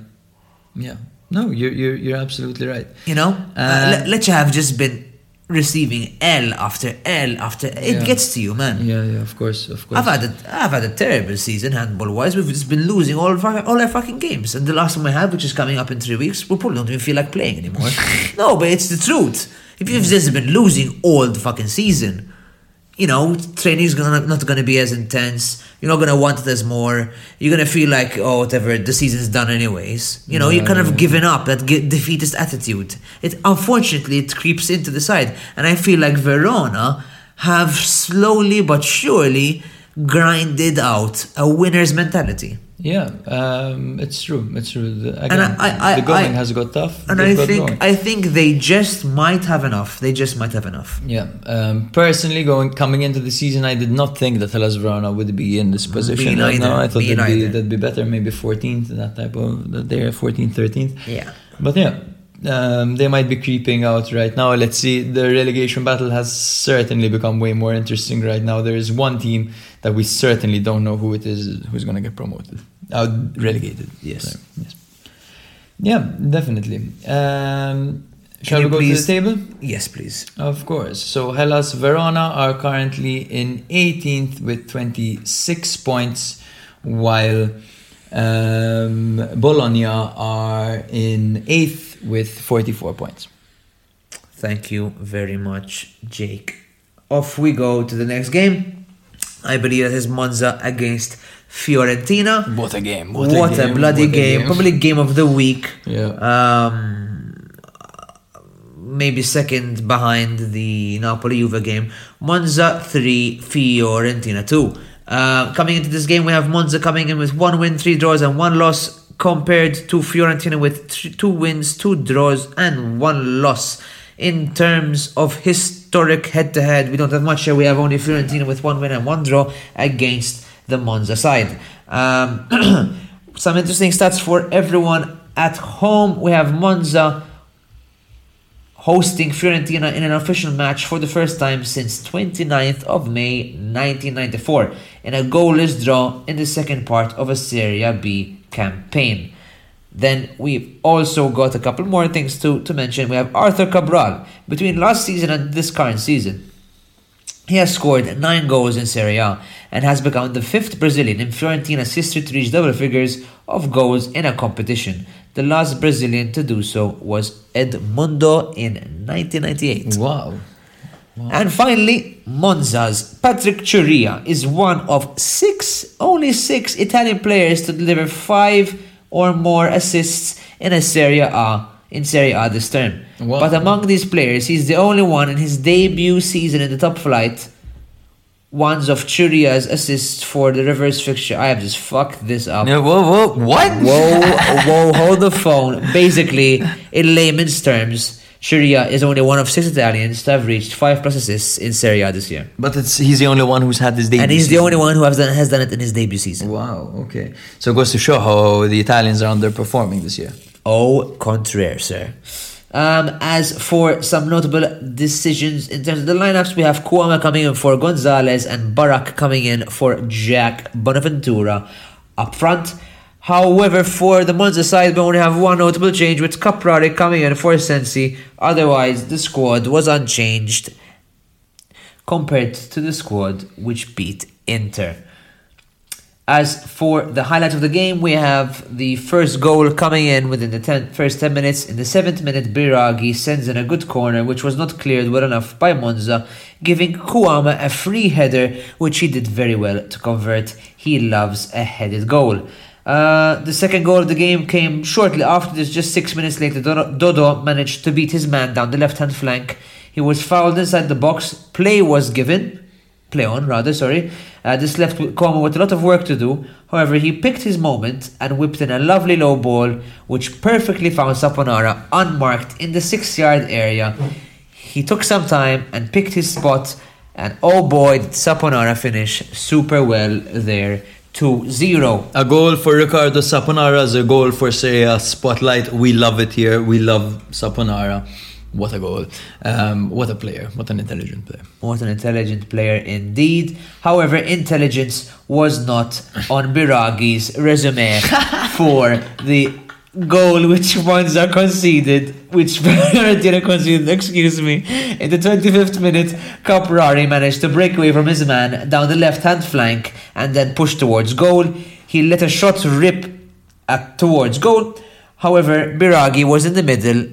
yeah. No, you're you're you're absolutely right. You know, uh, Uh, let, let you have just been receiving L after L after. It Yeah. gets to you, man. Yeah, yeah. Of course, of course. I've had a, I've had a terrible season handball wise. We've just been losing all of our, all our fucking games, and the last one we have, which is coming up in three weeks, we probably don't even feel like playing anymore. no, but it's the truth. If you've just been losing all the fucking season, you know, training's gonna not gonna be as intense. You're not gonna want it as more. You're gonna feel like, oh, whatever, the season's done anyways. You know, you're kind of giving up that ge- defeatist attitude. It unfortunately it creeps into the side, and I feel like Verona have slowly but surely grinded out a winner's mentality. Yeah, um, it's true. It's true. The, And again, I- I- the going I- has got tough. And I think going. I think they just might have enough. They just might have enough. Yeah. Um, personally, going coming into the season, I did not think that Hellas Verona would be in this position right now. I thought they'd be, they'd be better, maybe 14th, that type of that they're 14th, 13th. Yeah. But yeah, um, they might be creeping out right now. Let's see. The relegation battle has certainly become way more interesting right now. There is one team that we certainly don't know who it is who's going to get promoted, uh, relegated. Yes. Yes. Yeah, definitely. Um, shall we go please- to the table? Yes, please. Of course. So Hellas Verona are currently in 18th with 26 points, while um, Bologna are in 8th with 44 points. Thank you very much, Jake. Off we go to the next game. I believe that is Monza against Fiorentina. What a game. What, a, bloody game. Probably game of the week. Yeah. Um, maybe second behind the Napoli Juve game. Monza 3, Fiorentina 2. Uh, coming into this game, we have Monza coming in with one win, three draws, and one loss, compared to Fiorentina with th- two wins, two draws, and one loss. In terms of historic head to head, we don't have much here. We have only Fiorentina with one win and one draw against the Monza side. Um, some interesting stats for everyone at home. We have Monza hosting Fiorentina in an official match for the first time since 29th of May 1994 in a goalless draw in the second part of a Serie B campaign. Then we've also got a couple more things to, to mention. We have Arthur Cabral. Between last season and this current season, he has scored nine goals in Serie A and has become the fifth Brazilian in Fiorentina's history to reach double figures of goals in a competition. The last Brazilian to do so was Edmundo in 1998. Wow. And finally, Monza's Patrick Ciurria is one of six, only six Italian players to deliver five or more assists in a Serie A in Serie A this term. Wow. But among these players, he's the only one in his debut season in the top flight. Ones of Ciurria's assists for the reverse fixture. I have just fucked this up. No, whoa, whoa, what? Whoa, whoa, hold the phone. Basically, in layman's terms, Ciurria is only one of six Italians to have reached five plus assists in Serie A this year. But it's he's the only one who's had this debut. And he's the only one who has done, has done it in his debut season. Wow. Okay. So it goes to show how the Italians are underperforming this year. Au contraire, sir. Um, as for some notable decisions in terms of the lineups, we have Kouamé coming in for Gonzalez and Barak coming in for Jack Bonaventura up front. However, for the Monza side, we only have one notable change with Caprari coming in for Sensi. Otherwise, the squad was unchanged compared to the squad which beat Inter. As for the highlight of the game, we have the first goal coming in within the ten, first 10 minutes. In the 7th minute, Biraghi sends in a good corner, which was not cleared well enough by Monza, giving Kouamé a free header, which he did very well to convert. He loves a headed goal. Uh, the second goal of the game came shortly after this, just six minutes later. Dodo, managed to beat his man down the left hand flank. He was fouled inside the box. Play was given play on rather sorry uh, this left Como with a lot of work to do however he picked his moment and whipped in a lovely low ball which perfectly found Saponara unmarked in the six yard area he took some time and picked his spot and oh boy did Saponara finish super well there 2-0 A goal for Riccardo Saponara is a goal for Serie A Spotlight. We love it here. We love Saponara. What a goal. Um, what a player. What an intelligent player. What an intelligent player indeed. However, intelligence was not on Biraghi's resume for the goal which ones are conceded, which Fiorentina conceded, excuse me. In the 25th minute, Caprari managed to break away from his man down the left-hand flank and then push towards goal. He let a shot rip at, towards goal. However, Biraghi was in the middle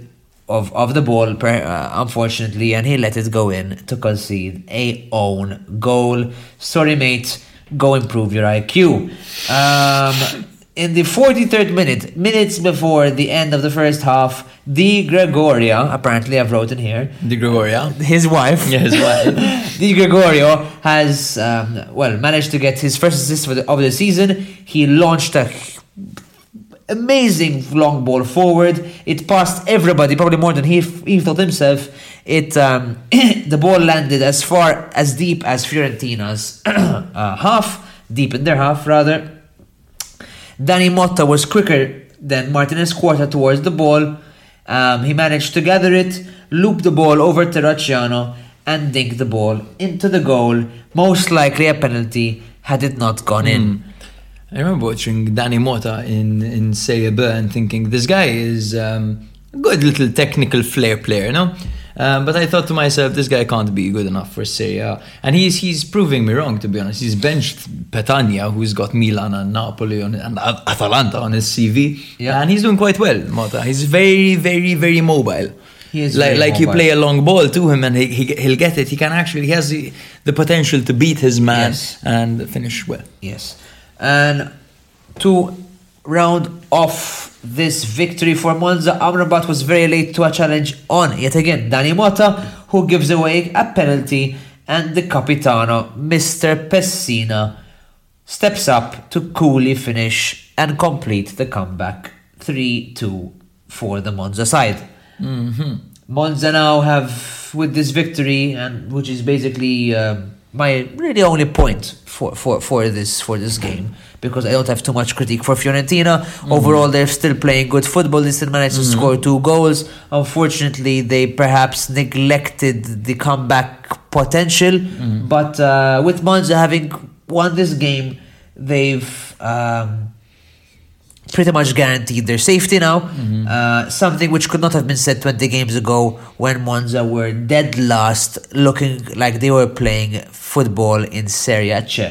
of, of the ball, uh, unfortunately, and he let it go in to concede a own goal. Sorry, mate. Go improve your IQ. Um, in the 43rd minute, minutes before the end of the first half, Di Gregoria, apparently I've wrote in here, Di Gregoria. his wife, Yeah, his wife. Di Gregorio has um, well managed to get his first assist for the, of the season. He launched a amazing long ball forward. It passed everybody, probably more than he he thought himself. It um, the ball landed as far as deep as Fiorentina's uh, half, deep in their half rather. Dany Mota was quicker than Martinez Quarta towards the ball. Um, he managed to gather it, loop the ball over Terracciano, and dink the ball into the goal. Most likely a penalty had it not gone in. I remember watching Dany Mota in, in Serie B and thinking, this guy is um, a good little technical flair player, you know? Um, but I thought to myself, this guy can't be good enough for Serie A. And he's, he's proving me wrong, to be honest. He's benched Petagna, who's got Milan and Napoli on, and Atalanta on his CV. Yeah. And he's doing quite well, Mota. He's very, very, very mobile. He is like, like you play a long ball to him and he, he, he'll get it. He can actually, he has the, the potential to beat his man Yes. and finish well. Yes. And to round off this victory for Monza, Amrabat was very late to a challenge on, yet again, Dany Mota, who gives away a penalty, and the Capitano, Mr. Pessina, steps up to coolly finish and complete the comeback 3 2 for the Monza side. Monza now have with this victory, and which is basically um, my really only point for, for, for this for this game because I don't have too much critique for Fiorentina. Overall, they're still playing good football. They still managed to score two goals. Unfortunately, they perhaps neglected the comeback potential. But uh, with Monza having won this game, they've. Um, pretty much guaranteed their safety now. Uh, something which could not have been said 20 games ago when Monza were dead last, looking like they were playing football in Serie C.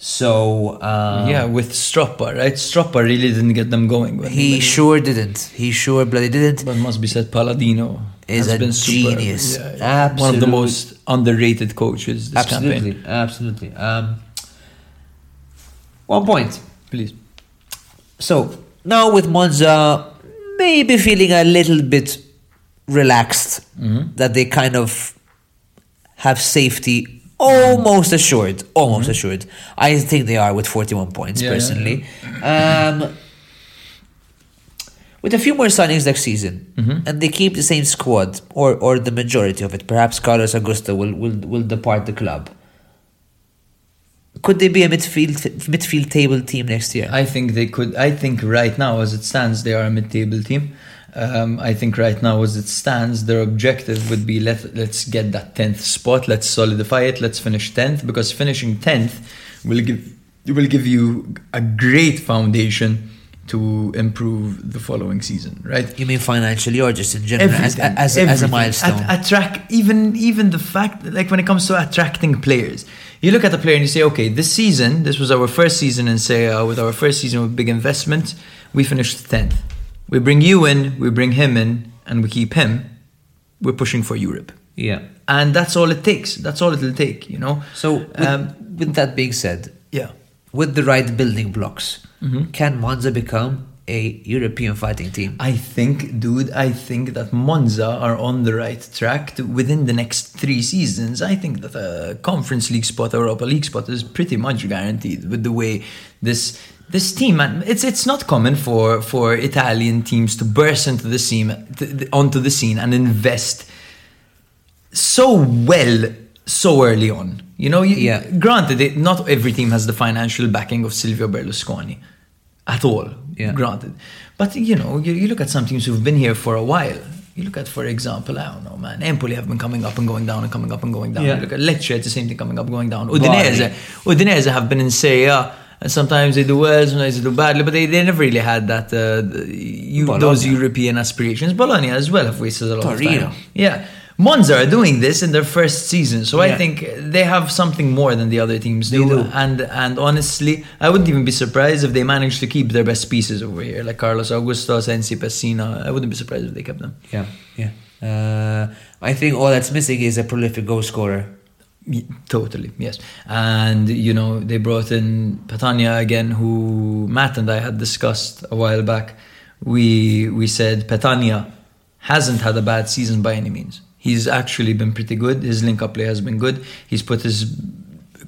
So um, Yeah, with Stroppa, right? Stroppa really didn't get them going. he sure didn't. He sure bloody didn't. But must be said, Palladino Is has a been genius. Yeah, yeah. One of the most underrated coaches this Absolutely, campaign. absolutely. Um, one point. Please. So now with Monza maybe feeling a little bit relaxed that they kind of have safety almost assured, almost assured. I think they are with 41 points Yeah, yeah, personally. Um, with a few more signings next season, and they keep the same squad or or the majority of it. Perhaps Carlos Augusto will will, will depart the club. Could they be a midfield midfield table team next year? I think they could. I think right now, as it stands, they are a mid-table team. Um, I think right now, as it stands, their objective would be let let's get that tenth spot. Let's solidify it. Let's finish tenth because finishing tenth will give will give you a great foundation to improve the following season. Right. You mean financially or just in general as, Everything, as, as, a milestone? At- attract even even the fact that, like when it comes to attracting players, you look at the player and you say, okay, this season, this was our first season in Serie A with our first season with big investment. We finished tenth. We bring you in, we bring him in, and we keep him. We're pushing for Europe, yeah. and that's all it takes. That's all it'll take, you know. So, with, Um, with that being said, yeah. with the right building blocks, Mm-hmm. can Monza become a European fighting team? I think, dude, I think that Monza are on the right track to, within the next three seasons. I think that a Conference League spot, or Europa League spot is pretty much guaranteed with the way this this team. Man, it's it's not common for for Italian teams to burst into the scene onto the scene and invest so well so early on. You know, you, Yeah. Granted, it, not every team has the financial backing of Silvio Berlusconi at all. Yeah. Granted, but you know, you, you look at some teams who've been here for a while. You look at, for example, I don't know, man. Empoli have been coming up and going down and coming up and going down. Yeah. You look at Lecce, it's the same thing coming up, going down. Udinese, Udinese have been in Serie A. And sometimes they do well, sometimes they do badly, but they, they never really had that uh, you, those European aspirations. Bologna as well have wasted a lot of time. Yeah, Monza are doing this in their first season, so I think they have something more than the other teams do. And and honestly, I wouldn't even be surprised if they managed to keep their best pieces over here, like Carlos Augusto, Sensi Pessina. I wouldn't be surprised if they kept them. Yeah, yeah. Uh, I think all that's missing is a prolific goal scorer. Totally, yes. And you know, they brought in Petagna again, who Matt and I had discussed a while back. We we said Petagna hasn't had a bad season by any means. He's actually been pretty good. His link up play has been good. He's put his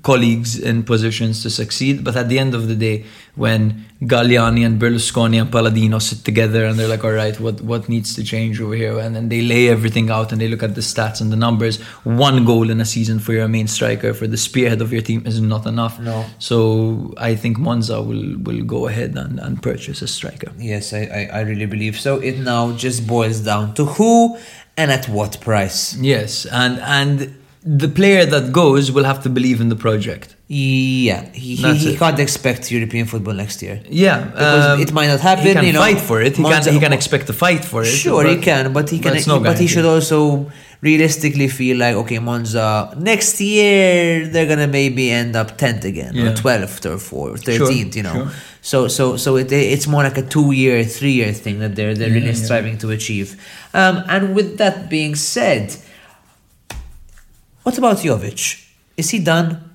colleagues in positions to succeed. But at the end of the day, when Galliani and Berlusconi and Palladino sit together and they're like, all right, what, what needs to change over here? And then they lay everything out and they look at the stats and the numbers. One goal in a season for your main striker, for the spearhead of your team, is not enough. No. So I think Monza will, will go ahead and, and purchase a striker. Yes, I, I, I really believe so. It now just boils down to who and at what price. Yes, and and the player that goes will have to believe in the project. Yeah, he, he, he can't expect European football next year. Yeah, Because um, it might not happen. He can you know, fight for it. He can. He can expect to fight for it. Sure, he can, but he can. it's no but he should also realistically feel like, okay, Monza next year they're gonna maybe end up tenth again, or twelfth, or fourth, thirteenth. you know, sure. so so so it, it's more like a two-year, three-year thing that they're they're really yeah. striving to achieve. Um, and with that being said, what about Jovic? Is he done?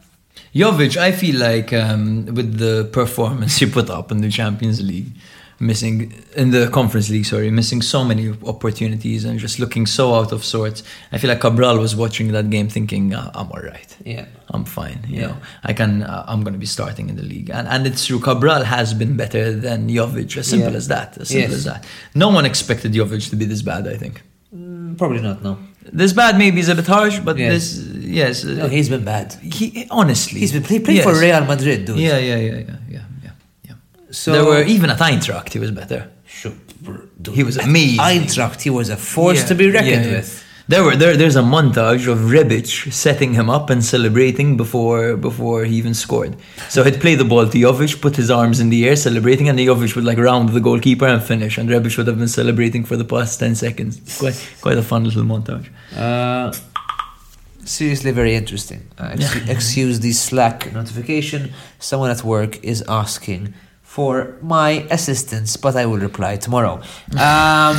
Jovic, I feel like um, with the performance he put up in the Champions League, missing in the Conference League, sorry, missing so many opportunities and just looking so out of sorts. I feel like Cabral was watching that game thinking, "Ah, "I'm all right. Yeah. I'm fine. You Yeah. know, I can. Uh, I'm going to be starting in the league, and and it's true. Cabral has been better than Jovic. As simple Yeah. as that. As simple Yes. as that. No one expected Jovic to be this bad. I think Mm, Probably not. No. This bad maybe is a bit harsh, but Yes. this yes. No, he's been bad. he honestly He's been he played for. Real Madrid, dude. Yeah, yeah, yeah, yeah, yeah, yeah. yeah. So there were even at Eintracht he was better. Sure, dude. He was amazing. Eintracht, he was a force Yeah, to be reckoned yeah. with. There were there, there's a montage of Rebic setting him up and celebrating before before he even scored. So he'd play the ball to Jovic, put his arms in the air, celebrating, and the Jovic would like round the goalkeeper and finish. And Rebic would have been celebrating for the past ten seconds. Quite quite a fun little montage. Uh, seriously, very interesting. Uh, ex- excuse the Slack notification. Someone at work is asking for my assistance, but I will reply tomorrow. Um,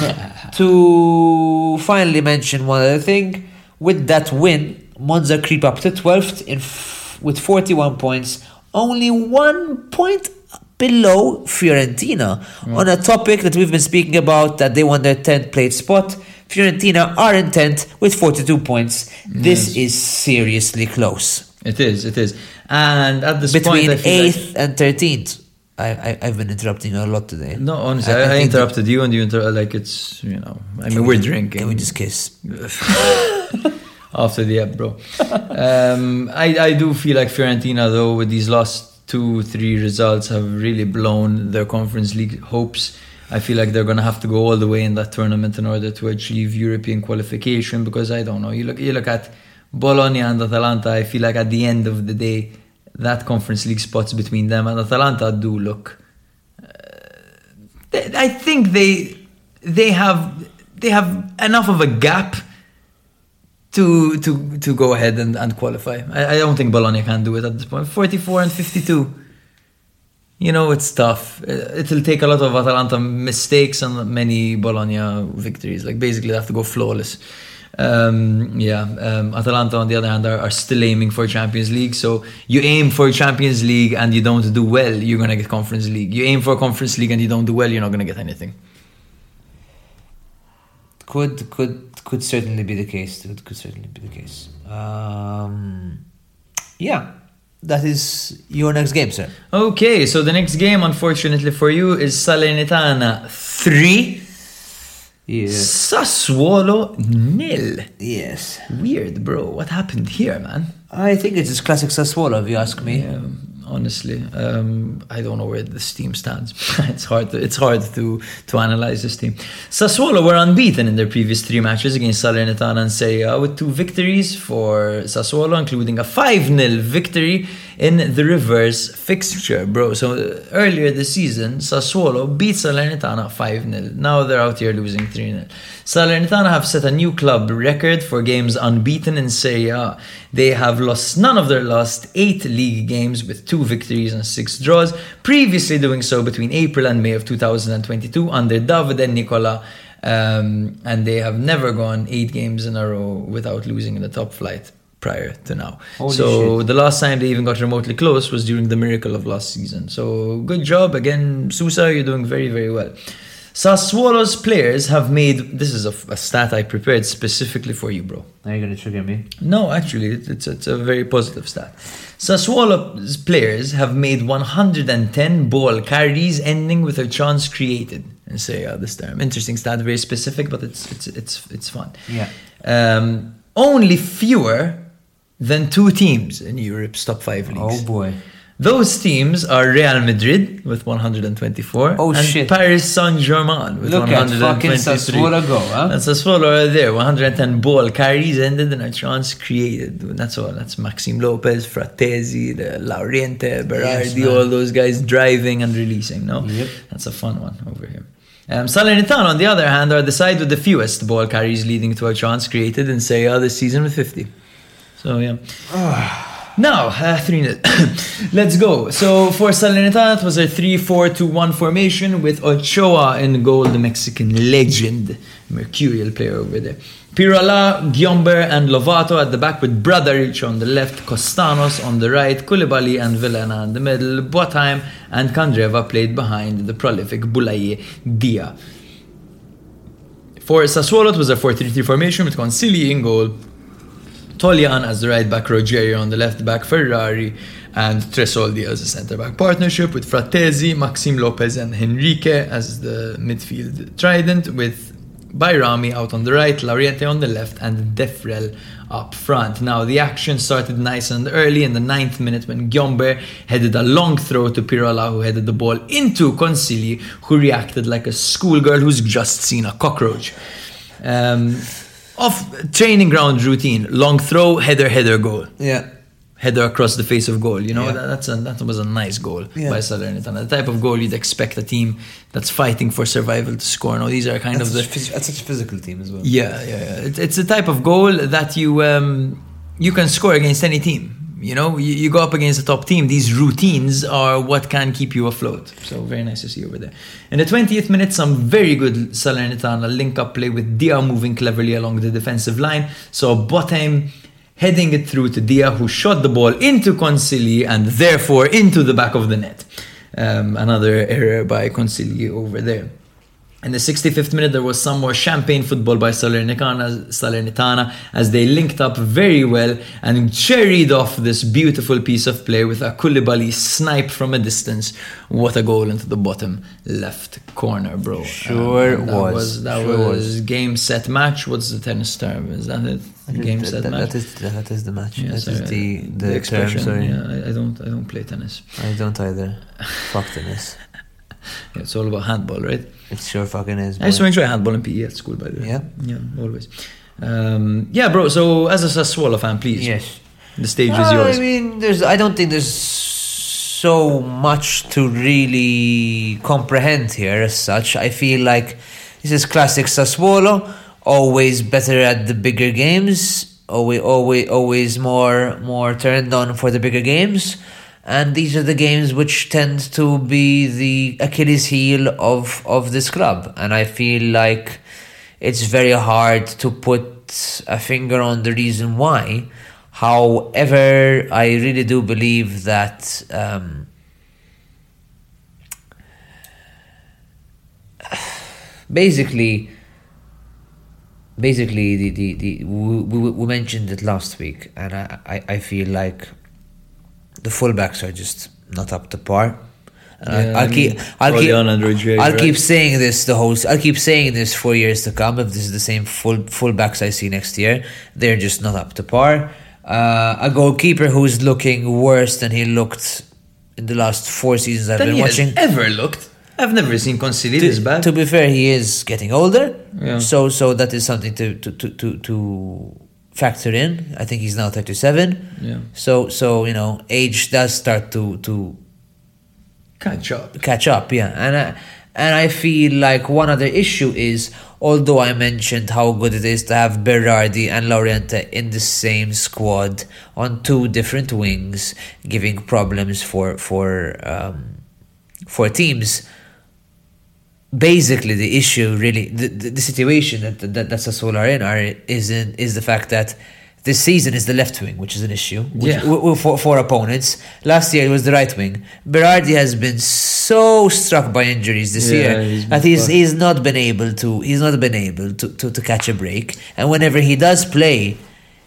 to finally mention one other thing, with that win, Monza creep up to 12th in f- with 41 points, only one point below Fiorentina. On a topic that we've been speaking about, that they won their 10th place spot, Fiorentina are in 10th with 42 points. This is seriously close. It is, it is. And at this Between point, I feel like- 8th and 13th. I, I, I've been interrupting you a lot today. No, honestly, I- I I, I think that- interrupted you, and you inter- like it's you know. I mean, we're drinking. Can we just kiss? after the app, bro. um, I, I do feel like Fiorentina, though, with these last two, three results, have really blown their Conference League hopes. I feel like they're going to have to go all the way in that tournament in order to achieve European qualification. Because I don't know, you look, you look at Bologna and Atalanta. I feel like at the end of the day, that Conference League spots between them and Atalanta do look. uh, they- I think they they have they have enough of a gap to to to go ahead and, and qualify. I, I don't think Bologna can do it at this point. 44 and 52. You know, it's tough. Uh, It'll take a lot of Atalanta mistakes and many Bologna victories. Like basically, they have to go flawless. Um, yeah, um, Atalanta on the other hand are, are still aiming for Champions League. So you aim for Champions League and you don't do well, you're gonna get Conference League. You aim for Conference League and you don't do well, you're not gonna get anything. Could could could certainly be the case. Could, could certainly be the case. Um, yeah, that is your next game, sir. Okay, so the next game, unfortunately for you, is Salernitana 3, Yes. Sassuolo nil. Yes. Weird, bro. What happened here, man? I think it's just classic Sassuolo, if you ask me. Um, honestly, um, I don't know where this team stands. it's hard. To, it's hard to to analyze this team. Sassuolo were unbeaten in their previous three matches against Salernitana and Serie A with two victories for Sassuolo, including a 5-0 victory in the reverse fixture, bro. So uh, earlier this season, Sassuolo beat Salernitana 5-0. Now they're out here losing 3-0. Salernitana have set a new club record for games unbeaten in Serie A. They have lost none of their last eight league games with two victories and six draws, previously doing so between April and May of 2022 under Davide Nicola. Um, and they have never gone eight games in a row without losing in the top flight prior to now. Holy so shit. the last time they even got remotely close was during the miracle of last season. So good job again, Sousa. You're doing very very well. Sassuolo's players have made this is a, a stat I prepared specifically for you, bro. Are you gonna trigger me? No, actually, it's, it's a very positive stat. Sassuolo's players have made 110 ball carries ending with a chance created. And say uh, this term. Interesting stat, very specific, but it's it's it's it's fun. Yeah. Um, only fewer than two teams in Europe's top five leagues. Oh boy. Those teams are Real Madrid with 124 Oh, and shit. Paris Saint-Germain with Look at fucking 123. Sassuolo go, huh? And Sassuolo are there, 110 ball carries ended and a chance created. That's all. That's Maxime Lopez, Frattesi, the Lauriente, Berardi, man. all those guys driving and releasing. No, Yep. that's a fun one over here. Um, Salernitana, on the other hand, are the side with the fewest ball carries leading to a chance created in Serie A this season with 50. So yeah. Now, uh, 3 0. Let's go. So for Salernitana, it was a 3 4 2 1 formation with Ochoa in goal, the Mexican legend, mercurial player over there. Pirola, Gyömbér, and Lovato at the back with Bradaric on the left, Costanos on the right, Coulibaly and Vilhena in the middle, Botheim and Candreva played behind the prolific Boulaye Dia. For Sassuolo, it was a 4 3 3 formation with Consigli in goal, Toljan as the right back, Rogerio on the left back, Ferrari, and Tressoldi as the centre back partnership with Frattesi, Maxime Lopez, and Henrique as the midfield trident, with Bajrami out on the right, Lauriente on the left, and Defrel up front. Now, the action started nice and early in the ninth minute when Gyömbér headed a long throw to Pirola, who headed the ball into Consigli, who reacted like a schoolgirl who's just seen a cockroach. Um, off training ground routine, long throw, header, header, goal. Yeah. Header across the face of goal. You know Yeah. that, that's a, that was a nice goal Yeah. by Salernitana. The type of goal you'd expect a team that's fighting for survival to score. No, these are kind That's, of the such, that's such a physical team as well. yeah, yeah, yeah. It, it's the type of goal that you um, you can score against any team. You know, you, you go up against a top team. These routines are what can keep you afloat. So very nice to see over there. In the 20th minute, some very good Salernitana link-up play with Dia moving cleverly along the defensive line. So Botheim heading it through to Dia, who shot the ball into Consigli and therefore into the back of the net. Um, another error by Consigli over there. In the 65th minute, there was some more champagne football by Salernitana, Salernitana as they linked up very well and cherried off this beautiful piece of play with a Coulibaly snipe from a distance. What a goal into the bottom left corner, bro. Sure that was, That sure was was. game set match. What's the tennis term? Is that it? Game That- set that- match. that is that is the match. Yeah, that sorry, is the the, term. expression. Sorry, Yeah, I, I don't. I don't play tennis. I don't either. Fuck tennis. Yeah, it's all about handball, right? It sure fucking is. I used to boy. enjoy handball in PE at school, by the way. Yeah? yeah, always. Um, yeah, bro. So, as a Sassuolo fan, please, Yes. the stage is yours. I mean, there's. I don't think there's so much to really comprehend here as such. I feel like this is classic Sassuolo. Always better at the bigger games. Always, always, always more, more turned on for the bigger games. And these are the games which tend to be the Achilles heel of of this club. And I feel like it's very hard to put a finger on the reason why. However, I really do believe that um, basically, basically, the, the, the we, we, mentioned it last week, and I, I, I feel like the fullbacks are just not up to par. And I- Yeah, I'll keep, I'll keep, I'll right? keep saying this the whole. I'll keep saying this for years to come. If this is the same full fullbacks I see next year, they're just not up to par. Uh, a goalkeeper who's looking worse than he looked in the last four seasons I've Than been watching. ever looked. I've never seen Consigli this To, bad. to be fair, he is getting older, Yeah. so so that is something to to to to, to factor in. I think he's now 37. Yeah. So so you know, age does start to to Catch up. catch up. Yeah, and I, and I feel like one other issue is although I mentioned how good it is to have Berardi and Lauriente in the same squad on two different wings, giving problems for for um, for teams. Basically, the issue really the, the, the situation that that that Sassuolo are in are is in, is the fact that this season is the left wing, which is an issue which, Yeah. w- w- for, for opponents. Last year it was the right wing. Berardi has been so struck by injuries this Yeah, year he's that he's he's not been able to he's not been able to, to, to catch a break. And whenever he does play,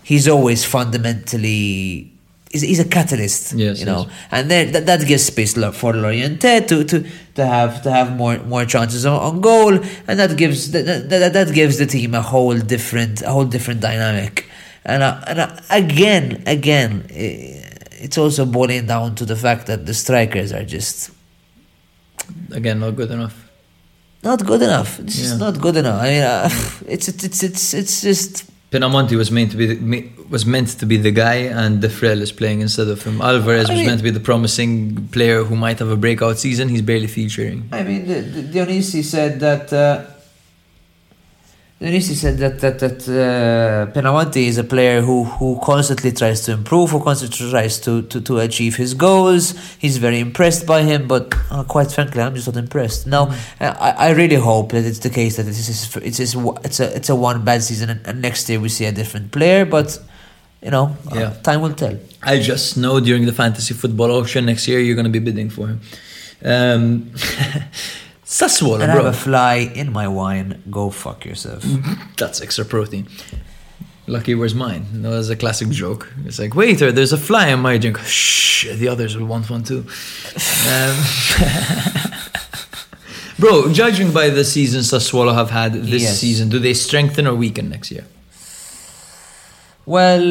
he's always fundamentally he's, he's a catalyst. Yes, you know, yes. and then that, that gives space for Lauriente to, to to have to have more more chances on, on goal, and that gives that, that, that, gives the team a whole different a whole different dynamic. And uh, and uh, again again, eh, it's also boiling down to the fact that the strikers are just Again, not good enough. not good enough. It's just Yeah. not good enough. I mean, uh, it's it's it's it's it's just Pinamonti was meant to be the, was meant to be the guy, and Defrel is playing instead of him. Alvarez I was mean- meant to be the promising player who might have a breakout season. He's barely featuring. I mean, Dionisi said that. Uh, Dionisi said that that that uh, Pinamonti is a player who who constantly tries to improve, who constantly tries to to, to achieve his goals. He's very impressed by him, but uh, quite frankly, I'm just not impressed. Now, I, I really hope that it's the case that this is it's just, it's a it's a one bad season, and, and next year we see a different player. But you know, uh, time will tell. I just know during the fantasy football auction next year you're going to be bidding for him. Um, Sassuolo, And I have a fly in my wine. Go fuck yourself. That's extra protein. Lucky, where's mine? That was a classic joke. It's like, waiter, there's a fly in my drink. Shh, the others will want one too. Um, bro, judging by the season Sassuolo have had this Yes. season, do they strengthen or weaken next year? Well,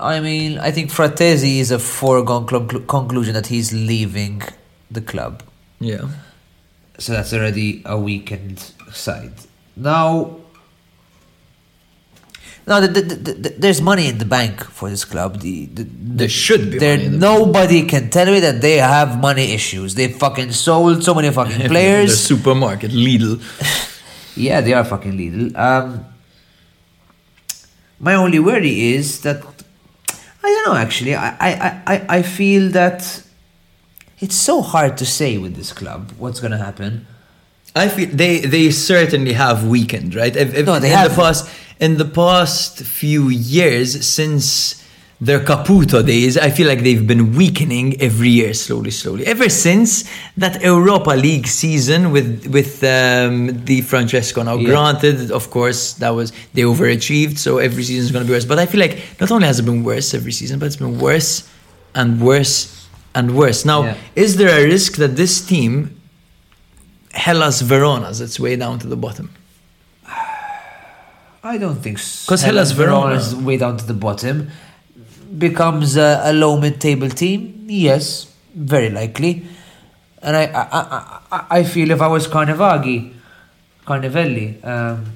I mean, I think Frattesi is a foregone conclu- conclusion that he's leaving the club. Yeah. So that's already a weakened side. Now, now the, the, the, the- there's money in the bank for this club. The, the, There should be There, money in the nobody can tell me that they have money issues. They fucking sold so many fucking players. The supermarket, Lidl. Yeah, they are fucking Lidl. Um, my only worry is that I don't know. Actually, I I, I, I feel that it's so hard to say with this club what's gonna happen. I feel they they certainly have weakened, right? If, if- No, they in have. the past in the past few years since their Caputo days, I feel like they've been weakening every year, slowly, slowly. Ever since that Europa League season with with um, Di Francesco. Now, Yeah. granted, of course, that was they overachieved, so every season is going to be worse. But I feel like not only has it been worse every season, but it's been worse and worse and worse. Now, Yeah. is there a risk that this team Hellas Verona's its way down to the bottom. I don't think so. Because Hellas Verona- is way down to the bottom. Becomes a, a low mid-table team. Yes, very likely. And I, I, I, I- feel if I was Carnevaghi, Carnevelli, um,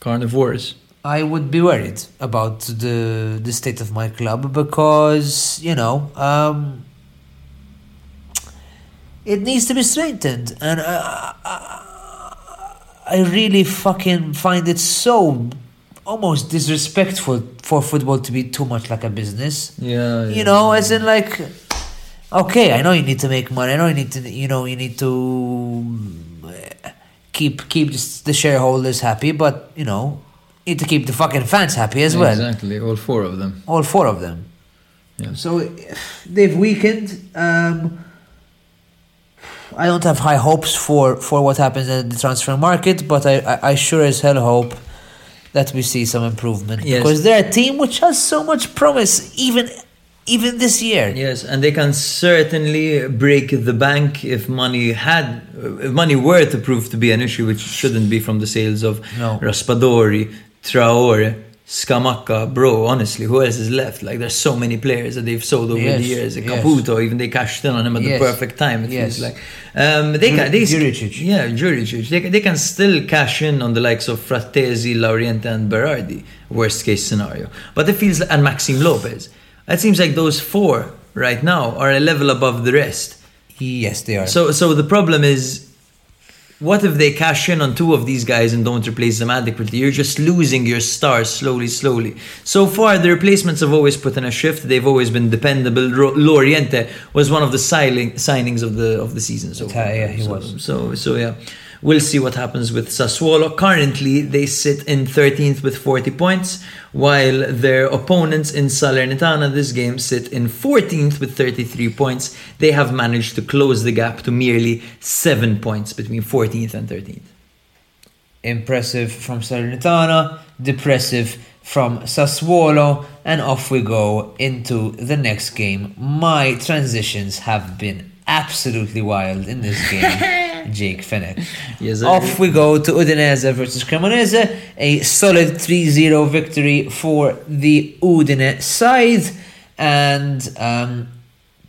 Carnivores. I would be worried about the the state of my club because you know um, it needs to be strengthened, and I, I, I really fucking find it so almost disrespectful for football to be too much like a business. Yeah, You know, as in like, okay, I know you need to make money. I know you need to, you know, you need to uh, keep keep the shareholders happy, but you know, need to keep the fucking fans happy as well. Exactly, all four of them. All four of them. Yeah. So they've weakened. Um, I don't have high hopes for, for what happens in the transfer market, but I, I, I sure as hell hope that we see some improvement Yes. because they're a team which has so much promise, even even this year. Yes, and they can certainly break the bank if money had, if money were to prove to be an issue, which shouldn't be from the sales of No. Raspadori, Traore, Scamacca, bro, honestly, who else is left? Like, there's so many players that they've sold over Yes, the years. yes. Caputo, even they cashed in on him at Yes, the perfect time, it yes. feels like. Um, they can, they, Juricic. Yeah, Juricic. They, can- they can still cash in on the likes of Frattesi, Lauriente, and Berardi, worst case scenario. But it feels, like, and Maxime Lopez. It seems like those four right now are a level above the rest. Yes, they are. So, so the problem is, what if they cash in on two of these guys and don't replace them adequately? You're just losing your stars slowly, slowly. So far, the replacements have always put in a shift. They've always been dependable. Lauriente was one of the signings of the of the season. So Yeah, yeah, he was. So, so yeah, we'll see what happens with Sassuolo. Currently, they sit in 13th with 40 points, while their opponents in Salernitana this game sit in 14th with 33 points. They have managed to close the gap to merely seven points between 14th and 13th. Impressive from Salernitana, depressive from Sassuolo, and off we go into the next game. My transitions have been absolutely wild in this game, Jake Fennec. Yes. Off we go to Udinese versus Cremonese, a solid 3-0 victory for the Udine side, and um,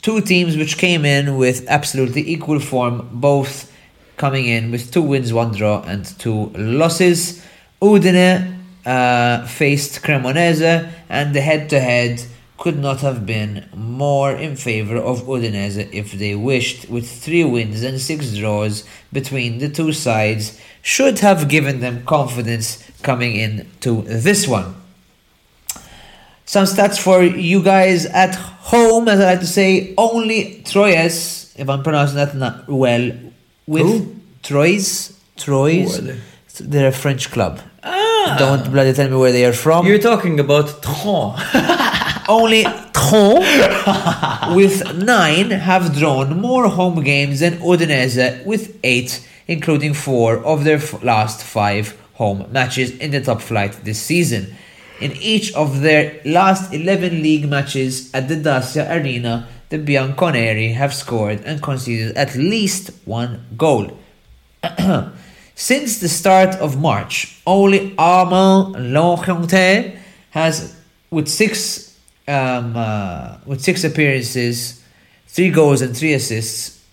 two teams which came in with absolutely equal form, both coming in with two wins, one draw, and two losses. Udine uh, faced Cremonese, and the head-to-head could not have been more in favour of Udinese if they wished, with three wins and six draws between the two sides, should have given them confidence coming into this one. Some stats for you guys at home, as I like to say, only Troyes, if I'm pronouncing that not well, with Who? Troyes, Troyes, Who are they? they're a French club. Ah. Don't bloody tell me where they are from. You're talking about Tron. Only Tron with nine have drawn more home games than Udinese with eight, including four of their f- last five home matches in the top flight this season. In each of their last 11 league matches at the Dacia Arena, the Bianconeri have scored and conceded at least one goal. Since the start of March, only Armand Longchamp has, with six, um, uh, with six appearances, three goals and three assists.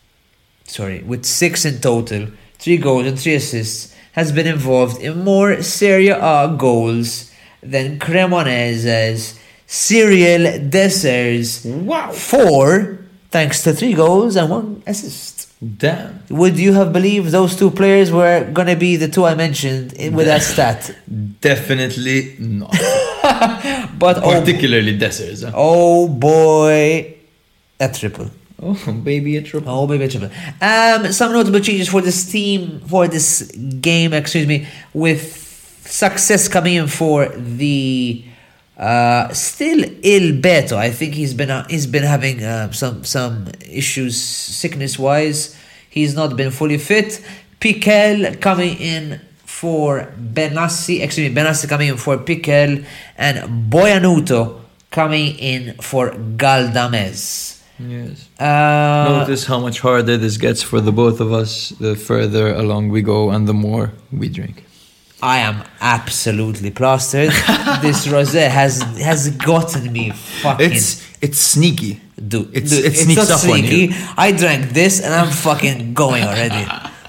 Sorry, with six in total, three goals and three assists, has been involved in more Serie A goals than Cremonese's Cyriel Dessers. Wow. Four, thanks to three goals and one assist. Damn. Would you have believed those two players were gonna be the two I mentioned with that stat? Definitely not. But oh, Particularly Dessers. huh? oh boy, a triple. Oh, baby, a triple. Oh baby, a triple. Um, some notable changes for this team for this game. Excuse me, with success coming in for the uh, still Il Beto. I think he's been uh, he's been having uh, some some issues sickness wise. He's not been fully fit. Pickel coming in for Benassi. Excuse me, Benassi coming in for Pickel and Buonaiuto coming in for Galdames. Yes. Uh, Notice how much harder this gets for the both of us the further along we go and the more we drink. I am absolutely plastered. this rosé has has gotten me fucking. It's it's sneaky. dude, it's- dude, it sneaks not up on you. sneaky. I drank this and I'm fucking going already.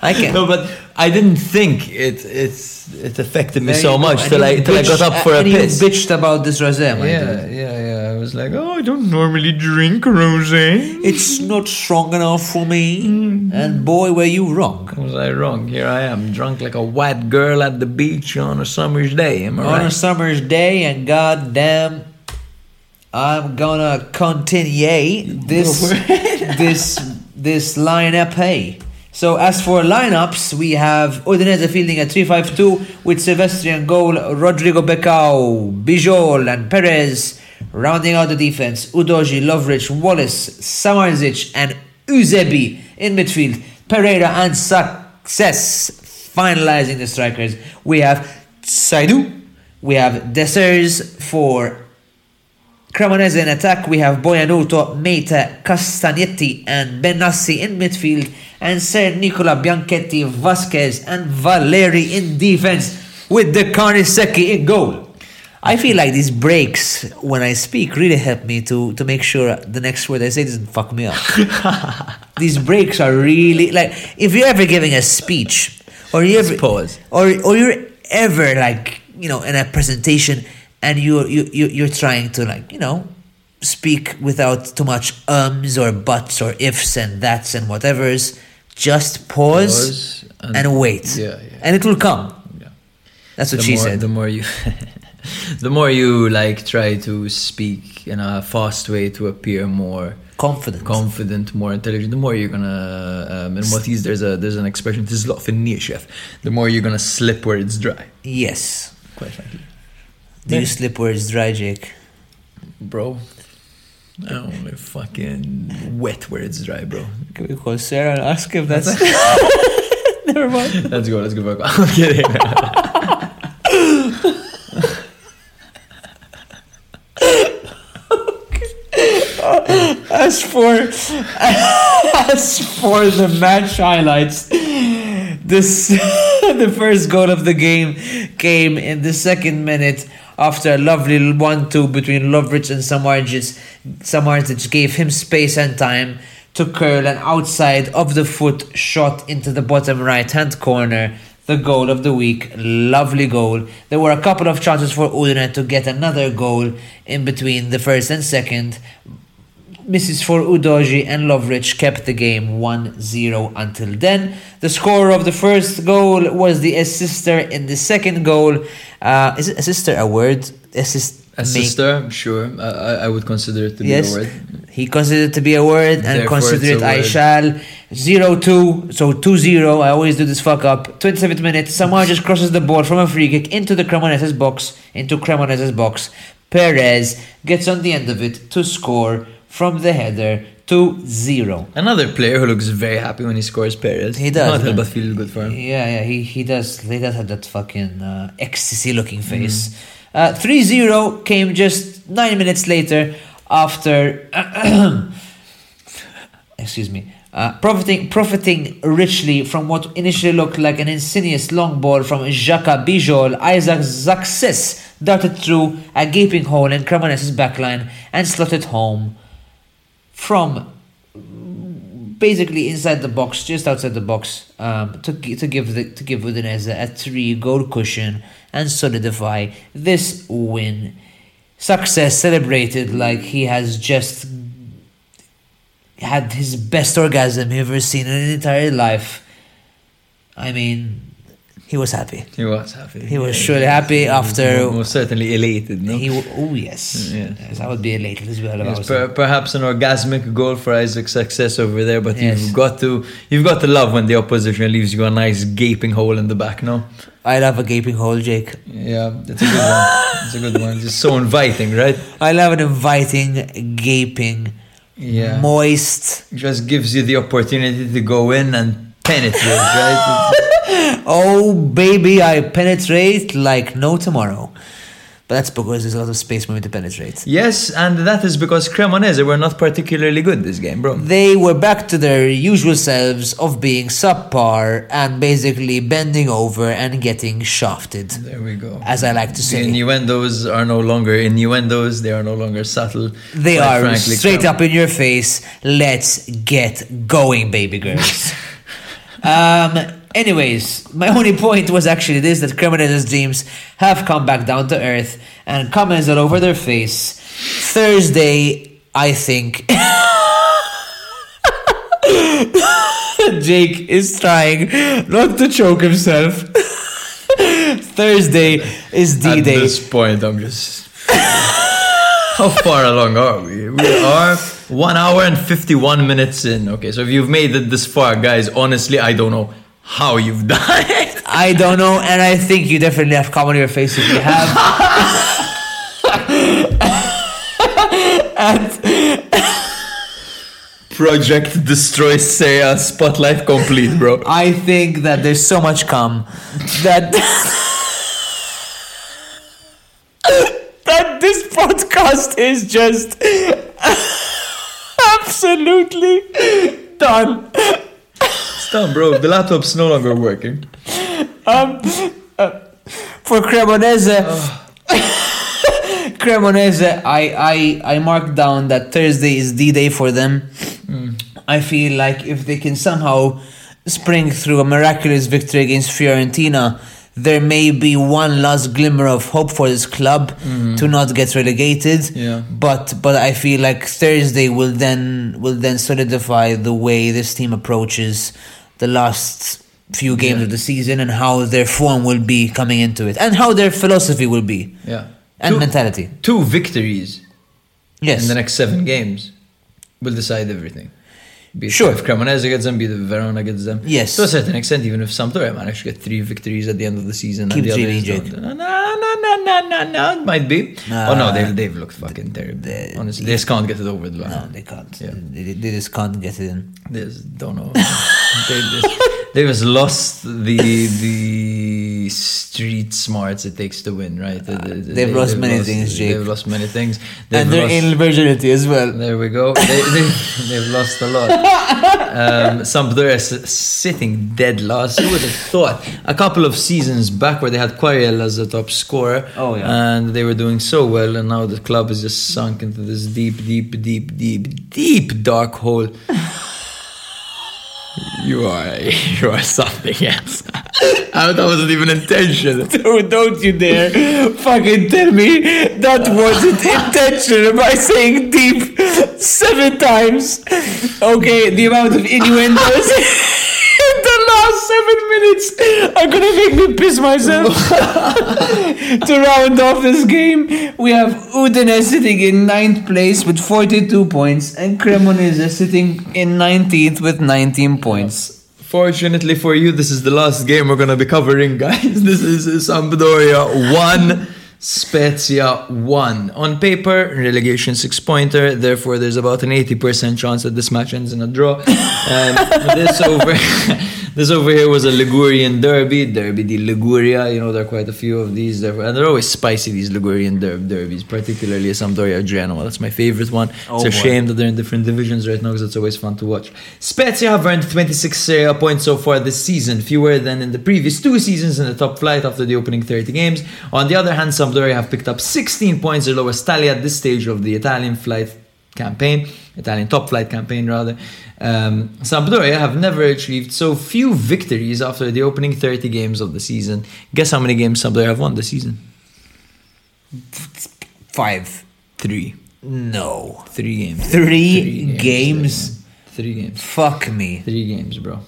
I can. No, but I didn't think it it's it affected me There so much till I till I got up for a piss. You bitched about this rosé, yeah, yeah, yeah. I was like, oh, I don't normally drink rosé. It's not strong enough for me. Mm. And boy, were you wrong. Was I wrong? Here I am, drunk like a white girl at the beach on a summer's day. Am I On a summer's day, and goddamn, I'm gonna continue this this this lineup. Hey, so as for lineups, we have Udinese fielding at 3-5-2 with Silvestri in goal, Rodrigo Becao, Bijol, and Perez rounding out the defense. Udogie, Lovric, Walace, Samardzic, and Ehizibue in midfield. Pereyra and Success finalizing the strikers. We have Saidu. We have Dessers for Cremonese in attack. We have Buonaiuto, Meta, Castagnetti, and Benassi in midfield. And Sernicola Bianchetti, Vasquez, and Valeri in defense with the Carnesecchi in goal. I feel like these breaks when I speak really help me to to make sure the next word I say doesn't fuck me up. these breaks are really like if you're ever giving a speech or you ever pause. or or you're ever like you know in a presentation and you you you you're trying to like you know speak without too much ums or buts or ifs and that's and whatever's. Just pause, Pause and, and- wait, Yeah, yeah. and it will come. Yeah. That's what the she more, said. The more you, the more you like try to speak in a fast way to appear more Confident. confident, more intelligent, the more you're gonna. Um, in Maltese, there's a there's an expression. This is a lot for chef. The more you're gonna slip where it's dry. yes. Quite frankly, Do you slip where it's dry, Jake? bro. I only fucking wet where it's dry, bro. Can we call Sarah and ask if that's. Never mind. Let's go. Let's go back. I'm kidding. As for as for the match highlights, this the first goal of the game came in the second minute after a lovely one-two between Lovric and Samardzic. Samardzic gave him space and time to curl an outside of the foot shot into the bottom right-hand corner. The goal of the week, lovely goal. There were a couple of chances for Udine to get another goal in between the first and second, Mrs. for Udogie and Lovric kept the game 1-0 until then. The scorer of the first goal was the assister in the second goal. Uh, is it assister a word? Assist. A make- sister, sure. I, I would consider it to Yes. be a word. He considered it to be a word and Therefore, consider it I word. shall. 0 2, so 2 0. I always do this fuck up. 27th minute, Samar just crosses the ball from a free kick into the Cremonese's box, into Cremonese's box. Perez gets on the end of it to score from the header to 0. Another player who looks very happy when he scores Perez. He does, Not help but feel good for him. Yeah, yeah, he, he does. He does have that fucking uh, ecstasy looking face. Uh, 3 0 came just nine minutes later after. excuse me. Uh, profiting, profiting richly from what initially looked like an insidious long ball from Jaka Bijol, Isaac Success darted through a gaping hole in Cremonese's backline and slotted home from basically inside the box, just outside the box, um, to to give the to give Udinese a three goal cushion and solidify this win. Success celebrated like he has just had his best orgasm he ever seen in his entire life. I mean, he was happy. He was happy. He was surely happy after. Most certainly elated, no? He oh yes, Yeah. yes, I would be elated as well. Yes, was per- perhaps an orgasmic goal for Isaac's success over there, but Yes. you've got to you've got to love when the opposition leaves you a nice gaping hole in the back. No, I love a gaping hole, Jake. yeah, it's a good one. It's a good one. It's so inviting, right? I love an inviting, gaping, Yeah, moist. just gives you the opportunity to go in and penetrate, right? Oh, baby, I penetrate like no tomorrow. But that's because there's a lot of space for me to penetrate. yes, and that is because Cremonese were not particularly good this game, bro. They were back to their usual selves of being subpar and basically bending over and getting shafted, There we go. as I like to The say. innuendos are no longer innuendos; they are no longer subtle. They are frankly, straight Crem- up in your face. Let's get going, baby girls. um. Anyways, my only point was actually this: that Cremonese's dreams have come back down to earth, and comments all over their face. Thursday, I think. Jake is trying not to choke himself. Thursday is D Day. At this point, I'm just. How far along are we? We are one hour and 51 minutes in. Okay, so if you've made it this far, guys, honestly, I don't know how you've done it. I don't know, and I think you definitely have come on your face if you have. Project Destroy Serie Spotlight complete, bro. I think that there's so much cum that that podcast is just absolutely done. It's done, bro. The laptop's no longer working. Um, uh, for Cremonese, Cremonese, I, I, I marked down that Thursday is D Day for them. Mm. I feel like if they can somehow spring through a miraculous victory against Fiorentina, there may be one last glimmer of hope for this club mm. to not get relegated. Yeah. But but I feel like Thursday will then will then solidify the way this team approaches the last few games Yeah. of the season and how their form will be coming into it and how their philosophy will be Yeah. and two, mentality. two victories Yes. in the next seven games will decide everything. Be Sure. If Cremonese gets them, be it Verona gets them. Yes. To a certain extent, even if Sampdoria managed to get three victories at the end of the season, Keep and the others. No, no, no, no, no, no, it might be. Nah. oh no, they've they've looked fucking terrible. They- Honestly, they just can't get it over the line. no, they can't. Yeah. They, they just can't get it in. They just don't know. they, just, they just lost the the street smarts it takes to win, right? They- they- they've they- lost many things, Jake. They've lost many things. They've and their lost- virginity as well. There we go. They, they, they've lost a lot. Um, Sampdoria sitting dead last. Who would have thought? A couple of seasons back where they had Quariel as the top scorer. Oh, yeah. And they were doing so well, and now the club is just sunk into this deep, deep, deep, deep, deep dark hole. You are, you are something else. I, that wasn't even intentional. Dude, don't you dare fucking tell me that wasn't intentional by saying deep seven times. Okay, the amount of innuendos in the last seven minutes are gonna make me piss myself. to round off this game, we have Udinese sitting in ninth place with 42 points and Cremonese sitting in 19th with 19 points. Fortunately for you, this is the last game we're gonna be covering, guys. This is Sampdoria one, Spezia one. On paper, relegation six pointer. Therefore, there's about an eighty percent chance that this match ends in a draw. Um, this over, this over here was a Ligurian derby, Derby di Liguria. You know there are quite a few of these, and they're always spicy. These Ligurian der- derbies, particularly Sampdoria Genoa. That's my favorite one. Oh, it's a boy. shame that they're in different divisions right now because it's always fun to watch. Spezia have earned 26 Serie A points so far this season, fewer than in the previous two seasons in the top flight after the opening 30 games. On the other hand, Sampdoria have picked up 16 points, their lowest tally at this stage of the Italian flight campaign, Italian top flight campaign rather. Um, Sampdoria have never achieved so few victories after the opening 30 games of the season. Guess how many games Sampdoria have won this season? Five. Three. No. Three games. Three games? Three games. Fuck me. Three games, bro.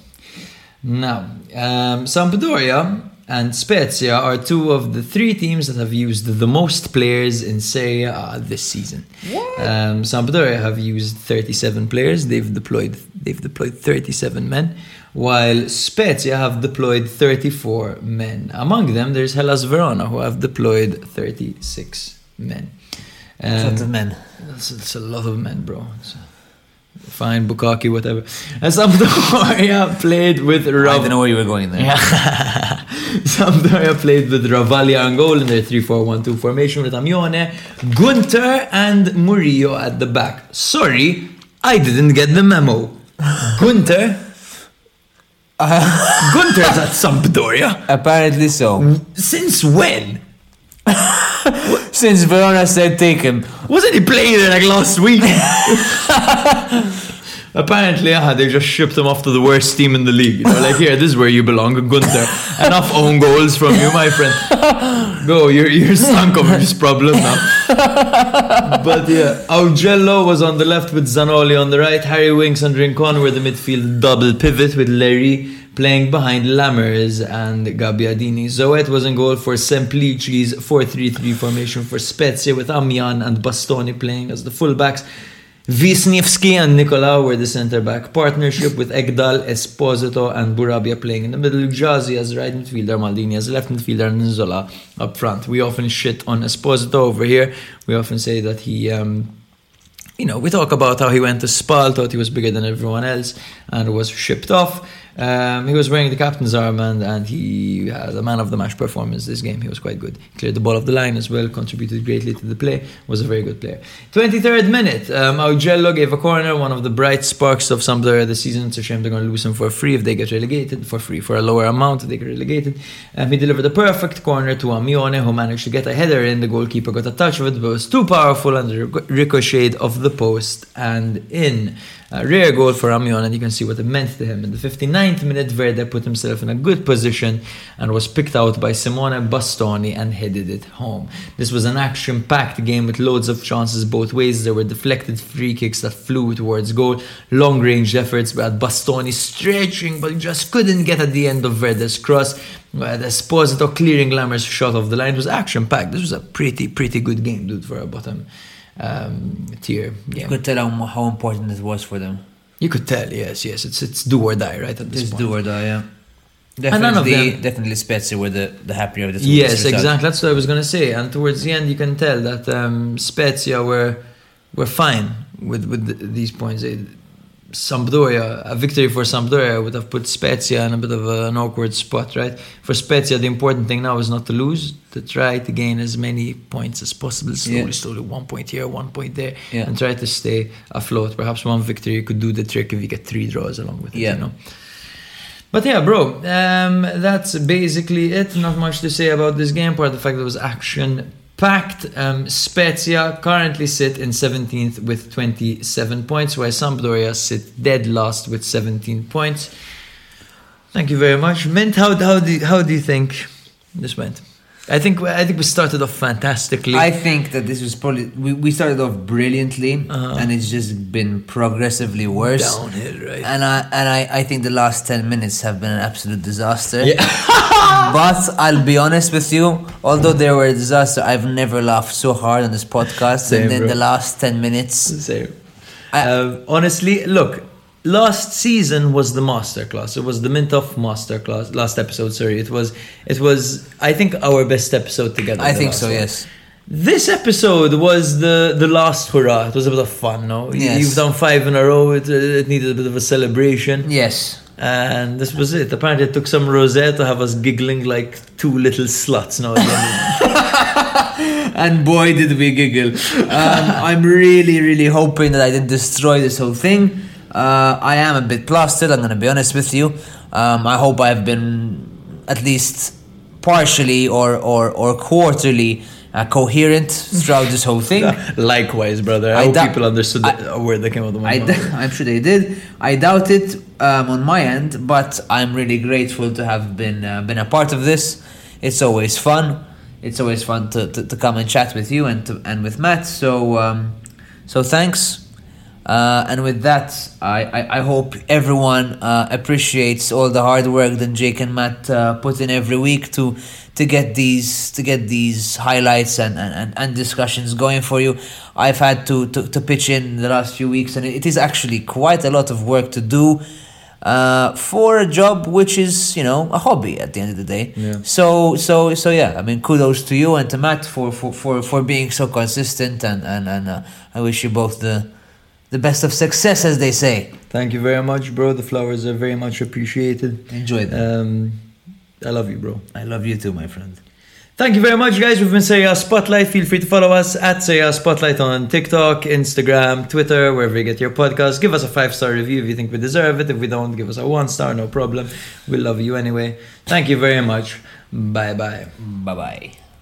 Now, um, Sampdoria and Spezia are two of the three teams that have used the most players in Serie A this season. Um, Sampdoria have used 37 players. They've deployed they've deployed 37 men, while Spezia have deployed 34 men. Among them, there's Hellas Verona, who have deployed 36 men. Um, Shut the men. it's, it's a lot of men, bro. It's a- fine, Bukaki, whatever. And Sampdoria played with I Rav. don't know where you were going there. Sampdoria played with Ravaglia and goal in their 3-4-1-2 formation with Amione, Gunter, and Murillo at the back. Sorry, I didn't get the memo. Gunter. Uh, Gunter's at Sampdoria. Apparently so. Since when? Since Verona said take him. Wasn't he playing there like last week? Apparently, yeah, they just shipped him off to the worst team in the league. They're like, here, this is where you belong, Gunther. Enough own goals from you, my friend. Go, you're, you're sunk of this problem now. But yeah, Augello was on the left with Zanoli on the right. Harry Winks and Rincon were the midfield double pivot with Larry playing behind Lammers and Gabbiadini. Zoet was in goal for Semplici's 4-3-3 formation for Spezia with Amian and Bastoni playing as the fullbacks. Wisniewski and Nikolaou were the centre back partnership with Ekdal, Esposito, and Bourabia playing in the middle. Gyasi as right midfielder, Maldini as left midfielder, and Nzola up front. We often shit on Esposito over here. We often say that he. Um, you know, we talk about how he went to SPAL, thought he was bigger than everyone else, and was shipped off. Um, he was wearing the captain's armband and he had a man of the match performance this game. He was quite good. He cleared the ball off the line as well, contributed greatly to the play, was a very good player. 23rd minute, um, Augello gave a corner, one of the bright sparks of Sampdoria this season. It's a shame they're going to lose him for free if they get relegated, for free, for a lower amount they get relegated. Um, he delivered a perfect corner to Amione, who managed to get a header in. The goalkeeper got a touch of it, but it was too powerful and ricocheted off the post and in. A rare goal for Amione, and you can see what it meant to him. In the 59th minute, Verde put himself in a good position and was picked out by Simone Bastoni and headed it home. This was an action packed game with loads of chances both ways. There were deflected free kicks that flew towards goal, long range efforts, but Bastoni stretching, but just couldn't get at the end of Verde's cross. Uh, the Esposito clearing Lammers shot off the line. It was action packed. This was a pretty, pretty good game, dude, for a bottom um, tier. Yeah. You could tell how, how important it was for them. You could tell, yes, yes. It's it's do or die, right? At this it's point. do or die, yeah. Definitely, them, definitely Spezia were the, the happier of the two. Yes, exactly. That's what I was going to say. And towards the end, you can tell that um, Spezia were were fine with with the, these points. They, Sampdoria, a victory for Sampdoria would have put Spezia in a bit of an awkward spot, right? For Spezia, the important thing now is not to lose, to try to gain as many points as possible, slowly, yeah. slowly, one point here, one point there, yeah. and try to stay afloat. Perhaps one victory could do the trick if you get three draws along with it, yeah. you know? But yeah, bro, um, that's basically it. Not much to say about this game, apart the fact that it was action packed. Um, Spezia currently sit in 17th with 27 points, while Sampdoria sit dead last with 17 points. Thank you very much. Mint, how, how, do, how do you think this went? I think I think we started off fantastically. I think that this was probably we, we started off brilliantly, uh-huh. and it's just been progressively worse downhill, right? And I and I, I think the last ten minutes have been an absolute disaster. Yeah. but I'll be honest with you, although they were a disaster, I've never laughed so hard on this podcast. Same, and then bro. the last ten minutes, same. I, um, honestly, look, last season was the masterclass. It was the Mintoff masterclass. Last episode, sorry. It was. It was. I think our best episode together. I think so. One. Yes. This episode was the the last hurrah. It was a bit of fun, no? Yes. You've done five in a row. It, it needed a bit of a celebration. Yes. And this was it. Apparently, it took some rosé to have us giggling like two little sluts. No. and boy, did we giggle! Um, I'm really, really hoping that I didn't destroy this whole thing. Uh, I am a bit plastered, I'm going to be honest with you. Um, I hope I've been at least partially or, or, or quarterly uh, coherent throughout this whole thing. Likewise, brother. I, I hope da- people understood I, where they came out of my mouth. I'm sure they did. I doubt it um, on my end, but I'm really grateful to have been uh, been a part of this. It's always fun. It's always fun to, to, to come and chat with you and to, and with Matt. So um, so thanks. Uh, and with that, I, I, I hope everyone uh, appreciates all the hard work that Jake and Matt uh, put in every week to to get these to get these highlights and, and, and discussions going for you. I've had to, to, to pitch in the last few weeks, and it is actually quite a lot of work to do uh, for a job which is you know a hobby at the end of the day. Yeah. So so so yeah, I mean kudos to you and to Matt for for, for, for being so consistent, and and and uh, I wish you both the the best of success, as they say. Thank you very much, bro. The flowers are very much appreciated. Enjoy them. Um, I love you, bro. I love you too, my friend. Thank you very much, guys. We've been Serie A Spotlight. Feel free to follow us at Serie A Spotlight on TikTok, Instagram, Twitter, wherever you get your podcast. Give us a five star review if you think we deserve it. If we don't, give us a one star, no problem. We love you anyway. Thank you very much. Bye bye. Bye bye.